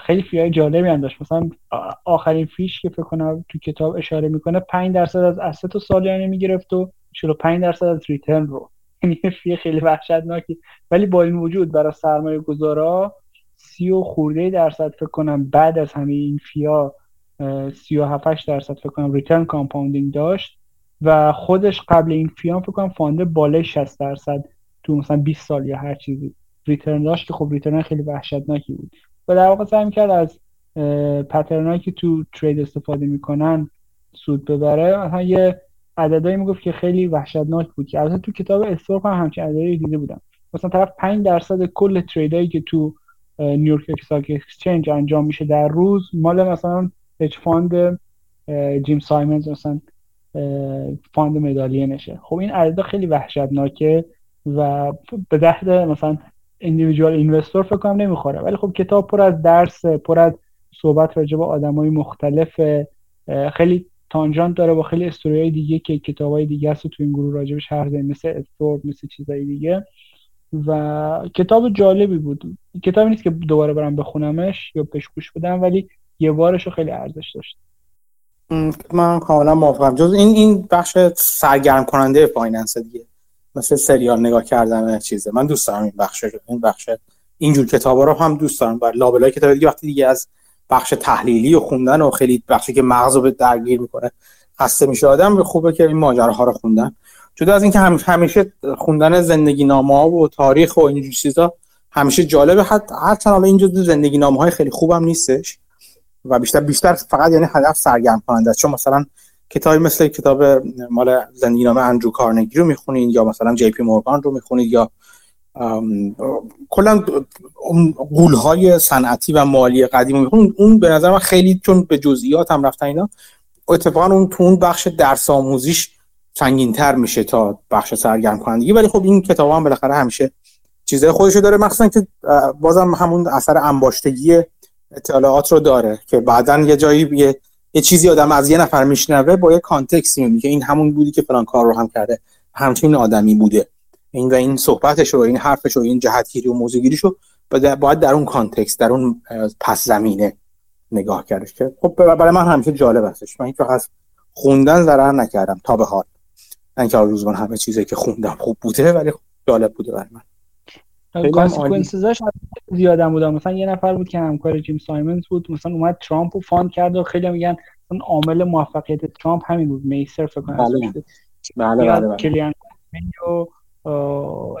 خیلی fee های جالبی هم داشت. مثلا آخرین fee ش که فکر کنم تو کتاب اشاره می‌کنه 5 درصد از asset رو سالیانه می‌گرفت و 45 درصد از return رو. *laughs* یعنی fee خیلی وحشتناکی. ولی با این وجود برای سرمایه گذارا سی و خورده درصد فکر کنم بعد از همه این fee ها سی و هفت هشت درصد فکر کنم return compounding داشت و خودش قبل این fee ام فکر کنم fund ه بالای 60 درصد تو مثلا 20 سال یا هر چیزی return داشت که خب return خیلی وحشتناکی بود. و در واقع سعی کرد از pattern ایی که تو trade استفاده می‌کنن سود ببره. مثلا یه عددهایی می‌گفت که خیلی وحشتناک بود که البته تو کتاب اد تورپ هم همچین عددهایی دیده بودم. مثلا طرف 5 درصد کل trade ایی که تو New York Stock Exchange انجام میشه در روز مال مثلا hedge fund جیم سایمنز مثلا fund Medallion شه خب این عدد خیلی وحشتناکه و به درد مثلا individual investor فکر کنم نمی‌خوره. ولی خب کتاب پر از درس پر از صحبت راجع به آدمای مختلف خیلی tangent داره با خیلی استوریای دیگه که کتابای دیگه هست تو این گروه راجبش حرف زدیم مثل اد تورپ مثل چیزای دیگه. و کتاب جالبی بود. کتابی نیست که دوباره برم بخونمش یا بهش گوش بدم ولی یه بارش خیلی ارزش داشت. من کاملا موافقم. جز این این بخش سرگرم کننده finance دیگه. مثل سریال نگاه کردن چیزه. من دوست دارم این بخش این بخش. اینجور کتابا رو هم دوست دارم. بر لابلای کتاب دیگه وقتی دیگه از بخش تحلیلی و خوندن و خیلی بخشی که مغز رو به درگیر می‌کنه خسته میشه آدم خوبه که این ماجراها رو خوندن. جدا از اینکه همیشه خوندن زندگی نامه و تاریخ و اینجور چیزا همیشه جالبه. حتی هرچند حالا این جزء زندگی نامه های خیلی خوبم نیستش. و بیشتر بیشتر فقط یعنی هدف سرگرم کننده چون مثلا کتابی مثل کتاب مال زندگی نامه اندرو کارنگی رو می‌خونید یا مثلا جی پی مورگان رو می‌خونید یا کلا قول های صنعتی و مالی قدیم می‌خونید. اون به نظر من خیلی چون به جزئیات هم رفتن اینا اتفاقا اون تو اون بخش درس آموزیش تر میشه تا بخش سرگرم کنندگی ولی خب این کتاب هم بالاخره همیشه چیزای خودشو داره. مخصوصا که بازم همون اثر انباشتگی اطلاعات رو داره که بعدا یه جایی یه, یه چیزی آدم از یه نفر میشنوه با یه کانتکسی میگه این همون بودی که فلان کار رو هم کرده. همچین آدمی بوده. این و این صحبتش رو این حرفش رو این جهتگیری و موضع‌گیریش رو باید در اون context در اون پس زمینه نگاه کردش که خب برای من همیشه جالب هستش. من اینکه از خوندن ضرر نکردم تا به حال. اینکه لزوما همه چیزی که خوندم خوب بوده ولی جالب بوده برای من. consequences اش زیادم بود مثلا یه نفر بود که همکار جیم سایمنز بود. مثلا اومد ترامپ رو fund کرد و خیلی میگن اون عامل موفقیت ترامپ همین بود. مرسر فکر کنم بله. بله بله, بله. کلی‌ان و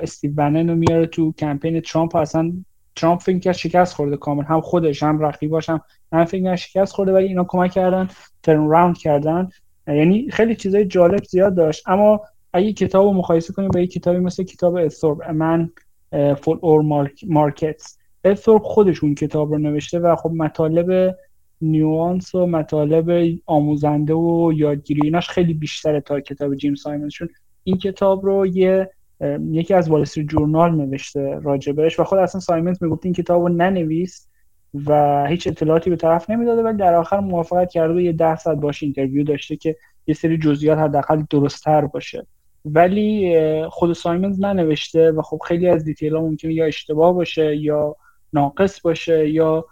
استیو بنن رو میاره تو کمپین ترامپ. اصلا ترامپ فکر کرد شکست خورده کامل. هم خودش هم رقیباش هم هم فکر شکست خورده ولی اینا کمک کردن turn around کردن. یعنی خیلی چیزای جالب زیاد داشت. اما اگه کتاب رو مقایسه کنیم با یه کتابی مثل کتاب اد تورپ A Man for All Markets اد تورپ خودش اون کتاب رو نوشته و خب مطالب nuance و مطالب آموزنده و یادگیری ایناش خیلی بیشتره تا کتاب جیم سایمنز چون این کتاب رو یه یکی از Wall Street Journal نوشته راجبش و خود اصلا سایمنز می‌گفت این کتاب رو ننویس و هیچ اطلاعاتی به طرف نمی‌داده ولی در آخر موافقت کرده و یه ده ساعت باش interview داشته که یه سری جزئیات حداقل درستتر باشه. ولی خود سایمنز ننوشته و خب خیلی از detail ها ممکنه یا اشتباه باشه یا ناقص باشه یا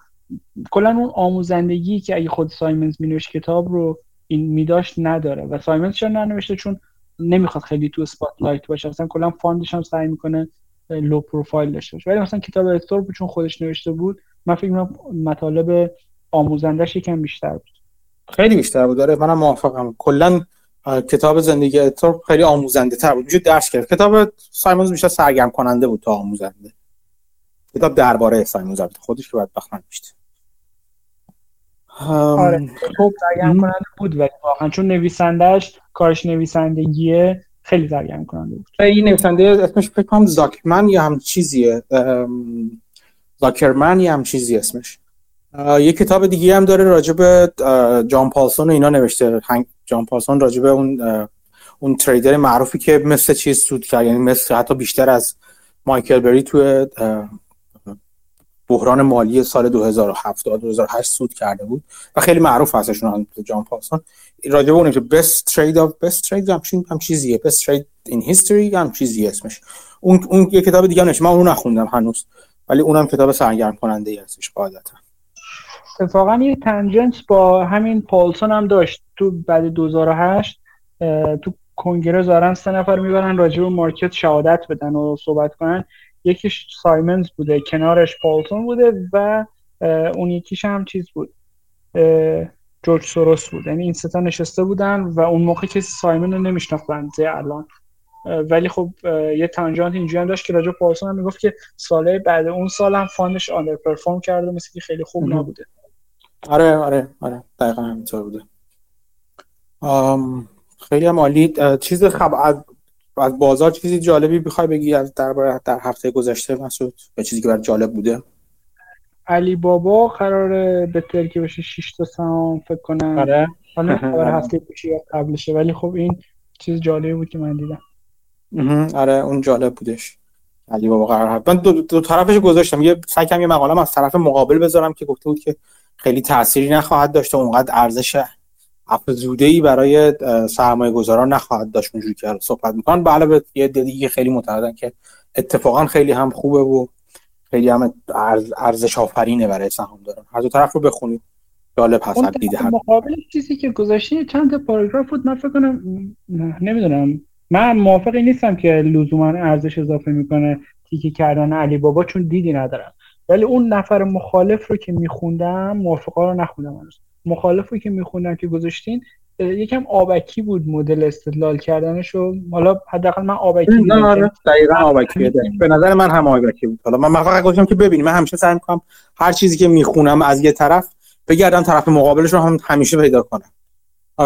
کلا اون آموزندگی که اگه خود سایمنز مینوشت کتاب رو این میداشت نداره و سایمنز چرا ننوشته؟ چون نمی‌خواد خیلی تو spotlight باشه. مثلا کلا fund ش هم سعی می‌کنه low profile داشته باشه. ولی مثلا کتاب اد تورپ چون خودش نوشته بود من فکر مطالب آموزندش یکم بیشتر بود. خیلی بیشتر بود. آره منم موافقم. کلا کتاب زندگی اد تورپ خیلی آموزنده تر بود. وجود درس کرد کتاب سایمنز بیشتر سرگرم کننده بود تا آموزنده. کتاب درباره سایمونز خودش که باید بخمن میشته آره. خب سرگرم کننده بود ولی واقعا چون نویسندهش کارش نویسندگیه خیلی سرگرم کننده بود. این نویسنده اسمش فکر کنم زاکمن یا هم چیزیه. زاکرمن یا هم چیزی اسمش. یه کتاب دیگه هم داره راجب جان پالسون و اینا نوشته. جان پالسون راجب اون اون تریدر معروفی که مثل چیز سود کرد یعنی مثل حتی بیشتر از مایکل بری توی بحران مالی سال 2007 2008 سود کرده بود و خیلی معروف هستشون جان پالسون. راجب اون که best trade of best trade همچین هم چیزیه. best trade in history هم چیزی اسمش. اون اون یه کتاب دیگه هم من اون نخوندم هنوز ولی اونم کتاب سرگرم کننده ای هستش قاعدتا. اتفاقا یه تنجنت با همین پالسون هم داشت. تو بعد 2008 تو کنگره زارن سه نفر می‌برن راجع به market شهادت بدن و صحبت کنن. یکیش سایمنز بوده کنارش پالسون بوده و اون یکیش هم چیز بود جورج سوروس بود. یعنی این ستا نشسته بودن و اون موقع کسی سایمنز رو نمیشناختن الان. ولی خب یه tangent اینجوری هم داشت که راجع پالسون هم می‌گفت که ساله بعد اون سال هم fund ش underperform کرده مثل که خیلی خوب نبوده. آره آره آره دقیقا همینطور بوده. خیلی هم عالی. چیز خب از, از بازار چیزی جالبی بخوای بگی از درباره در هفته گذشته مسعود؟ به چیزی که برای جالب بوده؟ علی بابا قراره به ترکی بشه 6 تا سهام فکر کنم. آره. حالا *laughs* خبر هفته پیشی یا قبلشه. ولی خب این چیز جالبی بود که من دیدم. آره اون جالب بودش. علی بابا قرار من دو, دو طرفش گذاشتم. یه سعی کردم یه مقاله از طرف مقابل بذارم که گفته بود که خیلی تأثیری نخواهد داشت و اونقدر ارزش افزوده ای برای سرمایه گذاران نخواهد داشت اونجوری که صحبت می‌کنن. به علاوه یه دیگه خیلی معتقدن که اتفاقا خیلی هم خوبه و خیلی هم ارزش آفرینه برای سهام دارن هر دو طرف رو بخونید. جالب هست مقابل چیزی که گذاشتی چند تا پاراگراف بود؟ من فکر کنم نمی‌دونم. من موافقی نیستم که لزوما ارزش اضافه می‌کنه تیکی کردن علی بابا چون دیدی ندارم. ولی اون نفر مخالف رو که میخوندم موافقا رو نخوندم هنوز. مخالف رو که میخوندم که گذاشتین یکم آبکی بود مدل استدلال کردنش و حالا حداقل من آبکی نه آره دقیقاً آبکی به نظر من هم آبکی بود. حالا من فقط گفتم که ببینیم من همیشه سعی می‌کنم هر چیزی که می‌خونم از یه طرف بگردم طرف مقابلش رو هم همیشه پیدا کنم.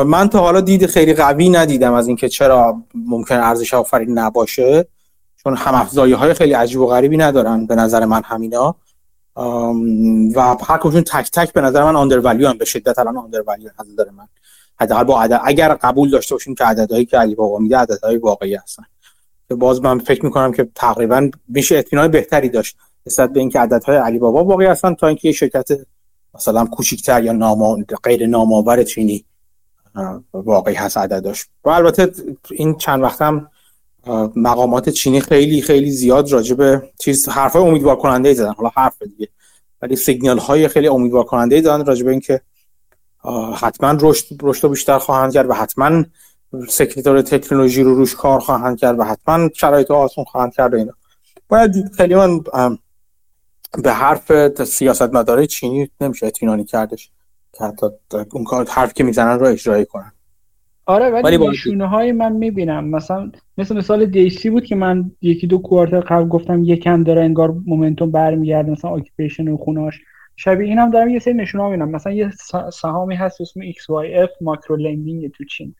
من تا حالا دید خیلی قوی ندیدم از اینکه چرا ممکن ارزش آفرین نباشه چون هم افزایی های خیلی عجیب و غریبی ندارن به نظر من همینا. و هر کدوم تک تک به نظر من آندر ولیو هم به شدت الان آندر ولیو نظر من. حداقل با عدد اگر قبول داشته باشیم که عددهایی که علی بابا میده عددهای واقعی هستن. باز من فکر می‌کنم که تقریبا میشه اطمینان بهتری داشت نسبت به اینکه عددهای علی بابا واقعی هستن تا اینکه یه شرکت مثلا کوچیکتر یا نام غیر نامآور چینی واقعی هست عدداش و البته این چند وقت هم مقامات چینی خیلی خیلی زیاد راجع به چیز حرفای امیدوار کننده ای زدن. حالا حرف دیگه. ولی سیگنال های خیلی امیدوار کننده ای دادن راجع به اینکه حتما رشد رشد بیشتر خواهند کرد و حتما سکرتار تکنولوژی رو روش کار خواهند کرد و حتما شرایط آسون خواهند کرد اینا. باید خیلی من به حرف سیاست مداره چینی نمیشه اطمینانی کردش که حتی اون کار حرف که می‌زنن رو اجرایی کنن. آره ولی, ولی نشونه های من می‌بینم. مثلا مثل مثال دیسی بود که من یکی دو کوارتر قبل گفتم یکم داره انگار مومنتوم برمیگرده مثلا اکیپیشن و خوناش شبیه اینم دارم یه سری نشونه می‌بینم. مثلا یه سهامی هست اسم XYF ماکرو لندینگ تو چین.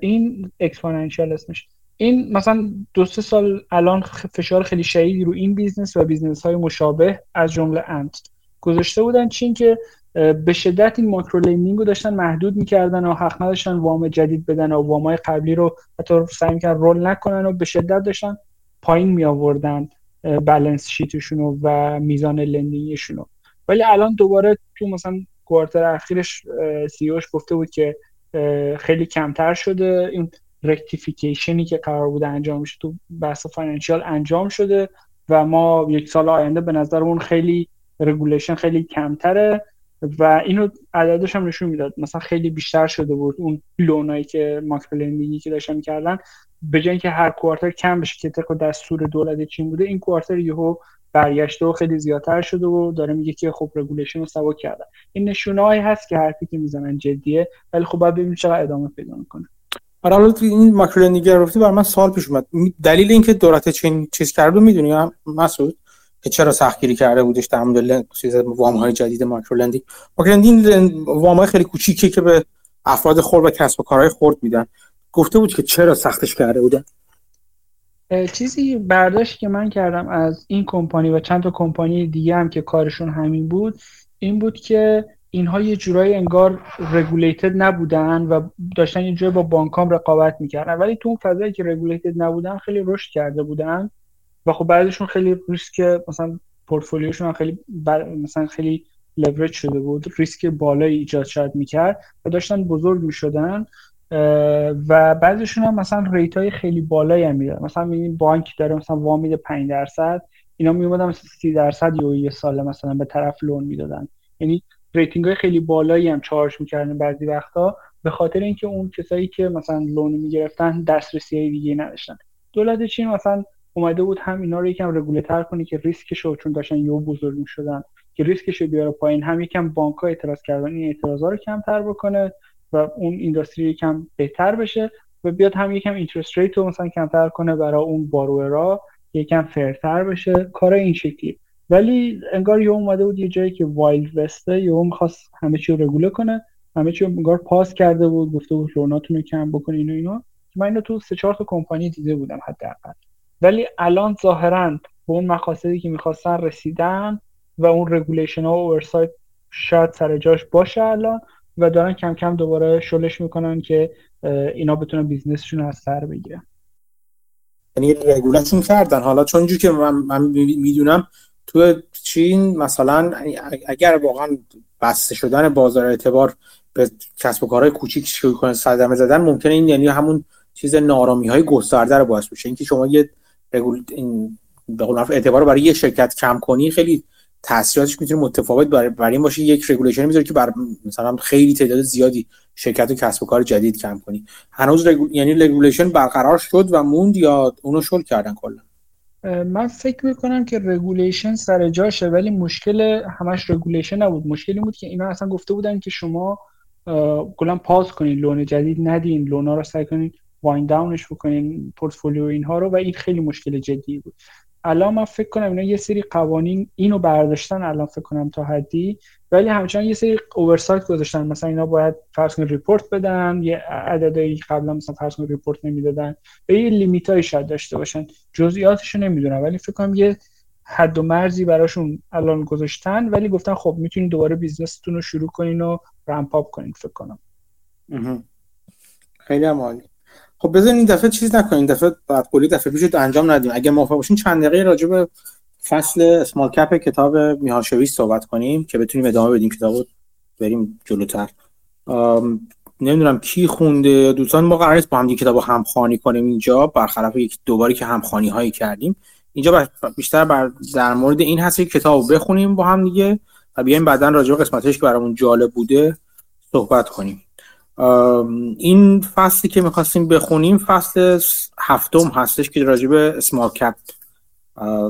این اکسپوننشیال اسمش. این مثلا دو سه سال الان فشار خیلی شدیدی رو این بیزنس و بیزنس های مشابه از جمله انت گذاشته بودن چین که به شدت این micro lending رو داشتن محدود می‌کردن و حق نداشتن وام جدید بدن و وام های قبلی رو حتی سعی می‌کردن roll نکنن و به شدت داشتن پایین می آوردن balance sheet شون و میزان lending شون ولی الان دوباره تو مثلا quarter اخیرش CEO ش گفته بود که خیلی کمتر شده. این rectification ی که قرار بوده انجام میشه تو بحث financial انجام شده و ما یک سال آینده به نظرمون خیلی regulation خیلی کمتره. و اینو عددش هم نشون می‌داد. مثلا خیلی بیشتر شده بود اون loan ایی که ماکرو که داشتن می‌کردن. به جای اینکه هر quarter کم بشه که طبق دستور دولت چین بوده این quarter یهو برگشته و خیلی زیادتر شده و داره میگه که خب regulation رو سبک کردن. این نشونه هست که حرفی که می‌زنن جدیه ولی خب باید ببینیم چقدر ادامه پیدا می‌کنه. آره حالا تو این ماکرو گرفتی برای من سال پیش اومد. دلیل اینکه دولت چین چیز کرده می‌دونی مسعود؟ که چرا سختگیری کرده بودش در مورد وام های جدید micro lending micro lending وام های خیلی کوچیکی که به افراد خرد و کسب و کارهای خرد میدن. گفته بود که چرا سختش کرده بودن؟ چیزی برداشت که من کردم از این کمپانی و چند تا کمپانی دیگه هم که کارشون همین بود این بود که اینها یه جورایی انگار regulated نبودن و داشتن یه جورایی با بانکام رقابت می‌کردن. ولی تو اون فضایی که regulated نبودن خیلی رشد کرده بودن. و خب بعدشون خیلی ریسک مثلا پورتفولیوشون خیلی مثلا خیلی لورج شده بود ریسک بالایی ایجاد شد می‌کرد و داشتن بزرگ می‌شدن و بعضیشون هم مثلا rate های خیلی بالایی هم میدن مثلا این بانک داره مثلا وام میده 5 درصد اینا میومدن مثلا 30 درصد یا یه سال مثلا به طرف loan می‌دادن. یعنی rating های خیلی بالایی هم charge می‌کردن بعضی وقتا به خاطر اینکه اون کسایی که مثلا loan می‌گرفتن دسترسی دیگه نداشتن. دولت چین مثلا اومده بود هم اینا رو یکم رگوله کنه که ریسکش رو چون داشتن یهو بزرگ می‌شدن که ریسکش رو بیاره پایین. هم یکم بانک ها اعتراض کردن این اعتراضا رو کمتر بکنه و اون industry یکم بهتر بشه و بیاد هم یکم interest rate رو مثلا کمتر کنه برای اون borrower ا یکم fair تر بشه. کار این شکلی. ولی انگار یه اومده بود یه جایی که wild west ه یه می‌خواست همه چی رو رگوله کنه همه چی انگار pause کرده بود گفته بود loan اتون رو کم بکنه اینو اینو. من اینو تو سه چهار تا کمپانی دیده بودم حداقل. ولی الان ظاهرا به اون مقاصدی که می‌خواستن رسیدن و اون regulation ها و oversight شاید سر جاش باشه الان و دارن کم کم دوباره شلش می‌کنن که اینا بتونن business شون از سر بگیرن. یعنی regulation کردن. حالا چون که من, من می‌دونم تو چین مثلا اگر واقعا بسته شدن بازار اعتبار به کسب و کارهای کوچیک شروع کنه صدمه زدن ممکنه این یعنی همون چیز نارامی های گسترده رو باعث بشه. اینکه شما یه این به قول اعتبار برای یه شرکت کم کنی خیلی تاثیراتش می‌تونه متفاوت برای, برای این باشه. یک regulation می‌ذاره که بر مثلا خیلی تعداد زیادی شرکت و کسب و کار جدید کم کنی. هنوز regul... یعنی regulation برقرار شد و موند یا اونو شل کردن کلا؟ من فکر می‌کنم که regulation سر جاشه ولی مشکل همش regulation نبود. مشکلی بود که اینا اصلا گفته بودن که شما کلا pause کنین loan جدید ندین loan ا رو سعی کنین. wind down ش بکنین پورتفولیو اینها رو و این خیلی مشکل جدی بود. الان من فکر کنم اینا یه سری قوانین اینو برداشتن الان فکر کنم تا حدی ولی همچنان یه سری oversight گذاشتن. مثلا اینا باید فرض report بدن یه عددی قبلا مثلا فرض report نمی‌دادن. و یه limit ای شاید داشته باشن. جزئیاتشو نمی‌دونم ولی فکر کنم یه حد و مرزی براشون الان گذاشتن. ولی گفتن خب می‌تونید دوباره business تون رو شروع کنین و ramp up کنین فکر کنم. خیلی عالی. خب بزن این دفعه چیز نکنین این دفعه بدقولی دفعه پیش انجام ندیم. اگه موافق باشین چند دقیقه راجع به فصل small cap کتاب میهاشوی صحبت کنیم که بتونیم ادامه بدیم. کتابو بریم جلوتر. نمی‌دونم کی خونده. دوستان ما قرار با هم کتابو همخوانی کنیم اینجا. برخلاف یک دوباری که همخوانی هایی کردیم. اینجا بیشتر بر در مورد این هست که کتاب بخونیم با هم دیگه و بیایم بعدا راجع به قسمتش که برامون جالب بوده صحبت کنیم. این فصلی که می‌خواستیم بخونیم فصل هفتم هستش که راجع به اسمال کپ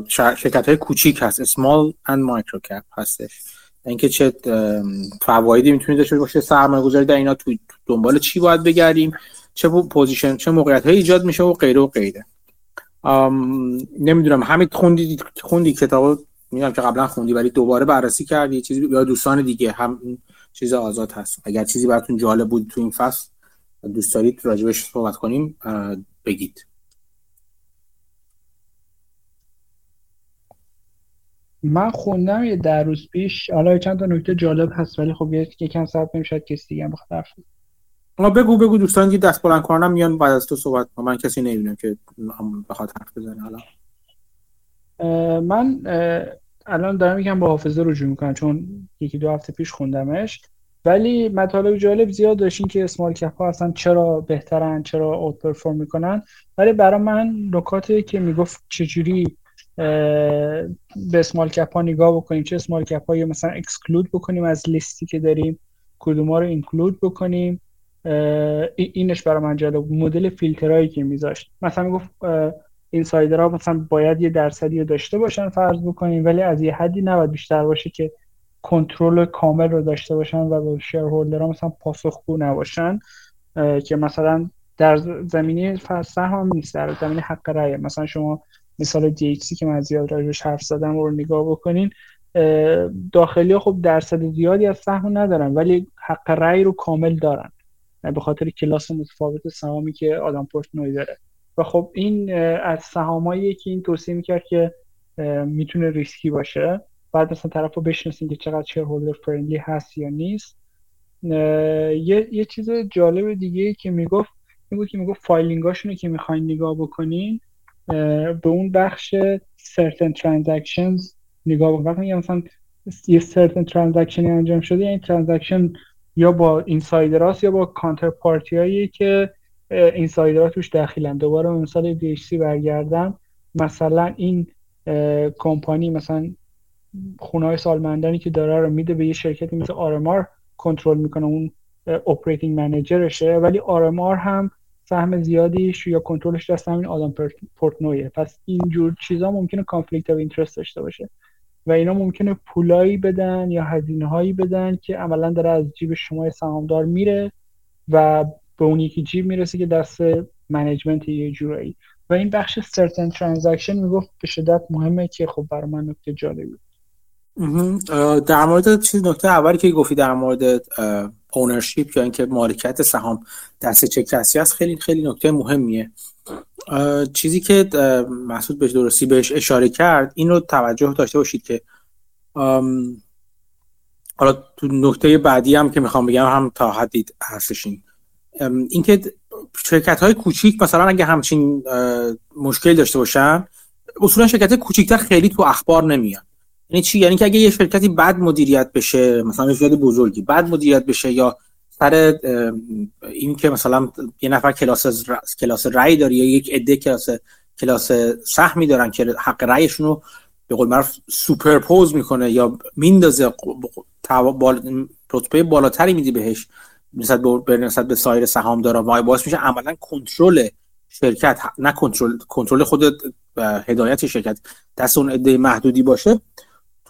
شرکت های کوچیک هست. اسمال اند مایکرو کپ هستش. اینکه چه فوایدی می‌تونید داشته باشه سرمایه گذاری در اینا تو دنبال چی باید بگردیم چه position چه موقعیت های ایجاد میشه و غیره و غیره. نمی‌دونم همین خوندی خوندی کتاب می‌دونم که قبلا خوندی ولی دوباره بررسی کردی. چیزی یا دوستان دیگه هم چیز آزاد هست. اگر چیزی براتون جالب بود تو این فصل دوست دارید راجبش صحبت کنیم بگید. من خوندم یه در روز پیش. حالا چند تا نکته جالب هست ولی خب یکم صبر کنیم شاید کسی دیگه هم بخواد بگو بگو. دوستان که دست بلند کنم میان بعد از تو صحبت من کسی نمی‌دونم که بخواد حرف بزنه. حالا. من الان دارم یکم با حافظه رجوع می‌کنم چون یکی دو هفته پیش خوندمش. ولی مطالب جالب زیاد داشتین که اسمال کپ ها اصلا چرا بهترن چرا اوت پرفورم می‌کنن. ولی برای من نکاتی که می‌گفت چجوری به اسمال کپ ها نگاه بکنیم. چه اسمال کپ ها مثلا اکسکلود بکنیم از لیستی که داریم کدوم رو اینکلود بکنیم. اینش برای من جالب مدل فیلترهایی که میذاشت. مثلا می‌گفت اینسایدرها مثلا باید یه درصدی رو داشته باشن فرض بکنیم ولی از یه حدی نباید بیشتر باشه که کنترل کامل رو داشته باشن و به شیرهولدرها مثلا پاسخگو نباشن که مثلا در زمینه سهم هم نیست در زمینه حق رأی مثلا شما مثال DHC که من زیاد راجبش حرف زدم رو نگاه بکنین داخلی خب درصد زیادی از سهم ندارن ولی حق رأی رو کامل دارن. به خاطر کلاس متفاوت سهامی که آدم پورتنوی داره. و خب این از سهامایی که این توصیه می‌کرد که می‌تونه ریسکی باشه. بعد مثلا طرف رو بشناسین که چقدر شیرهولدر فرندلی هست یا نیست. یه, یه چیز جالب دیگه که می‌گفت این بود که می‌گفت فایلینگاشونو که می‌خواین نگاه بکنین به اون بخش certain transactions نگاه بکنین. وقتی مثلا یه certain transaction انجام شده یعنی transaction یا با اینسایدراست یا با کانتر پارتی هایی که اینسایدرها توش دخیلن. دوباره مثال DHC برگردم مثلا این کمپانی مثلا خونه های سالمندانی که داره رو میده به یه شرکتی مثل آرمار کنترل می‌کنه اون operating manager شه ولی آرمار هم سهم زیادیش یا کنترلش دست همین آدم پورتنویه. پس اینجور چیزا ممکنه conflict of interest داشته باشه. و اینا ممکنه پولایی بدن یا هزینه هایی بدن که عملا داره از جیب شما سهامدار میره و به اون یکی جیب می‌رسه که دست management یه جورایی. و این بخش certain transaction می‌گفت به شدت مهمه که خب برای من نکته جالبی در مورد چیز نکته اولی که گفتی در مورد اونرشیپ یا اینکه مالکیت سهام دست چه کسی هست خیلی خیلی نکته مهمیه. چیزی که محسود بهش درستی بهش اشاره کرد این رو توجه داشته باشید که حالا تو نکته بعدی هم که می‌خوام بگم هم تا حدی هستش این. اینکه شرکت های کوچیک مثلا اگه همچین مشکل داشته باشن اصولا شرکت کوچیکتر خیلی تو اخبار نمیان یعنی چی یعنی که اگه یه شرکتی بد مدیریت بشه مثلا یه شرکت بزرگی بد مدیریت بشه یا سر این که مثلا یه نفر کلاس کلاس رأی داره یا یک عده کلاس کلاس سهمی دارن که حق رأیشون رو به قول معروف superpose می‌کنه یا میندازه. رتبه بالاتری میدی بهش نسبت به نسبت به سایر سهامدارا. و باعث میشه عملا کنترل شرکت نه کنترل کنترل خود هدایت شرکت دست اون عده محدودی باشه.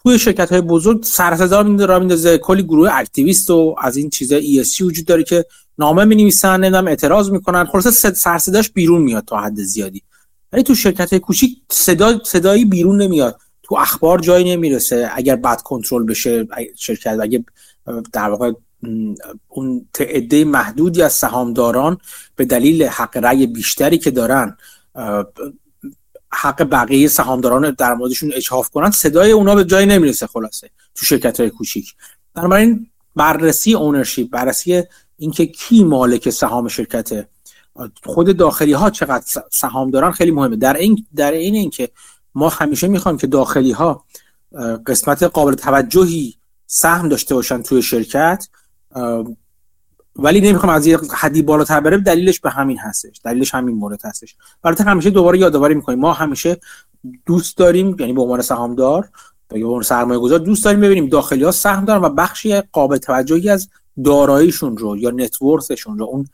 توی شرکت های بزرگ سر صدا را میندازه کلی گروه اکتیویست و از این چیزا ESG وجود داره که نامه می نویسن نمی‌دونم اعتراض می‌کنن. خلاص سر صداش بیرون میاد تا حد زیادی. ولی تو شرکت های کوچیک صدا صدایی بیرون نمیاد. تو اخبار جایی نمی‌رسه. اگر بد کنترل بشه شرکت اگه در واقع اون تعده محدودی از سهامداران به دلیل حق رأی بیشتری که دارن حق بقیه سهامداران در موردشون اجحاف کنن صدای اونا به جایی نمی‌رسه خلاصه تو شرکت های کوچیک. بنابراین بررسی اونرشیپ بررسی اینکه کی مالک سهام شرکته خود داخلی ها چقدر سهام دارن خیلی مهمه. در این در این اینکه ما همیشه می‌خوایم که داخلی ها قسمت قابل توجهی سهم داشته باشن توی شرکت ولی نمی‌خوام از یه حدی بالاتر بره دلیلش به همین هستش. دلیلش همین مورد هستش. البته همیشه دوباره یادآوری می‌کنیم. ما همیشه دوست داریم یعنی به عنوان سهامدار به عنوان سرمایه گذار دوست داریم ببینیم داخلی ها سهم دارن و بخشی قابل توجهی از داراییشون رو یا نتورثشون رو اون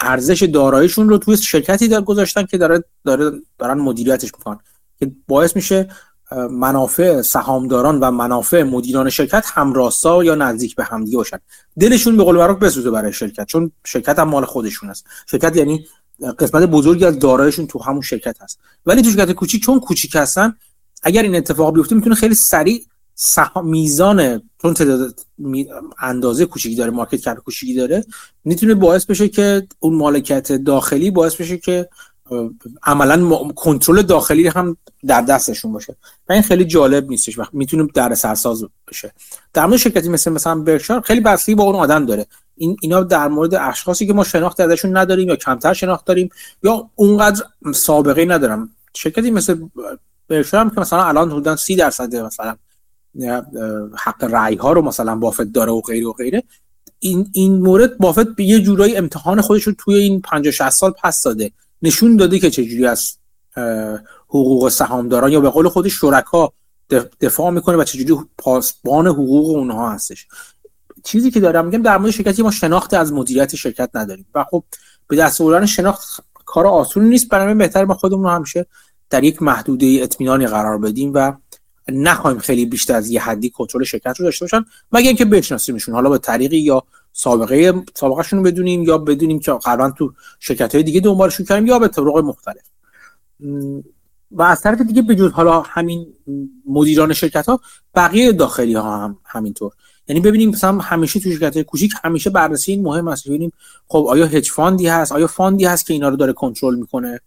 ارزش داراییشون رو توی شرکتی دار گذاشتن که داره, داره دارن مدیریتش می‌کنن. که باعث میشه منافع سهامداران و منافع مدیران شرکت همراستا یا نزدیک به همدیگه باشن. دلشون به قول معروف بسوزه برای شرکت چون شرکت هم مال خودشون است. شرکت یعنی قسمت بزرگی از دارایشون تو همون شرکت هست. ولی تو شرکت کوچیک چون کوچیک هستن اگر این اتفاق بیفته می‌تونه خیلی سریع سهم میزان چون تعداد اندازه کوچیکی داره مارکت کپ کوچیکی داره می‌تونه باعث بشه که اون مالکیت داخلی باعث بشه که عملا کنترل داخلی هم در دستشون باشه. و این خیلی جالب نیستش. و می‌تونه در سرساز بشه. در مورد شرکتی مثل مثلا برکشار خیلی بستگی با اون آدم داره. این اینا در مورد اشخاصی که ما شناخت ازشون نداریم یا کمتر شناخت داریم یا اونقدر سابقه ندارم شرکتی مثل برکشار هم که مثلا الان حدودا 30 درصد مثلا حق رأی ها رو مثلا بافت داره و غیره و غیره. این این مورد بافت به یه جورایی امتحان خودش رو توی این 50 60 سال پس داده. نشون داده که چجوری از حقوق سهامداران یا به قول خودش شرکا دفاع می‌کنه و چجوری پاسبان حقوق اونها هستش. چیزی که دارم میگم در مورد شرکتی ما شناخت از مدیریت شرکت نداریم. و خب به دست آوردن شناخت کار آسون نیست. برای بهتر ما خودمون همیشه در یک محدوده اطمینانی قرار بدیم و نخوایم خیلی بیشتر از یه حدی کنترل شرکت رو داشته باشن. مگر اینکه بشناسیمشون. حالا به طریقی یا سابقه سابقهشون رو بدونیم یا بدونیم که قبلا تو شرکت های دیگه دنبالشون کردیم یا به طرق مختلف. و از طرف دیگه به حالا همین مدیران شرکت ها بقیه داخلی ها هم همینطور. یعنی ببینیم مثلا همیشه تو شرکت های کوچیک همیشه بررسی این مهم است. ببینیم خب آیا هج فاندی هست؟ آیا فاندی هست که اینا رو داره کنترل می‌کنه؟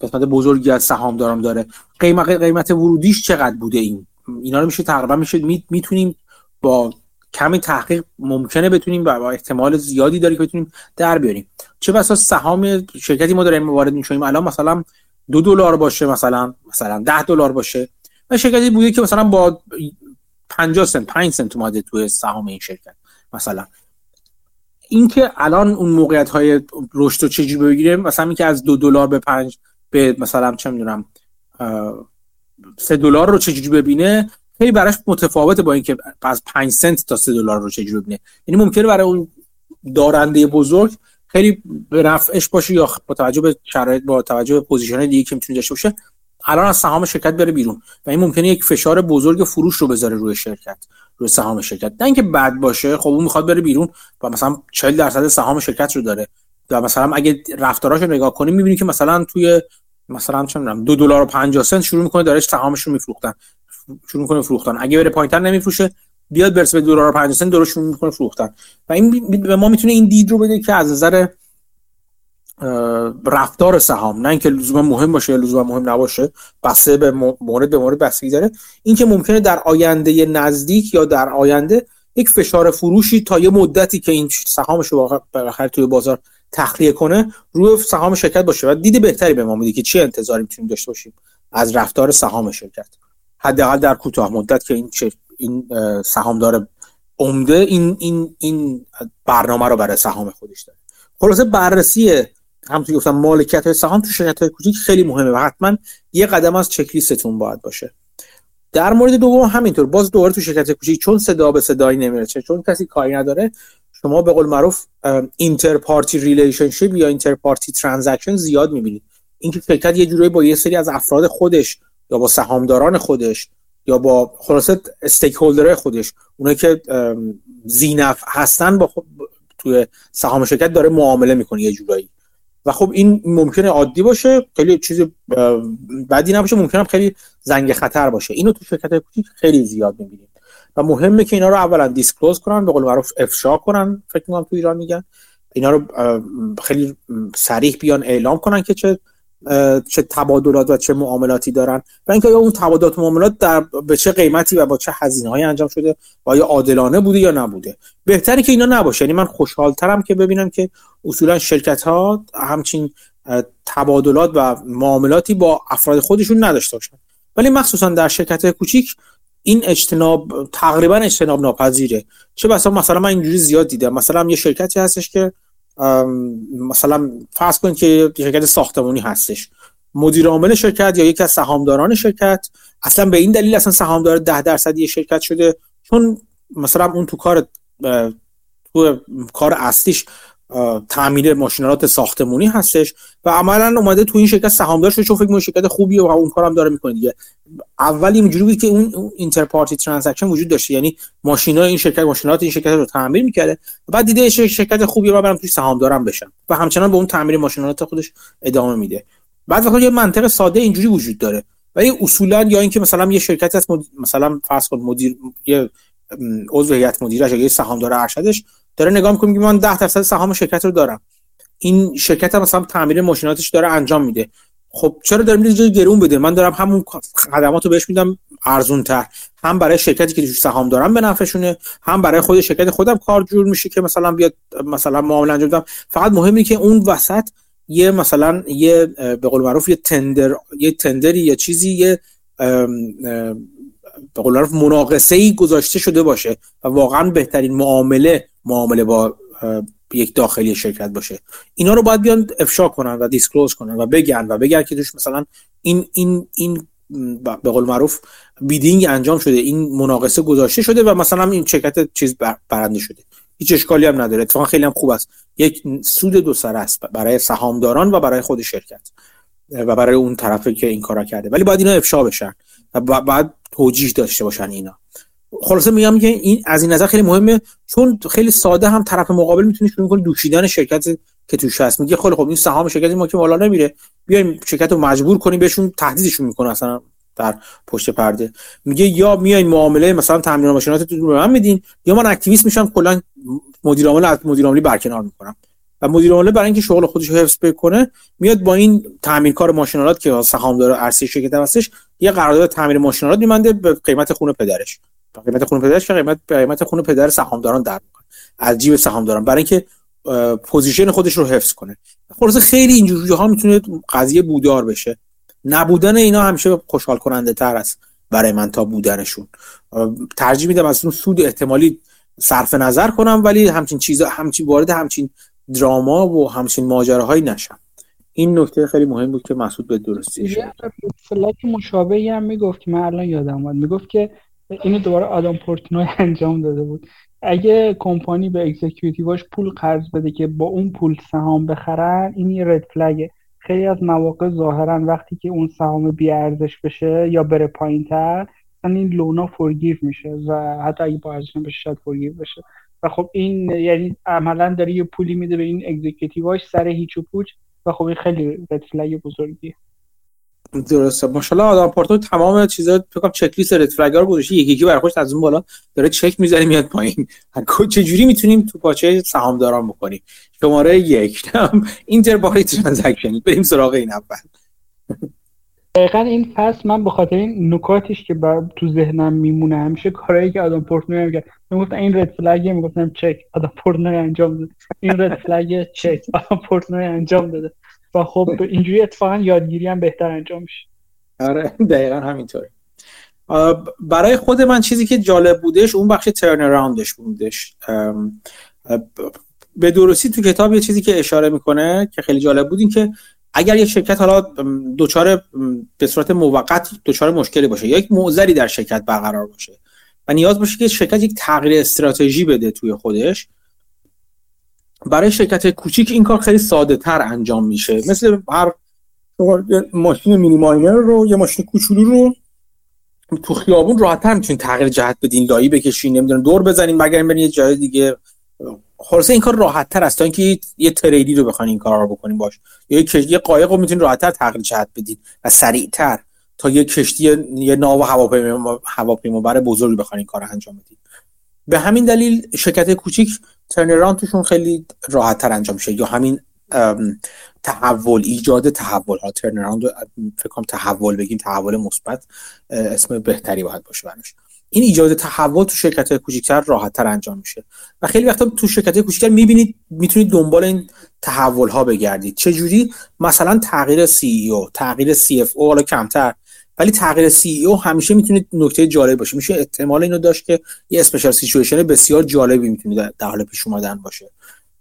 قسمت بزرگی از سهامداران داره. قیمت قیمت ورودیش چقدر بوده این؟ اینا رو میشه تقریبا میشه می‌تونیم با کمی تحقیق ممکنه بتونیم با احتمال زیادی داری که بتونیم در بیاریم. چه بسا سهام شرکتی ما داریم وارد میشیم الان مثلا دو دلار باشه مثلا مثلا ده دلار باشه. و شرکتی بوده که مثلا با 50 سنت 5 سنت اومده توی سهام این شرکت مثلا. اینکه الان اون موقعیت های رشد رو چجوری بگیره مثلا اینکه از دو دلار به پنج به مثلا چه می‌دونم سه دلار رو چجوری ببینه خیلی براش متفاوته با اینکه از 5 سنت تا 3 دلار رو چجوری ببینه یعنی ممکنه برای اون دارنده بزرگ خیلی به نفعش باشه یا با توجه به شرایط با توجه به پوزیشن دیگه که می‌تونه داشته باشه الان از سهام شرکت بره بیرون و این ممکنه یک فشار بزرگ فروش رو بذاره روی شرکت روی سهام شرکت. نه اینکه بد باشه خب اون می‌خواد بره بیرون و مثلا 40 درصد سهام شرکت رو داره و مثلا اگه رفتاراشو نگاه کنیم می‌بینیم که مثلا توی مثلا چه می‌دونم 2 دلار و 50 سنت شروع می‌کنه داره سهامش رو میفروختن. شروع می‌کنه فروختن. اگه بره پایینتر نمیفروشه بیاد برسه به دلار 50 سنت درست شروع می‌کنه فروختن. و این به ما می‌تونه این دید رو بده که از نظر رفتار سهام نه اینکه لزوما مهم باشه یا لزوما مهم نباشه بسته به مورد به مورد بستگی داره. اینکه ممکنه در آینده نزدیک یا در آینده یک فشار فروشی تا یه مدتی که این سهامش رو بالاخره توی بازار تخلیه کنه روی سهام شرکت باشه. و دید بهتری به ما میده که چی انتظاری می‌تونیم داشته باشیم از رفتار سهام شرکت. حداقل در کوتاه مدت که این این سهامدار عمده این این این برنامه رو برای سهام خودش داره. خلاصه بررسی همونطور گفتم مالکیت های سهام تو شرکت های کوچیک خیلی مهمه و حتما یه قدم از چک لیستتون باید باشه. در مورد دوم همینطور باز دوباره تو شرکت کوچیک چون صدا به صدایی نمی‌رسه چون کسی کاری نداره شما به قول معروف inter-party relationship یا inter-party transaction زیاد می‌بینید. اینکه شرکت یه جورایی با یه سری از افراد خودش یا با سهامداران خودش یا با خلاصه stakeholder های خودش. اونایی که ذی‌نفع هستن با خود توی سهام شرکت داره معامله می‌کنه یه جورایی. و خب این ممکنه عادی باشه خیلی چیز بدی نباشه ممکنه خیلی زنگ خطر باشه. اینو تو شرکت کوچیک خیلی زیاد می‌بینیم. و مهمه که اینا رو اولا دیسکلوز کنن به قول معروف افشا کنن فکر می‌کنم تو ایران میگن. اینا رو خیلی صریح بیان اعلام کنن که چه چه تبادلات و چه معاملاتی دارن و اینکه اون تبادلات و معاملات در به چه قیمتی و با چه هزینه های انجام شده و آیا عادلانه بوده یا نبوده. بهتری که اینا نباشه. یعنی من خوشحالترم که ببینم که اصولا شرکت ها همچین تبادلات و معاملاتی با افراد خودشون نداشته باشن. ولی مخصوصا در شرکت کوچیک این اجتناب تقریبا اجتناب ناپذیره. چه بسا مثلا من اینجوری زیاد دیدم. مثلا یه شرکتی هستش که مثلا فرض کنید که شرکت ساختمانی هستش. مدیر عامل شرکت یا یکی از سهامداران شرکت. اصلا به این دلیل اصلا سهامدار ده درصدی شرکت شده. چون مثلا اون تو کار تو کار اصلیش تعمیر ماشینالات ساختمونی هستش و عملا اومده تو این شرکت سهامدار شده چون فکر شرکت خوبیه و اون کارم داره می‌کنه دیگه. اول اینجوری بود که اون اینتر پارتی ترانزکشن وجود داشته یعنی ماشینا این شرکت ماشینالات این شرکت رو تعمیر می‌کرده بعد دیده شرکت خوبیه و برم توش سهامدارم بشم و همچنان به اون تعمیر ماشینالات خودش ادامه میده. بعد وقتی یه منطق ساده اینجوری وجود داره ولی اصولا یا اینکه مثلا یه شرکت هست مثلا فرض کن مدیر یه عضو هیئت مدیره یا یه سهامدار ارشدش داره نگاه می‌کنه من 10 درصد سهام شرکت رو دارم. این شرکت هم مثلا تعمیر ماشیناتش داره انجام میده. خب چرا دارم میره گرون بده؟ من دارم همون خدمات رو بهش میدم ارزون تر هم برای شرکتی که توش سهام دارم به نفعشونه هم برای خود شرکت خودم کار جور میشه که مثلا بیاد مثلا معامله انجام بدم. فقط مهمه که اون وسط یه مثلا یه به قول معروف یه تندر یه تندری یا چیزی یه به قول معروف مناقصه ای گذاشته شده باشه و واقعا بهترین معامله معامله با یک داخلی شرکت باشه. اینا رو باید بیان افشا کنن و دیسکلوز کنن و بگن و بگن که توش مثلا این این این به قول معروف بیدینگ انجام شده این مناقصه گذاشته شده و مثلا این شرکت چیز برنده شده. هیچ اشکالی هم نداره. اتفاقا خیلی هم خوب است. یک سود دو سر است برای سهامداران و برای خود شرکت و برای اون طرفی که این کارا کرده. ولی باید اینا افشا بشن. و بعد توجیه داشته باشن اینا. خلاصه میگم که این از این نظر خیلی مهمه چون خیلی ساده هم طرف مقابل می‌تونه شروع کنه دوشیدن شرکت که توش هست. میگه خیلی خب این سهام شرکت ما که بالا نمیره. بیایم شرکت رو مجبور کنیم بهشون تهدیدشون می‌کنه اصلا در پشت پرده. میگه یا میایین معامله مثلا تامین ماشیناتتون رو من میدین یا من اکتیویست میشم کلا مدیر عامل از مدیر عاملی برکنار می‌کنم. و مدیر عامل برای اینکه شغل خودش رو حفظ بکنه میاد با این کار ماشین‌آلات که سهامدار ارشد شرکت هستش یه قرارداد تعمیر ماشین‌آلات می‌بنده به قیمت خون پدرش. به قیمت خون پدرش که قیمت قیمت خون پدر سهامداران در می‌کنه. از جیب سهامداران. برای اینکه position خودش رو حفظ کنه. خلاص خیلی اینجوری ها می‌تونه قضیه بودار بشه. نبودن اینا همیشه خوشحال کننده تر است برای من تا بودنشون. ترجیح میدم از اون سود احتمالی صرف نظر کنم ولی همچین چیزا همچین وارد همچین دراما و همچین ماجراهایی نشم. این نکته خیلی مهم بود که مسعود به درستی شد فلاک مشابهی هم می‌گفت که من الان یادم اومد. می‌گفت که اینو دوباره آدم پورتنوی *laughs* انجام داده بود. اگه کمپانی به اکزیکیوتیواش پول قرض بده که با اون پول سهام بخرن این یه رد فلگه خیلی از مواقع ظاهرا وقتی که اون سهام بی ارزش بشه یا بره پایین تر این loan ها forgive میشه و حتی اگه با ارزش بشه شاید forgive بشه. و خب این یعنی عملا داره یه پولی میده به این executive هاش سر هیچ و پوچ. و خب این خیلی red flag بزرگیه. درسته. ماشاءالله آدم پورتو تمام چیزا فکر چک لیست red flag رو گذاشته. یکی یکی برخوش از اون بالا داره چک می‌زنه میاد پایین. چه جوری می‌تونیم تو پاچه سهامداران بکنیم؟ شماره یک. *laughs* inter-party transaction. بریم سراغ این اول. دقیقا این فصل من به خاطر این نکاتش که تو ذهنم میمونه همیشه کارهایی که آدم پورتنوی میگه می‌گفتن این رد فلگ می‌گفتم چک آدم پورتنوی انجام داده. این رد فلگ چک آدم پورتنوی انجام داده. و خب اینجوری اتفاقا یادگیری هم بهتر انجام میشه. آره دقیقا همینطوری. برای خود من چیزی که جالب بودش اون بخش ترن اراوندش بودش به درستی تو کتاب یه چیزی که اشاره می‌کنه که خیلی جالب بود این که اگر یک شرکت حالا دچار به صورت موقت دچار مشکلی باشه یا یک معذری در شرکت برقرار باشه و نیاز باشه که شرکت یک تغییر استراتژی بده توی خودش برای شرکت کوچیک این کار خیلی ساده تر انجام میشه. مثل هر ماشین مینی ماینر رو یه ماشین کوچولو رو تو خیابون راحتتر می‌تونین تغییر جهت بدین لایی بکشین نمی‌دونم دور بزنین مگر برین یه جای دیگه. خلاصه این کار راحت تر است تا اینکه یه تریدی رو بخواین این کار رو بکنین باش. یا یه کشتی قایق رو می‌تونین راحت تر تغییر جهت بدین و سریعتر تا یه کشتی یه ناو هواپیما هواپیما بر بزرگ بخواین این کار انجام بدین. به همین دلیل شرکت کوچیک ترنران توشون خیلی راحت تر انجام میشه. یا همین تحول ایجاد تحول ها ترنراند فکر کنم تحول بگیم تحول مثبت اسم بهتری باید باشه این ایجاد تحول تو شرکت کوچیکتر راحت تر انجام میشه. و خیلی وقتا تو شرکت کوچیکتر می‌بینید می‌تونید دنبال این تحول ها بگردید. چه جوری مثلا تغییر CEO تغییر CFO حالا کمتر. ولی تغییر CEO همیشه می‌تونه نکته جالب باشه. میشه احتمال اینو داشت که یه special situation بسیار جالبی می‌تونه در حال پیش اومدن باشه.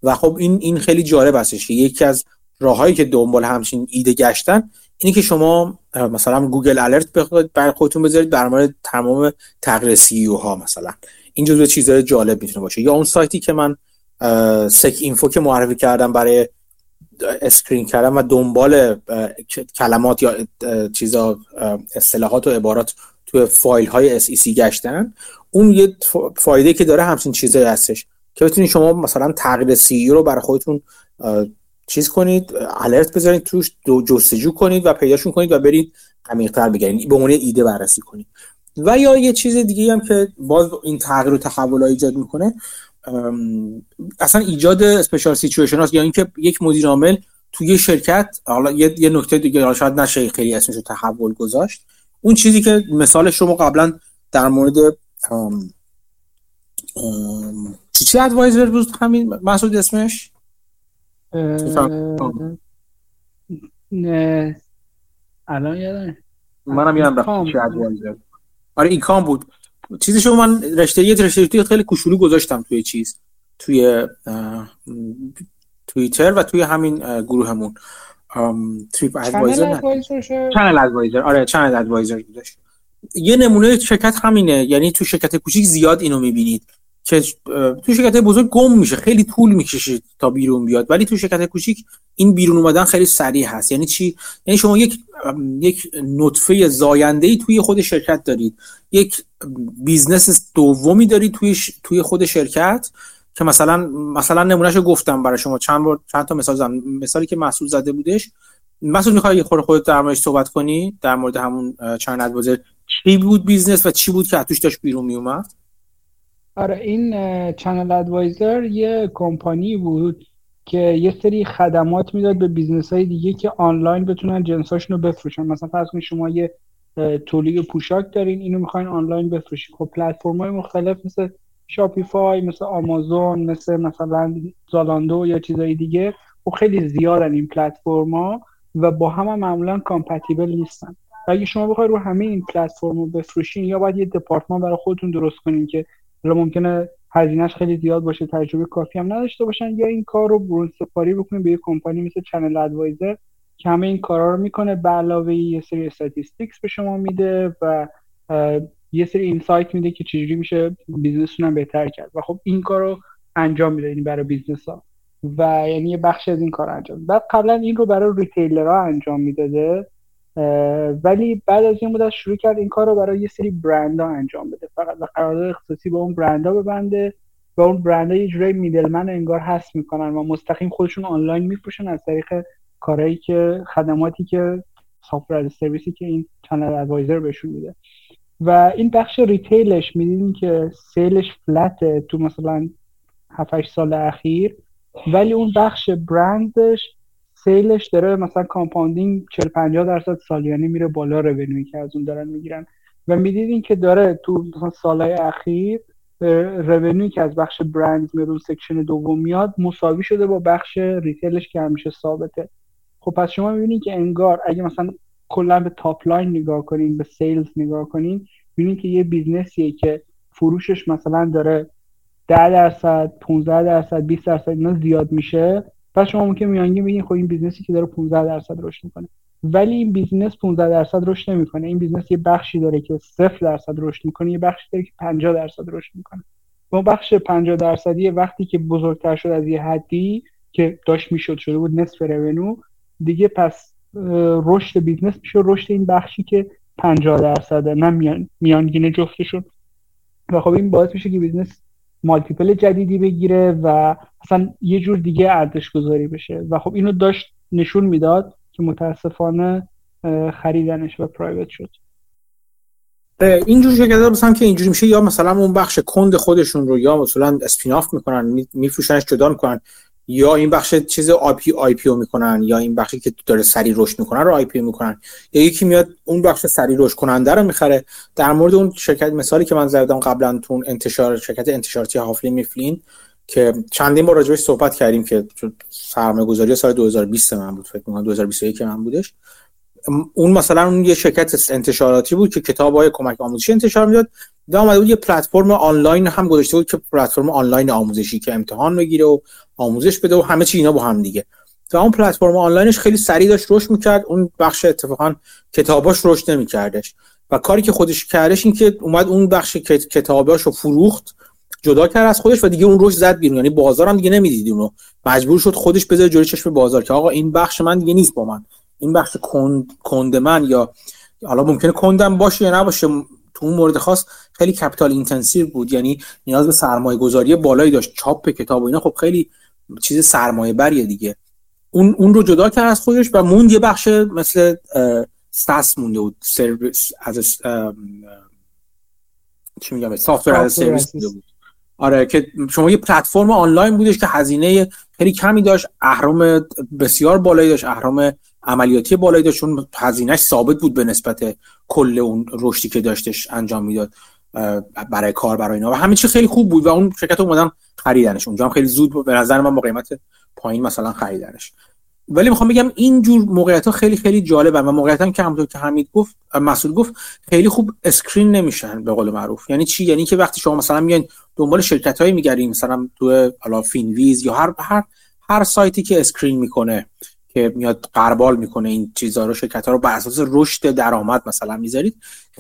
و خب این این خیلی جالب هستش که یکی از راههایی که دنبال همچین ایده گشتن اینه که شما مثلا Google Alert بخواید بر خودتون بذارید در مورد تمام تغییر CEO ها مثلا. این جزو چیزهای جالب می‌تونه باشه. یا اون سایتی که من SecInfo که معرفی کردم برای screen کردم و دنبال کلمات یا چیزا اصطلاحات و عبارات تو فایل های SEC گشتن اون یه فایده که داره همچین چیزایی هستش که بتونید شما مثلا تغییر CEO رو برای خودتون چیز کنید الرت بذارید توش دو جستجو کنید و پیداشون کنید و برید عمیق‌تر بگیرید به عنوان ایده بررسی کنید. و یا یه چیز دیگه هم که باز این تغییر و تحول ایجاد می‌کنه اصلا ایجاد اسپیشال سیچویشن هست یا اینکه یک مدیر عامل توی شرکت حالا یه, یه نکته دیگه شاید نشه خیلی اسمش رو تحول گذاشت. اون چیزی که مثال شما قبلا در مورد چی چی Advisor بود؟ همین مسعود اسمش؟ نه الان یادم منم یادم رفت آره ECOM بود. چیزشو من رشتو یه رشته خیلی کوچولو گذاشتم توی چیز توی توییتر و توی همین گروهمون. TripAdvisor ChannelAdvisor. آره ChannelAdvisor گذاشت. یه نمونه شرکت همینه. یعنی تو شرکت کوچیک زیاد اینو می‌بینید. که تو شرکت بزرگ گم میشه خیلی طول می‌کشه تا بیرون بیاد. ولی تو شرکت کوچیک این بیرون اومدن خیلی سریع هست. یعنی چی؟ یعنی شما یک یک نطفه زاینده ای توی خود شرکت دارید. یک business دومی دارید توی توی خود شرکت که مثلا مثلا نمونهشو گفتم برای شما. چند بار چند تا مثال زدم. مثالی که مسعود زده بودش. مسعود می‌خوای یه خورده خودت در موردش صحبت کنی؟ در مورد همون ChannelAdvisor چی بود business و چی بود که توش داشت بیرون میومد آره این ChannelAdvisor یه کمپانی بود که یه سری خدمات می‌داد به business های دیگه که آنلاین بتونن جنساشون رو بفروشن. مثلا فرض کنید شما یه تولید پوشاک دارین اینو می‌خواین آنلاین بفروشین. خب پلتفرم های مختلف مثل Shopify مثل آمازون مثل مثلا زالاندو یا چیزای دیگه خب خیلی زیادن این پلتفرما و با هم, هم معمولا compatible نیستن. و اگه شما بخواید رو همه این پلتفرم رو بفروشین یا باید یه دپارتمان برای خودتون درست کنین که حالا ممکنه هزینهش خیلی زیاد باشه تجربه کافی هم نداشته باشن یا این کار رو برون سپاری بکنین به یه کمپانی مثل ChannelAdvisor که همه این کارا رو می‌کنه. به علاوه یه سری statistics به شما میده و یه سری insight میده که چجوری میشه business تون هم بهتر کرد. و خب این کار رو انجام میده یعنی برای business ها و یعنی یه بخش از این کار انجام بعد قبلا این رو برای retailer ها انجام می‌داده. ولی بعد از این مدت شروع کرد این کار رو برای یه سری برندها انجام بده. فقط و قرارداد اختصاصی با اون برندها ببنده و اون برندها یه جورایی middleman انگار هست می‌کنن و مستقیم خودشون آنلاین میفروشن از طریق کارهایی که خدماتی که software service ی که این ChannelAdvisor بهشون میده. و این بخش retail ش می‌دیدین که sale ش flat ه تو مثلا 7 سال اخیر ولی اون بخش برندش sale ش داره مثلا compounding 40 50 درصد سالیانه میره بالا revenue ای که از اون دارن می‌گیرن. و می‌دیدین که داره تو مثلا سالهای اخیر revenue ای که از بخش برند میاد اون section دوم میاد مساوی شده با بخش retail ش که همیشه ثابته. خب پس شما می‌بینید که انگار اگه مثلا کلا به top line نگاه کنین به sales نگاه کنین ببینید که یه business یه که فروشش مثلا داره 10 درصد 15 درصد 20 درصد اینا زیاد میشه. پس شما ممکن میانگین بگین خب این business ی که داره 15 درصد رشد می‌کنه. ولی این business 15 درصد رشد نمی‌کنه. این business یه بخشی داره که 0 درصد رشد می‌کنه یه بخشی داره که 50 درصد رشد می‌کنه. اون بخش 50 درصدی وقتی که بزرگتر شد از یه حدی که داشت می‌شد شده بود نصف revenue دیگه پس رشد business میشه. رشد این بخشی که 50 درصده نه میان میانگین جفتشون. و خب این باعث میشه که business multiple جدیدی بگیره و اصلا یه جور دیگه ارزش گذاری بشه. و خب اینو داشت نشون می‌داد که متاسفانه خریدنش و private شد. اینجور شرکت مثلا که اینجوری میشه یا مثلا اون بخش کند خودشون رو یا مثلا spin off می‌کنن میفروشنش جدا می‌کنن. یا این بخش چیز IPO IPO می‌کنن یا این بخشی که داره سریع رشد می‌کنن رو IPO می‌کنن. یا یکی میاد اون بخش سریع رشد کننده رو می‌خره. در مورد اون شرکت مثالی که من زدم قبلا تو انتشار شرکت انتشاراتی Houghton Mifflin که چندین بار راجعش صحبت کردیم که سرمایه گذاری سال 2020 من بود فکر کنم 2021 من بودش. اون مثلا اون یه شرکت انتشاراتی بود که کتاب های کمک آموزشی انتشار می‌داد. و اومده بود یه پلتفرم آنلاین هم گذاشته بود که پلتفرم آنلاین آموزشی که امتحان بگیره و آموزش بده و همه چی اینا با هم دیگه. و اون پلتفرم آنلاینش خیلی سریع داشت رشد می‌کرد. اون بخش اتفاقا کتاباش رشد نمیکردش. و کاری که خودش کردش این که اومد اون بخش کتاباش رو فروخت جدا کرد از خودش و دیگه اون رشد زد بیرون. یعنی بازار هم دیگه نمی‌دید اونو. مجبور شد خودش بذاره جلوی چشم بازار که آقا این بخش من دیگه نیست با من. این بخش کند, کند من یا حالا ممکنه کندم باشه یا نباشه تو اون مورد خاص خیلی capital intensive بود. یعنی نیاز به سرمایه گذاری بالایی داشت. چاپ کتاب و اینا خب خیلی چیز سرمایه بریه دیگه. اون اون رو جدا کرد از خودش و موند یه بخش مثل ساس مونده بود. سرویس از چی میگم سافتور از سرویس بود. آره که شما یه پلتفرم آنلاین بودش که هزینه خیلی کمی داشت. اهرام بسیار بالایی داشت. اهرام عملیاتی بالایی داشت چون هزینهش ثابت بود به نسبت کل اون رشدی که داشتش انجام می‌داد برای کار برای اینا. و همه چی خیلی خوب بود و اون شرکت اومدن خریدنش. اونجا هم خیلی زود به نظر من با قیمت پایین مثلا خریدنش. ولی می‌خوام بگم این جور موقعیت ها خیلی خیلی جالبه. و موقعیت هم که همونطور که حمید گفت مسعود گفت خیلی خوب screen نمیشن به قول معروف. یعنی چی؟ یعنی که وقتی شما مثلا میان دنبال شرکت هایی میگردین مثلا تو حالا Finviz یا هر هر هر سایتی که screen می‌کنه که میاد قربال می‌کنه این چیزها رو شرکت ها رو بر اساس رشد درآمد مثلا می‌ذارید.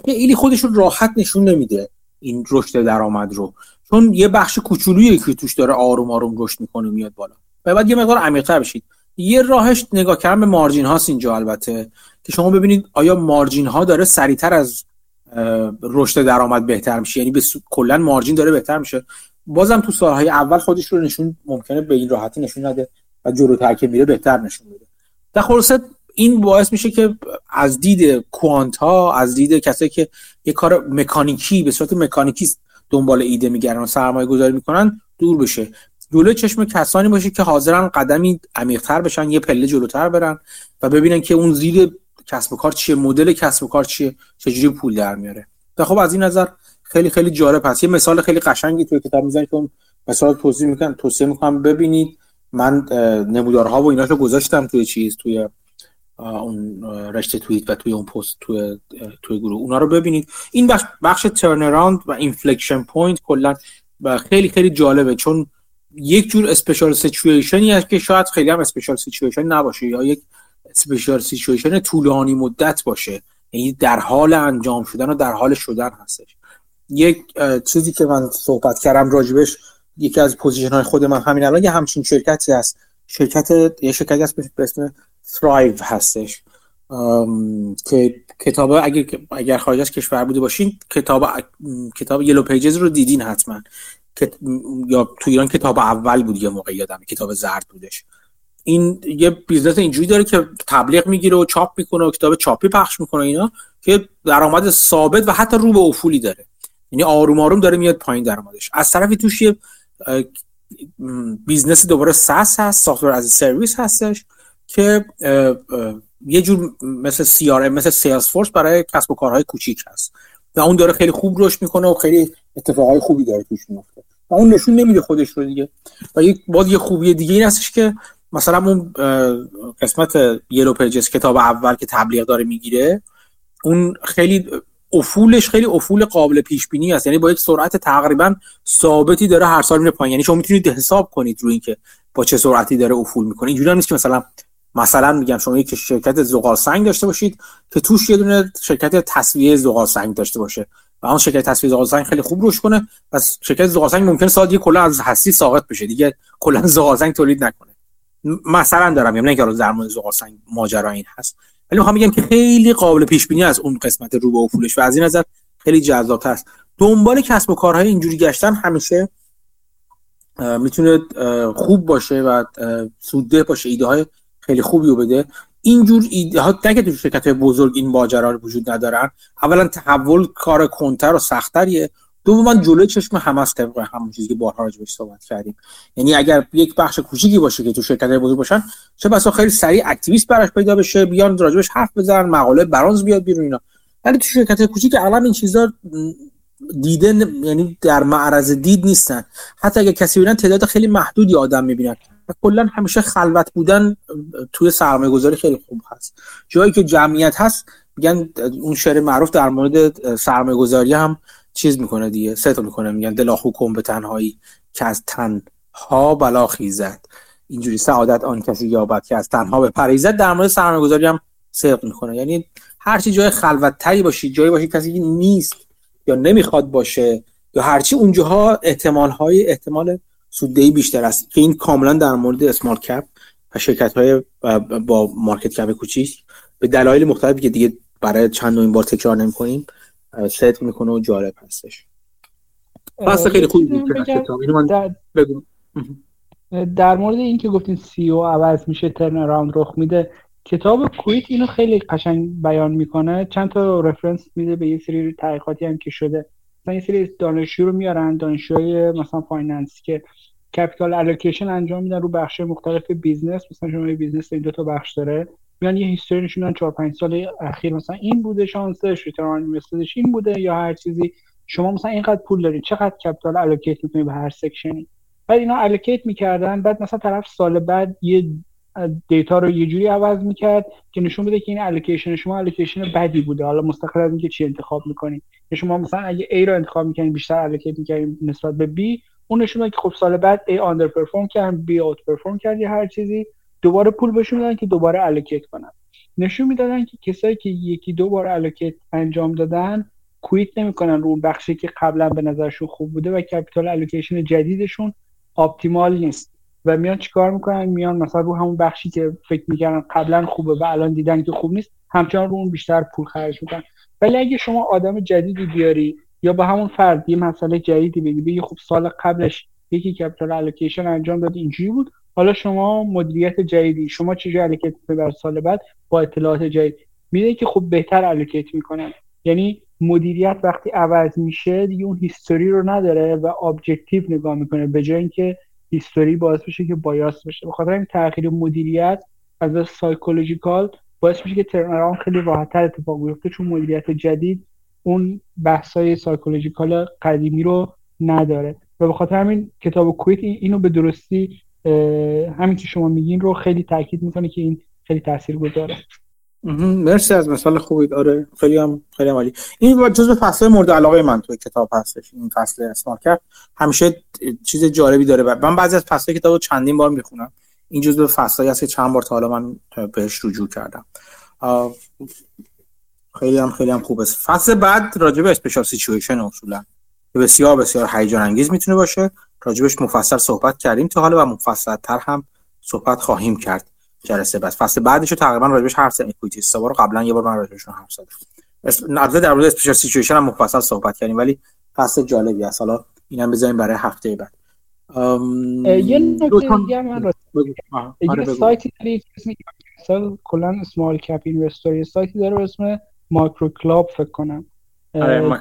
خیلی خودش رو راحت نشون نمیده این رشد درآمد رو. چون یه بخش کوچولویی که توش داره آروم آروم رشد می‌کنه میاد بالا. و بعد یه مقدار عمیق‌تر بشید. یه راهش نگاه کردن به مارجین هاست اینجا البته که شما ببینید آیا مارجین ها داره سریعتر از رشد درآمد بهتر میشه؟ یعنی به کلا مارجین داره بهتر میشه. بازم تو سالهای اول خودش رو نشون ممکنه به این راحتی نشون نده. و جلوتر که میره بهتر نشون میده. در خلاصه این باعث میشه که از دید کوانت ها از دید کسایی که یه کار مکانیکی به صورت مکانیکی دنبال ایده میگردن و سرمایه گذاری می‌کنن دور بشه. جلوی چشم کسانی باشه که حاضرن قدمی عمیقتر بشن یه پله جلوتر برن و ببینن که اون زیر کسب و کار چیه مدل کسب و کار چیه چجوری پول در میاره. و خب از این نظر خیلی خیلی جالب هست. یه مثال خیلی قشنگی توی کتاب می‌زنید که مثال توضیح می‌کنم توصیه می‌کنم ببینید. من نمودارها و ایناشو گذاشتم توی چیز توی اون رشته توییت و توی اون پست توی توی گروه. اونا رو ببینید. این بخش بخش turnaround و inflection point کلا خیلی خیلی جالبه. چون یک جور special situation ی هست که شاید خیلی هم special situation نباشه یا یک special situation طولانی مدت باشه. یعنی در حال انجام شدن و در حال شدن هستش. یک چیزی که من صحبت کردم راجبش یکی از position های خود من همین الان یه همچین شرکتی هست. شرکت یه شرکتی هست به اسم Thryv هستش. که کتاب اگر اگر خارج از کشور بوده باشین کتاب کتاب Yellow Pages رو دیدین حتما. یا تو ایران کتاب اول بود یه موقع یادم کتاب زرد بودش. این یه business اینجوری داره که تبلیغ می‌گیره و چاپ می‌کنه و کتاب چاپی پخش می‌کنه اینا که درآمد ثابت و حتی رو به افولی داره. یعنی آروم آروم داره میاد پایین درآمدش. از طرفی توش یه business دوباره SaaS هست software as service هستش که یه جور مثل سی مثل Salesforce برای کسب و کارهای کوچیک هست. و اون داره خیلی خوب رشد می‌کنه و خیلی اتفاقای خوبی داره توش میفته و اون نشون نمیده خودش رو دیگه. و یک باز یه خوبی دیگه این هستش که مثلا اون قسمت یلو پیجز کتاب اول که تبلیغ داره می‌گیره اون خیلی افولش خیلی افول قابل پیش بینی است. یعنی با یک سرعت تقریبا ثابتی داره هر سال میره پایین. یعنی شما می‌تونید حساب کنید روی اینکه با چه سرعتی داره افول می‌کنه. اینجوری نیست که مثلا مثلا میگم شما یک شرکت زغال سنگ داشته باشید که توش یه دونه شرکت تصویه زغال سنگ داشته باشه. و اون شرکت تصفیه زغال سنگ خیلی خوب روش کنه پس شرکت زغال سنگ ممکن سال یه کلا از هستی ساقط بشه. دیگه کلا *laughs* زغال سنگ تولید نکنه. مثلا دارم میگم نه که در مورد زغال سنگ ماجرا این هست. ولی می‌خوام بگم که خیلی قابل پیش بینی از اون قسمت رو به افولش و از این نظر خیلی جذاب است. دنبال کسب و کارهای اینجوری گشتن همیشه می‌تونه خوب باشه و سودده باشه ایده های خیلی خوبی رو بده. اینجور ایده ها که تو شرکت بزرگ این ماجرا وجود ندارن. اولا تحول کار کنتر و سختریه دوما جلوی چشم همه است طبق همون چیزی که بارها راجبش صحبت کردیم. یعنی اگر یک بخش کوچیکی باشه که تو شرکت بزرگ باشن چه بسا خیلی سریع اکتیویست براش پیدا بشه بیان راجبش حرف بزنن مقاله برانز بیاد بیرون اینا. ولی تو شرکت کوچیک اغلب این چیزا دیده یعنی در معرض دید نیستن. حتی اگر کسی ببینن تعداد خیلی محدودی آدم می‌بینن. کلا همیشه خلوت بودن توی سرمایه گذاری خیلی خوب هست. جایی که جمعیت هست میگن اون شعر معروف در مورد سرمایه گذاری هم چیز می‌کنه دیگه ست می‌کنه میگن دلا حکم به تنهایی که از تنها بلا خیزد. اینجوری سعادت آن کسی یابد که از تنها به پریزد در مورد سرمایه گذاری هم صدق می‌کنه. یعنی هرچی جای خلوت تری باشی جایی باشی کسی نیست یا نمی‌خواد باشه یا هرچی اونجاها احتمال های احتمال سوددهی بیشتر است. که این کاملا در مورد اسمارت کپ و شرکت های با مارکت کپ کوچیک. به دلایل مختلفی که دیگه برای چند این بار تکرار نمی‌کنیم. صدق می‌کنه و جالب هستش. پس خیلی خوب در... بگو. در مورد این که گفتین CEO عوض میشه turnaround رخ میده کتاب Quit اینو خیلی قشنگ بیان می‌کنه. چند تا reference میده به یه سری تحقیقاتی هم که شده. مثلا یه سری دانشجو رو میارن دانشجوی مثلا finance که capital allocation انجام میدن رو بخش مختلف business مثلا شما business این دو تا بخش داره. میان یه history نشونن 4 5 سال اخیر. مثلا این بوده شانسش return invested ش این بوده یا هر چیزی. شما مثلا اینقدر پول دارید چقدر capital allocate می‌کنید به هر section ی بعد اینا allocate می‌کردن بعد مثلا طرف سال بعد یه data رو یه جوری عوض می‌کرد که نشون بده که این allocation شما allocation بدی بوده. حالا مستقل از اینکه چی انتخاب می‌کنید شما مثلا اگه A رو انتخاب می‌کنید بیشتر allocate می‌کنید نسبت به B اون نشون که خب سال بعد A underperform کرد B outperform کرد یا هر چیزی. دوباره پول بهشون میدن که دوباره allocate کنن. نشون می‌دادن که کسایی که یکی دو بار allocate انجام دادن quit نمی‌کنن رو اون بخشی که قبلا به نظرشون خوب بوده و capital allocation جدیدشون optimal نیست. و میان چیکار می‌کنن؟ میان مثلا رو همون بخشی که فکر می‌کردن قبلا خوبه و الان دیدن که خوب نیست همچنان رو اون بیشتر پول خرج می‌کنن. ولی اگه شما آدم جدیدی بیاری یا با همون فرد یه مسئله جدیدی بگی بگی خب سال قبلش یکی capital allocation انجام داد اینجوری بود؟ حالا شما مدیریت جدیدی شما چجوری allocate بر سال بعد؟ با اطلاعات جدید. میده که خب بهتر allocate می‌کنن. یعنی مدیریت وقتی عوض میشه دیگه اون history رو نداره و objective نگاه می‌کنه به جای اینکه history باعث بشه که bias بشه. بخاطر این تغییر مدیریت از psychological باعث میشه که turnaround خیلی راحتتر اتفاق بیفته چون مدیریت جدید اون بحثای psychological قدیمی رو نداره. و به خاطر همین کتاب Quit اینو به درستی همین که شما میگین رو خیلی تاکید می‌کنه که این خیلی تاثیر گذاره مرسی از مثال خوبی داره خیلی هم خیلی هم عالی. این جزء فصل مورد علاقه من توی کتاب هستش. این فصل اسمارت کرد. همیشه چیز جالبی داره. من بعضی از فصل کتاب چندین بار می‌خونم. این جزء فصلی هست که چند بار تا حالا من بهش رجوع کردم. خیلی هم خیلی هم خوبه. فصل بعد راجع به اسپیشال سیچویشن اصولا. بسیار بسیار هیجان انگیز می‌تونه باشه. راجبش مفصل صحبت کردیم تا حالا و مفصل تر هم صحبت خواهیم کرد. جلسه بعد. فصل بعدش تقریبا راجبش حرف زدیم. equity رو قبلا یه بار من راجبش حرف زدم. البته در مورد special situation هم مفصل صحبت کردیم ولی فصل جالبی است. حالا اینم بذاریم برای هفته بعد. یه نکته دیگه من یه سایتی داری اسم کلا small cap investor ی سایتی داره به اسم MicroCap Club فکر کنم. آره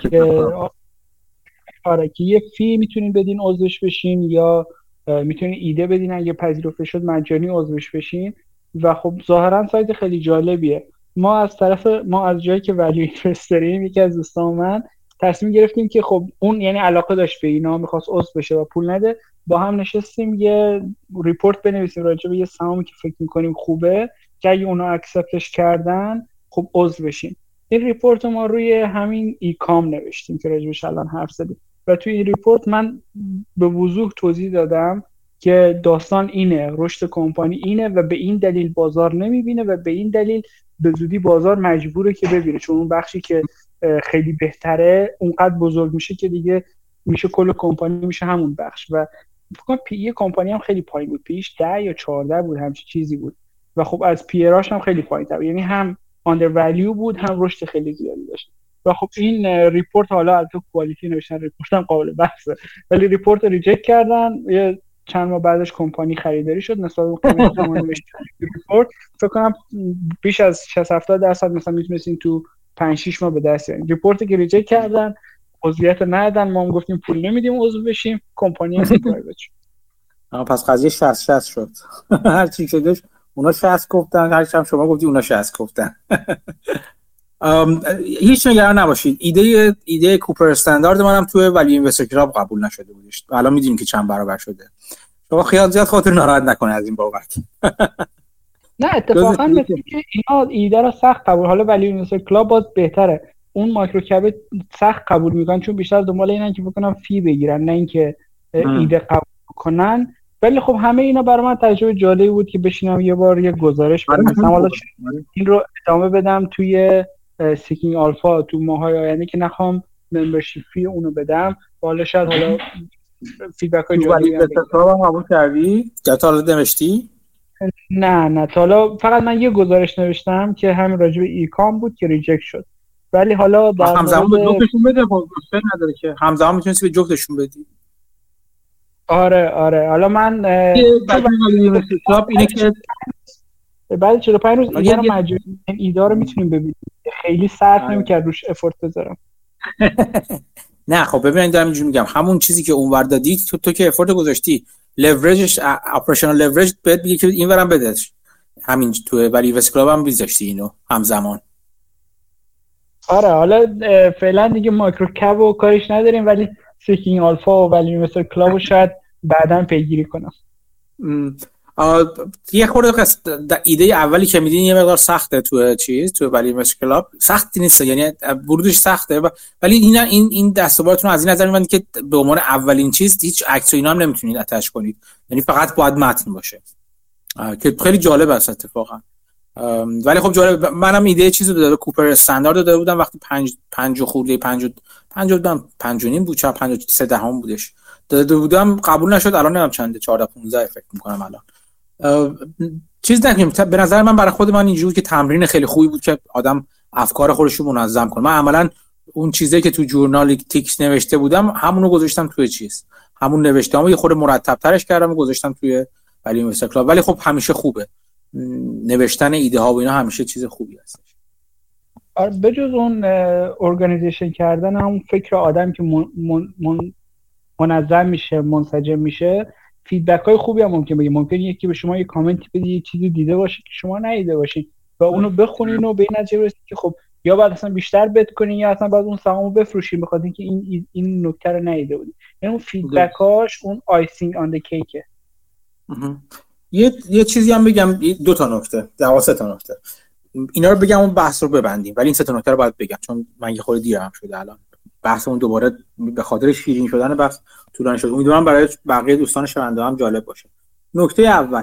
آره که یه fee می‌تونین بدین عضوش بشین یا می‌تونین ایده بدین اگه پذیرفته شد مجانی عضوش بشین. و خب ظاهرا سایت خیلی جالبیه. ما از طرف ما از جایی که value invest یکی از دوستان من تصمیم گرفتیم که خب اون یعنی علاقه داشت به اینا می‌خواست عضو بشه و پول نده. با هم نشستیم یه report بنویسیم راجع به یه سهامی که فکر می‌کنیم خوبه که اگه اونا accept ش کردن خب عضو بشیم. این report ما روی همین ای کام نوشتیم که راجبش الان حرف زدیم. و توی این report من به وضوح توضیح دادم که داستان اینه رشد کمپانی اینه و به این دلیل بازار نمی‌بینه و به این دلیل به زودی بازار مجبوره که ببینه. چون اون بخشی که خیلی بهتره اونقدر بزرگ میشه که دیگه میشه کل کمپانی میشه همون بخش. و فکر پی کمپانی هم خیلی پایین بود. P/E ش ده یا 14 بود همچین چیزی بود. و خب از peer هاش هم خیلی پایین تر یعنی هم under بود هم رشد خیلی زیادی داشت. و خب این report حالا از تو quality نوشتن report هم قابل بحثه. ولی report رو reject کردن. یه چند ماه بعدش کمپانی خریداری شد. نسبت به report. فکر کنم بیش از 60 70 درصد مثلا می‌تونستین تو 5 6 ماه به دست بیارین report ی که reject کردن عضویت ندادن. ما هم گفتیم پول نمیدیم عضو بشیم. کمپانی هم شد. پس قضیه 60 60 شد. *laughs* هر چی شدش اونا 60 گفتن. هر هم شما گفتی اونا 60 گفتن. *laughs* هیچ نگران نباشید. ایده ایده Cooper Standard منم توی Value Investors Club قبول نشده بودش. الان می‌دونیم که چند برابر شده. شما خیال زیاد خاطر ناراحت نکنه از این بابت. نه اتفاقا مثل که اینا ایده رو سخت قبول حالا Value Investors Club باز بهتره. اون MicroCap سخت قبول می‌کنن چون بیشتر دنبال اینن که بکنن fee بگیرن نه اینکه ایده قبول کنن ولی خب همه اینا برای من تجربه جالبی بود که بشینم یه بار یه گزارش بنویسم حالا این رو ادامه بدم توی Seeking Alpha تو ماهای آینده که نخوام membership fee اونو بدم. حالا شاید حالا feedback های جالبی هم کردی؟ تا حالا نوشتی؟ نه نه. تا حالا فقط من یه گزارش نوشتم که همین راجع به ایکام بود که reject شد. ولی حالا در همزمان به جفتشون بده خب، نداره که. همزمان می‌تونستی به جفتشون بدی. آره آره. حالا من بعد 45 روز ایده رو مجبور ایده رو می‌تونیم ببینیم. خیلی صرف آره. نمی‌کرد روش effort بذارم. *laughs* نه خب ببینید دارم اینجوری میگم. همون چیزی که اونور دادی تو تو که effort گذاشتی leverage ش operational leverage بهت میگه که اینورم بدش همین تو ولی وسکلاب هم بیزاشتی اینو همزمان. آره حالا فعلا دیگه MicroCap و کارش نداریم ولی Seeking Alpha و Value Investors Club شاید بعدا پیگیری کنم. یه خورده ایده اولی که میدین یه مقدار سخته تو چیز تو Value Investors Club. سختی نیست یعنی ورودش سخته ولی این این این دستاوردتون از این نظر میبندید که به عنوان اولین چیز هیچ عکس و اینا هم نمی‌تونید attach ش کنید. یعنی فقط باید متن باشه. که خیلی جالب است اتفاقا. ولی خب جالب منم ایده چیزی داده کوپر استاندارد داده بودم وقتی 5 5 خورده 5 5 بودم 5 نیم بود چه 5 3 دهم بودش. داده بودم قبول نشد الان نمی‌دونم چنده 14 15 فکر می‌کنم الان. چیز نکنیم. به نظر من برای خود من اینجوری که تمرین خیلی خوبی بود که آدم افکار خودش رو منظم کنه. من عملا اون چیزی که تو جورنال تیکس نوشته بودم همونو گذاشتم توی چیز. همون نوشتم یه خورده مرتب ترش کردم و گذاشتم توی ولی استقلال ولی خب همیشه خوبه. نوشتن ایده ها و اینا همیشه چیز خوبی هستش آره بجز اون organization کردن همون فکر آدم که من، من، منظم میشه منسجم میشه feedback های خوبی هم ممکن بگه ممکن یکی به شما یه کامنتی بده یه چیزی دیده باشه که شما ندیده باشید و اونو بخونین و به این نتیجه برسید که خب یا بعد اصلا بیشتر bet کنین یا اصلا بعد اون سهامو بفروشین بخاطر اینکه این این نکته رو ندیده بودین. یعنی اون feedback هاش اون icing on cake ه یه یه چیزی هم بگم دو تا نکته سه تا نکته. اینا رو بگم اون بحث رو ببندیم ولی این سه تا نکته رو باید بگم چون من یه خورده دیرم شده الان. بحثمون دوباره به خاطر شیرین شدن بحث طولانی شد. امیدوارم برای بقیه دوستان شنونده هم جالب باشه. نکته اول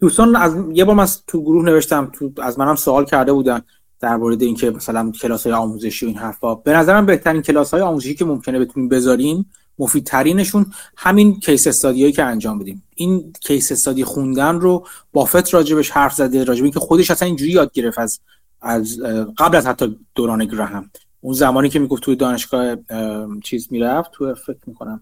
دوستان از یه بار من تو گروه نوشتم تو از منم سوال کرده بودن در مورد اینکه مثلا کلاس های آموزشی و این حرفا. به نظرم بهترین کلاس های آموزشی که ممکنه بتونیم بذاریم مفیدترینشون همین کیس استادیایی که انجام بدیم. این کیس استادی خوندن رو بافت راجبش حرف زده راجب اینکه خودش اصلا اینجوری یاد گرفت از از قبل از حتی دوران گراهم اون زمانی که می‌گفت توی دانشگاه چیز می‌رفت تو فکر می‌کنم.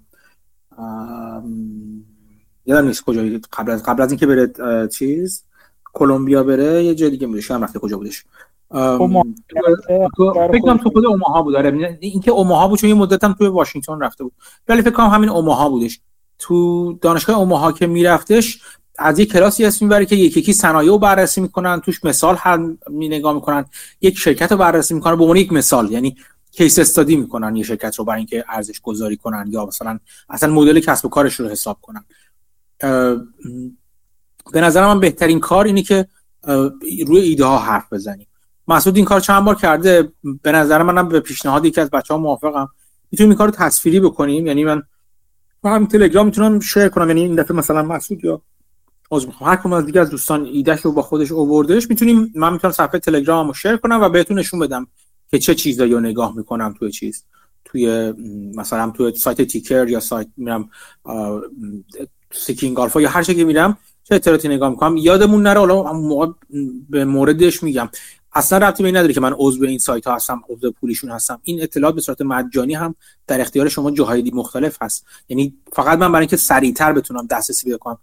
یادم نیست کجا قبل از قبل از اینکه بره چیز کلمبیا بره یه جای دیگه بودش هم رفته کجا بودش. فکر کنم تو خود اوماها بود. آره. اینکه اوماها بود چون یه مدت هم توی واشنگتن رفته بود. ولی فکر کنم همین اوماها بودش. تو دانشگاه اوماها که میرفتش از یک کلاسی اسم می‌بره که یکی یکی صنایع رو بررسی می‌کنن توش مثال هم می نگاه می‌کنن. یک شرکت رو بررسی می‌کنن به عنوان یک مثال یعنی کیس استادی می‌کنن یه شرکت رو برای اینکه ارزش گذاری کنن یا مثلا اصلا مدل کسب و کارش رو حساب کنن. به نظر من بهترین کار اینه که روی ایده ها حرف بزنیم. مسعود این کار چند بار کرده به نظر منم به پیشنهاد یکی از بچه ها موافقم. می‌تونیم این کار رو تصویری بکنیم؟ یعنی من هم تلگرام می‌تونم share کنم یعنی این دفعه مثلا مسعود یا از هر کدوم از دیگه از دوستان ایدهش رو با خودش اووردهش می‌تونیم من می‌تونم صفحه تلگراممو share کنم و بهتون نشون بدم که چه چیزایی رو نگاه می‌کنم توی چیز. توی مثلا توی سایت TIKR یا سایت میرم Seeking Alpha یا هر چیزی میرم چه اطلاعاتی نگاه می‌کنم. یادمون نره حالا به موردش میگم. اصلا ربطی به این نداره که من عضو این سایت ها هستم عضو پولیشون هستم. این اطلاعات به صورت مجانی هم در اختیار شما جاهای مختلف هست. یعنی فقط من برای اینکه سریعتر بتونم دسترسی پیدا کنم.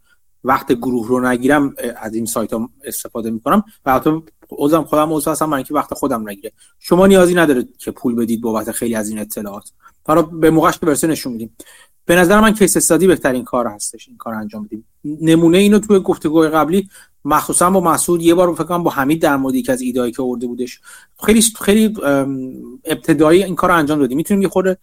وقت گروه رو نگیرم از این سایت ها استفاده می‌کنم. و حتی عضوم خودم عضو هستم برای اینکه وقت خودم نگیره شما نیازی نداره که پول بدید بابت خیلی از این اطلاعات. حالا به موقعش که نشون میدیم. به نظر من کیس استادی بهترین کار هستش این کار انجام بدیم. نمونه اینو توی گفتگوهای قبلی مخصوصا با مسعود یه بار فکر کنم با حمید در مورد یکی از ایدهایی که آورده بودش خیلی خیلی ابتدایی این کار رو انجام دادیم. می‌تونیم یه خورده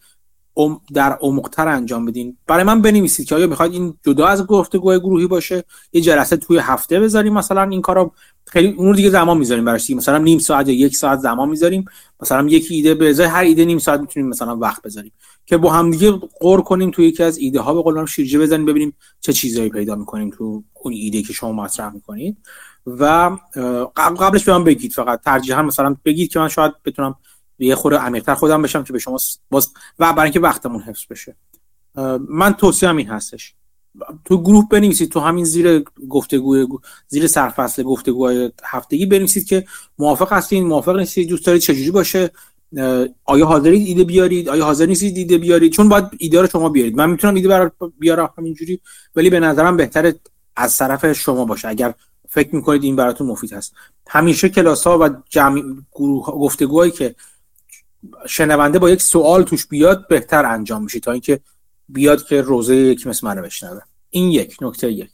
در عمقتر انجام بدین. برای من بنویسید که آیا می‌خواید این جدا از گفتگوهای گروهی باشه؟ یه جلسه توی هفته بذاریم مثلا این کارو خیلی اون دیگه زمان می‌ذاریم براش مثلا نیم ساعت یا یک ساعت زمان می‌ذاریم. مثلا یکی ایده به ازای هر ایده نیم ساعت می‌تونیم مثلا وقت بذاریم. که با هم دیگه قور کنیم توی یکی از ایده ها به قول شیرجه بزنیم ببینیم چه چیزایی پیدا می‌کنیم تو اون ایده که شما مطرح می‌کنید. و قبلش به من بگید. فقط ترجیحا مثلا بگید که من شاید بتونم یه خورده عمیق‌تر خودم بشم که به شما باز و برای اینکه وقتمون حفظ بشه. من توصیه این هستش. تو گروه بنویسید تو همین زیر گفتگوی زیر سرفصل گفتگوهای هفتگی بنویسید که موافق هستین موافق نیستید دوست دارید چجوری باشه آیا حاضرید ایده بیارید آیا حاضر نیستید ایده بیارید؟ چون باید ایده رو شما بیارید. من می‌تونم ایده برای بیارم همینجوری ولی به نظرم بهتره از طرف شما باشه. اگر فکر می‌کنید این براتون مفید هست. همیشه کلاس ها و جمع گروه گفتگوهایی که شنونده با یک سوال توش بیاد بهتر انجام میشه تا اینکه بیاد که روزه یکی مثل منو بشنوه. این یک نکته یک.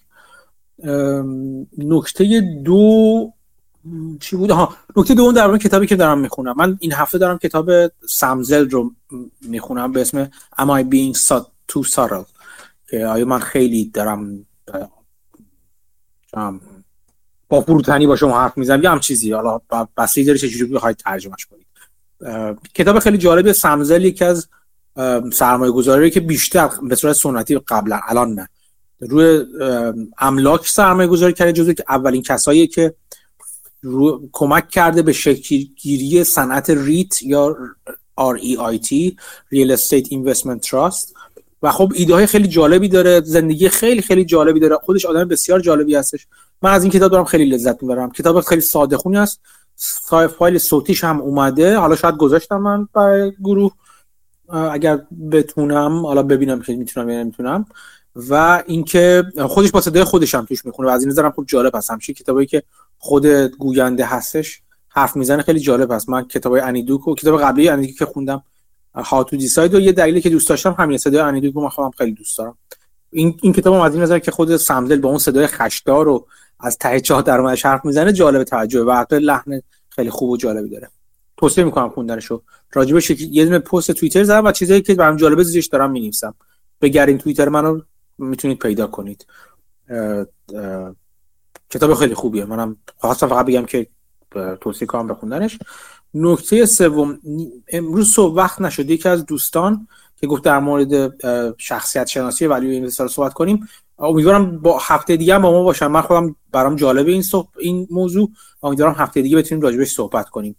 نکته دو چی بود؟ ها نکته دوم در مورد کتابی که دارم می‌خونم. من این هفته دارم کتاب سمزل رو می‌خونم به اسم Am I Being Too Subtle که آیا من خیلی دارم با فروتنی با شما حرف می‌زنم؟ یا هم چیزی؟ حالا بسیاری داری چجوری بخواید ترجمهش کنید کتاب خیلی جالب سمزل یکی از سرمایه گذاری که بیشتر به صورت سنتی قبلا الان نه. روی املاک سرمایه گذاری کرده جزو که اولین کسایی که رو... کمک کرده به شکلگیری صنعت ریت یا REIT Real Estate Investment Trust و خب ایده های خیلی جالبی داره زندگی خیلی خیلی جالبی داره. خودش آدم بسیار جالبی هستش. من از این کتاب دارم خیلی لذت می‌برم. کتاب خیلی ساده خونی است فایل صوتیش هم اومده. حالا شاید گذاشتم من برای گروه اگر بتونم. حالا ببینم که می‌تونم یا نمی‌تونم. و اینکه خودش با صدای خودش هم توش می‌خونه و از این نظرم خوب جالب هست. همش کتابی که خود گوینده هستش حرف می‌زنه خیلی جالب هست. من کتاب انیدوک و کتاب قبلی انیدوک که خوندم ها دیساید و یه دلیلی که دوست داشتم همین صدای انیدوک رو من خودم خیلی دوست دارم. این این کتاب از این نظر که خود سمدل با اون صدای خشدار و از ته چاه در حرف می‌زنه جالب توجه و حتی لحن خیلی خوب و جالبی داره. توصیه می‌کنم خوندنشو راجبش یه دونه پست توییتر زدم و چیزایی که برام جالبه زیرش دارم می‌نویسم. بگرین توییتر منو می‌تونید پیدا کنید. کتاب خیلی خوبیه. منم خواستم فقط بگم که توصیه کنم بخوندنش نکته سوم امروز صبح وقت نشد. یکی از دوستان که گفت در مورد شخصیت شناسی ولی این صحبت کنیم. امیدوارم با هفته دیگه با ما باشم من خودم برام جالبه این صحب... این موضوع. امیدوارم هفته دیگه بتونیم راجبش صحبت کنیم.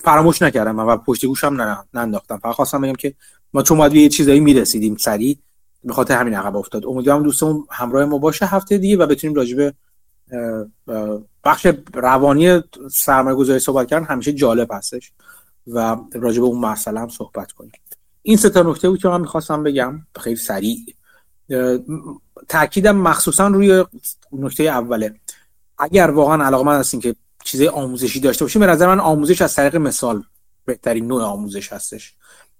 فراموش نکردم من و پشت گوشم ننداختم. فقط خواستم بگم که ما چون باید یه چیزایی می‌رسیدیم سریع به خاطر همین عقب افتاد. امیدوارم دوستمون همراه ما باشه هفته دیگه و بتونیم راجبه بخش روانی سرمایه گذاری صحبت کردن همیشه جالب هستش و راجب اون مسئله هم صحبت کنیم. این سه تا نکته بود که من می‌خواستم بگم خیلی سریع. تاکیدم مخصوصا روی نکته اوله. اگر واقعا علاقه من هستین که چیزای آموزشی داشته باشیم به نظر من آموزش از طریق مثال بهترین نوع آموزش هستش.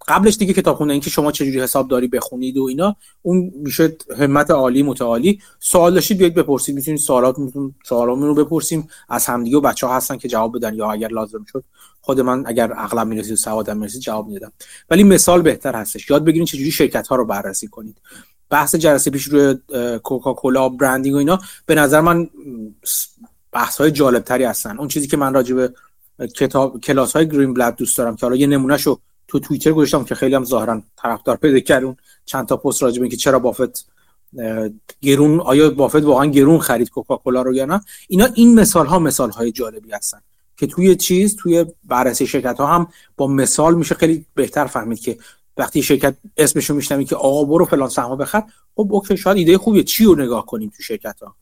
قبلش دیگه کتاب خوندن اینکه شما چجوری حساب داری بخونید و اینا اون میشه همت عالی متعالی. سوال داشتید بیاید بپرسید. می‌تونید سوالاتتون سوالامون رو بپرسیم. از همدیگه و بچه ها هستن که جواب بدن یا اگر لازم شد. خود من اگر اغلب می‌رسید و سوادم می‌رسید جواب می‌دادم. ولی مثال بهتر هستش. یاد بگیرید چجوری شرکت ها رو بررسی کنید. بحث جلسه پیش روی کوکاکولا برندینگ و اینا به نظر من بحث های جالب تری هستن. اون چیزی که من راجع به کتاب کلاس های گرین بلد دوست دارم که حالا یه نمونهشو تو توییتر گذاشتم که خیلی هم ظاهرا طرفدار پیدا کردون. چند تا پست راجع به اینکه چرا بافت گرون آیا بافت واقعا گرون خرید کوکاکولا رو یا نه. اینا این مثال ها مثال های جالبی هستن که توی چیز توی بررسی شرکت ها هم با مثال میشه خیلی بهتر فهمید که وقتی شرکت اسمشو میشنوی که آقا برو فلان سهمو بخر خب اوکی شاید ایده خوبیه. چی رو نگاه کنیم تو شرکت ها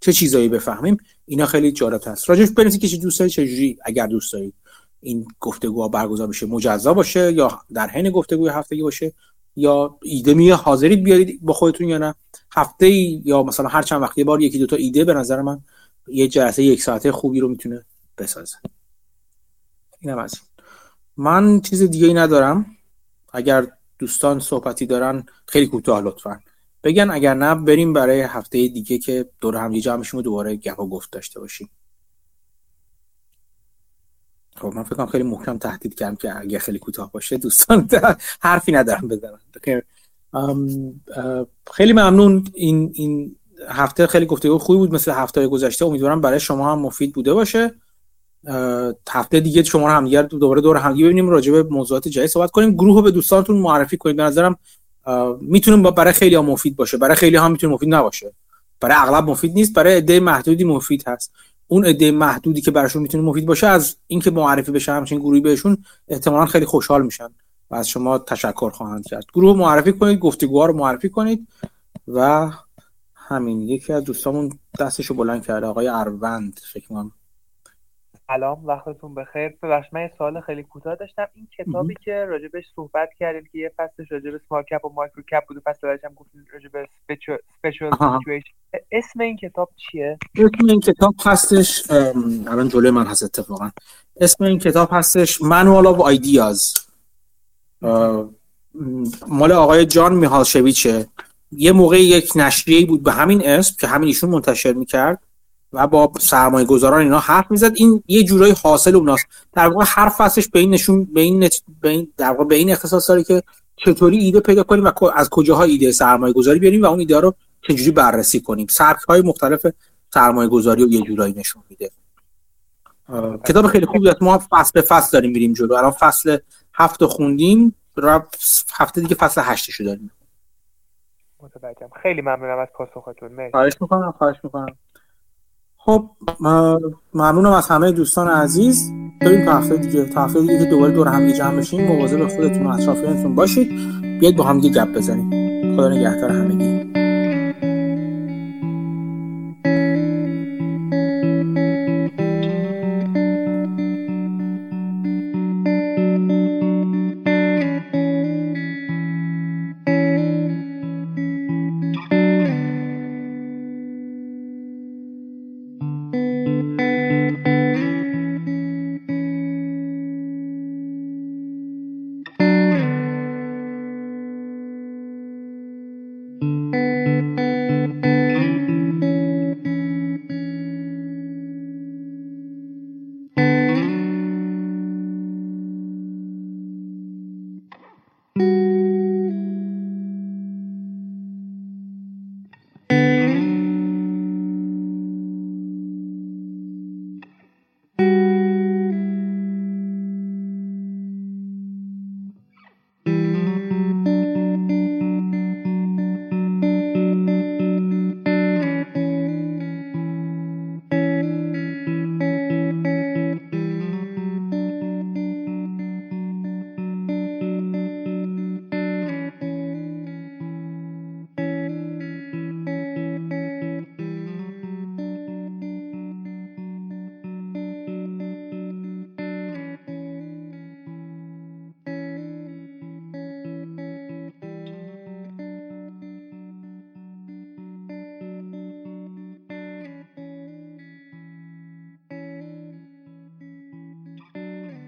چه چیزایی بفهمیم؟ اینا خیلی جالب هست. راجعش بنویسید که چه دوست دارید چجوری اگر دوست دارید. این گفتگوها برگزار بشه مجزا باشه یا در حین گفتگوی هفتگی باشه یا ایده می حاضرید بیارید با خودتون یا نه. هفته یا مثلا هر چند وقت یه بار یکی دو تا ایده به نظر من یه جلسه یک ساعته خوبی رو می‌تونه بسازه. اینم از من چیز دیگه ای ندارم. اگر دوستان صحبتی دارن خیلی کوتاه لطفا. بگن اگر نه بریم برای هفته دیگه که دور هم یه جمعشون دوباره گپ و گفت داشته باشیم. خب من فکر خیلی محکم تهدید کردم که اگه خیلی کوتاه باشه دوستان *laughs* حرفی ندارم بزنم. خیلی ممنون. این این هفته خیلی گفتگو خوبی بود مثل هفته گذشته. امیدوارم برای شما هم مفید بوده باشه. هفته دیگه شما رو همدیگه دوباره دور همدیگه ببینیم راجع به موضوعات جدید صحبت کنیم. گروه رو به دوستانتون معرفی کنید. به نظرم می‌تونیم برای خیلی ها مفید باشه. برای خیلی ها می‌تونه مفید نباشه. برای اغلب مفید نیست. برای عده محدودی مفید هست. اون عده محدودی که براشون می‌تونه مفید باشه از اینکه معرفی بشه همچین گروهی بهشون احتمالا خیلی خوشحال میشن و از شما تشکر خواهند کرد. گروه معرفی کنید گفتگوها رو معرفی کنید و همین. یکی از دوستامون دستشو بلند کرده آقای اروند. فکر کنم سلام وقتتون بخیر. ببخش من یه سوال خیلی کوتاه داشتم. این کتابی که راجبش صحبت کردیم که یه فصلش راجب سمال کپ و مایکرو کپ بود و فصل بعدش هم گفتیم راجب سپیشال اسم این کتاب چیه؟ اسم این کتاب هستش الان جلوی من هست اتفاقا. اسم این کتاب هستش مانوال اف ایدیاز مال آقای جان میهالشویچه. یه موقع یک نشریه بود به همین اسم که همین ایشون منتشر می‌کرد. و با سرمایه گذاران اینا حرف می‌زد. این یه جورایی حاصل اوناست. در واقع هر فصلش به این نشون به این, به این در واقع به این اختصاص داره که چطوری ایده پیدا کنیم و از کجاها ایده سرمایه گذاری بیاریم و اون ایده رو چجوری بررسی کنیم. سبک های مختلف سرمایه گذاری رو یه جورایی نشون میده. کتاب خیلی خوبی است. ما فصل به فصل داریم میریم جلو. الان فصل هفت خوندیم. هفته دیگه فصل هشتشو داریم. متوجهم. خیلی ممنونم از پاسختون. خواهش می‌کنم خواهش می‌کنم. خب ممنونم از همه دوستان عزیز. بریم تا هفته دیگه تا دیگه که دوباره دور هم جمع بشیم. مواظب خودتون و اطرافیانتون باشید. بیاید با هم دیگه گپ بزنیم. خدا نگهدار همگی.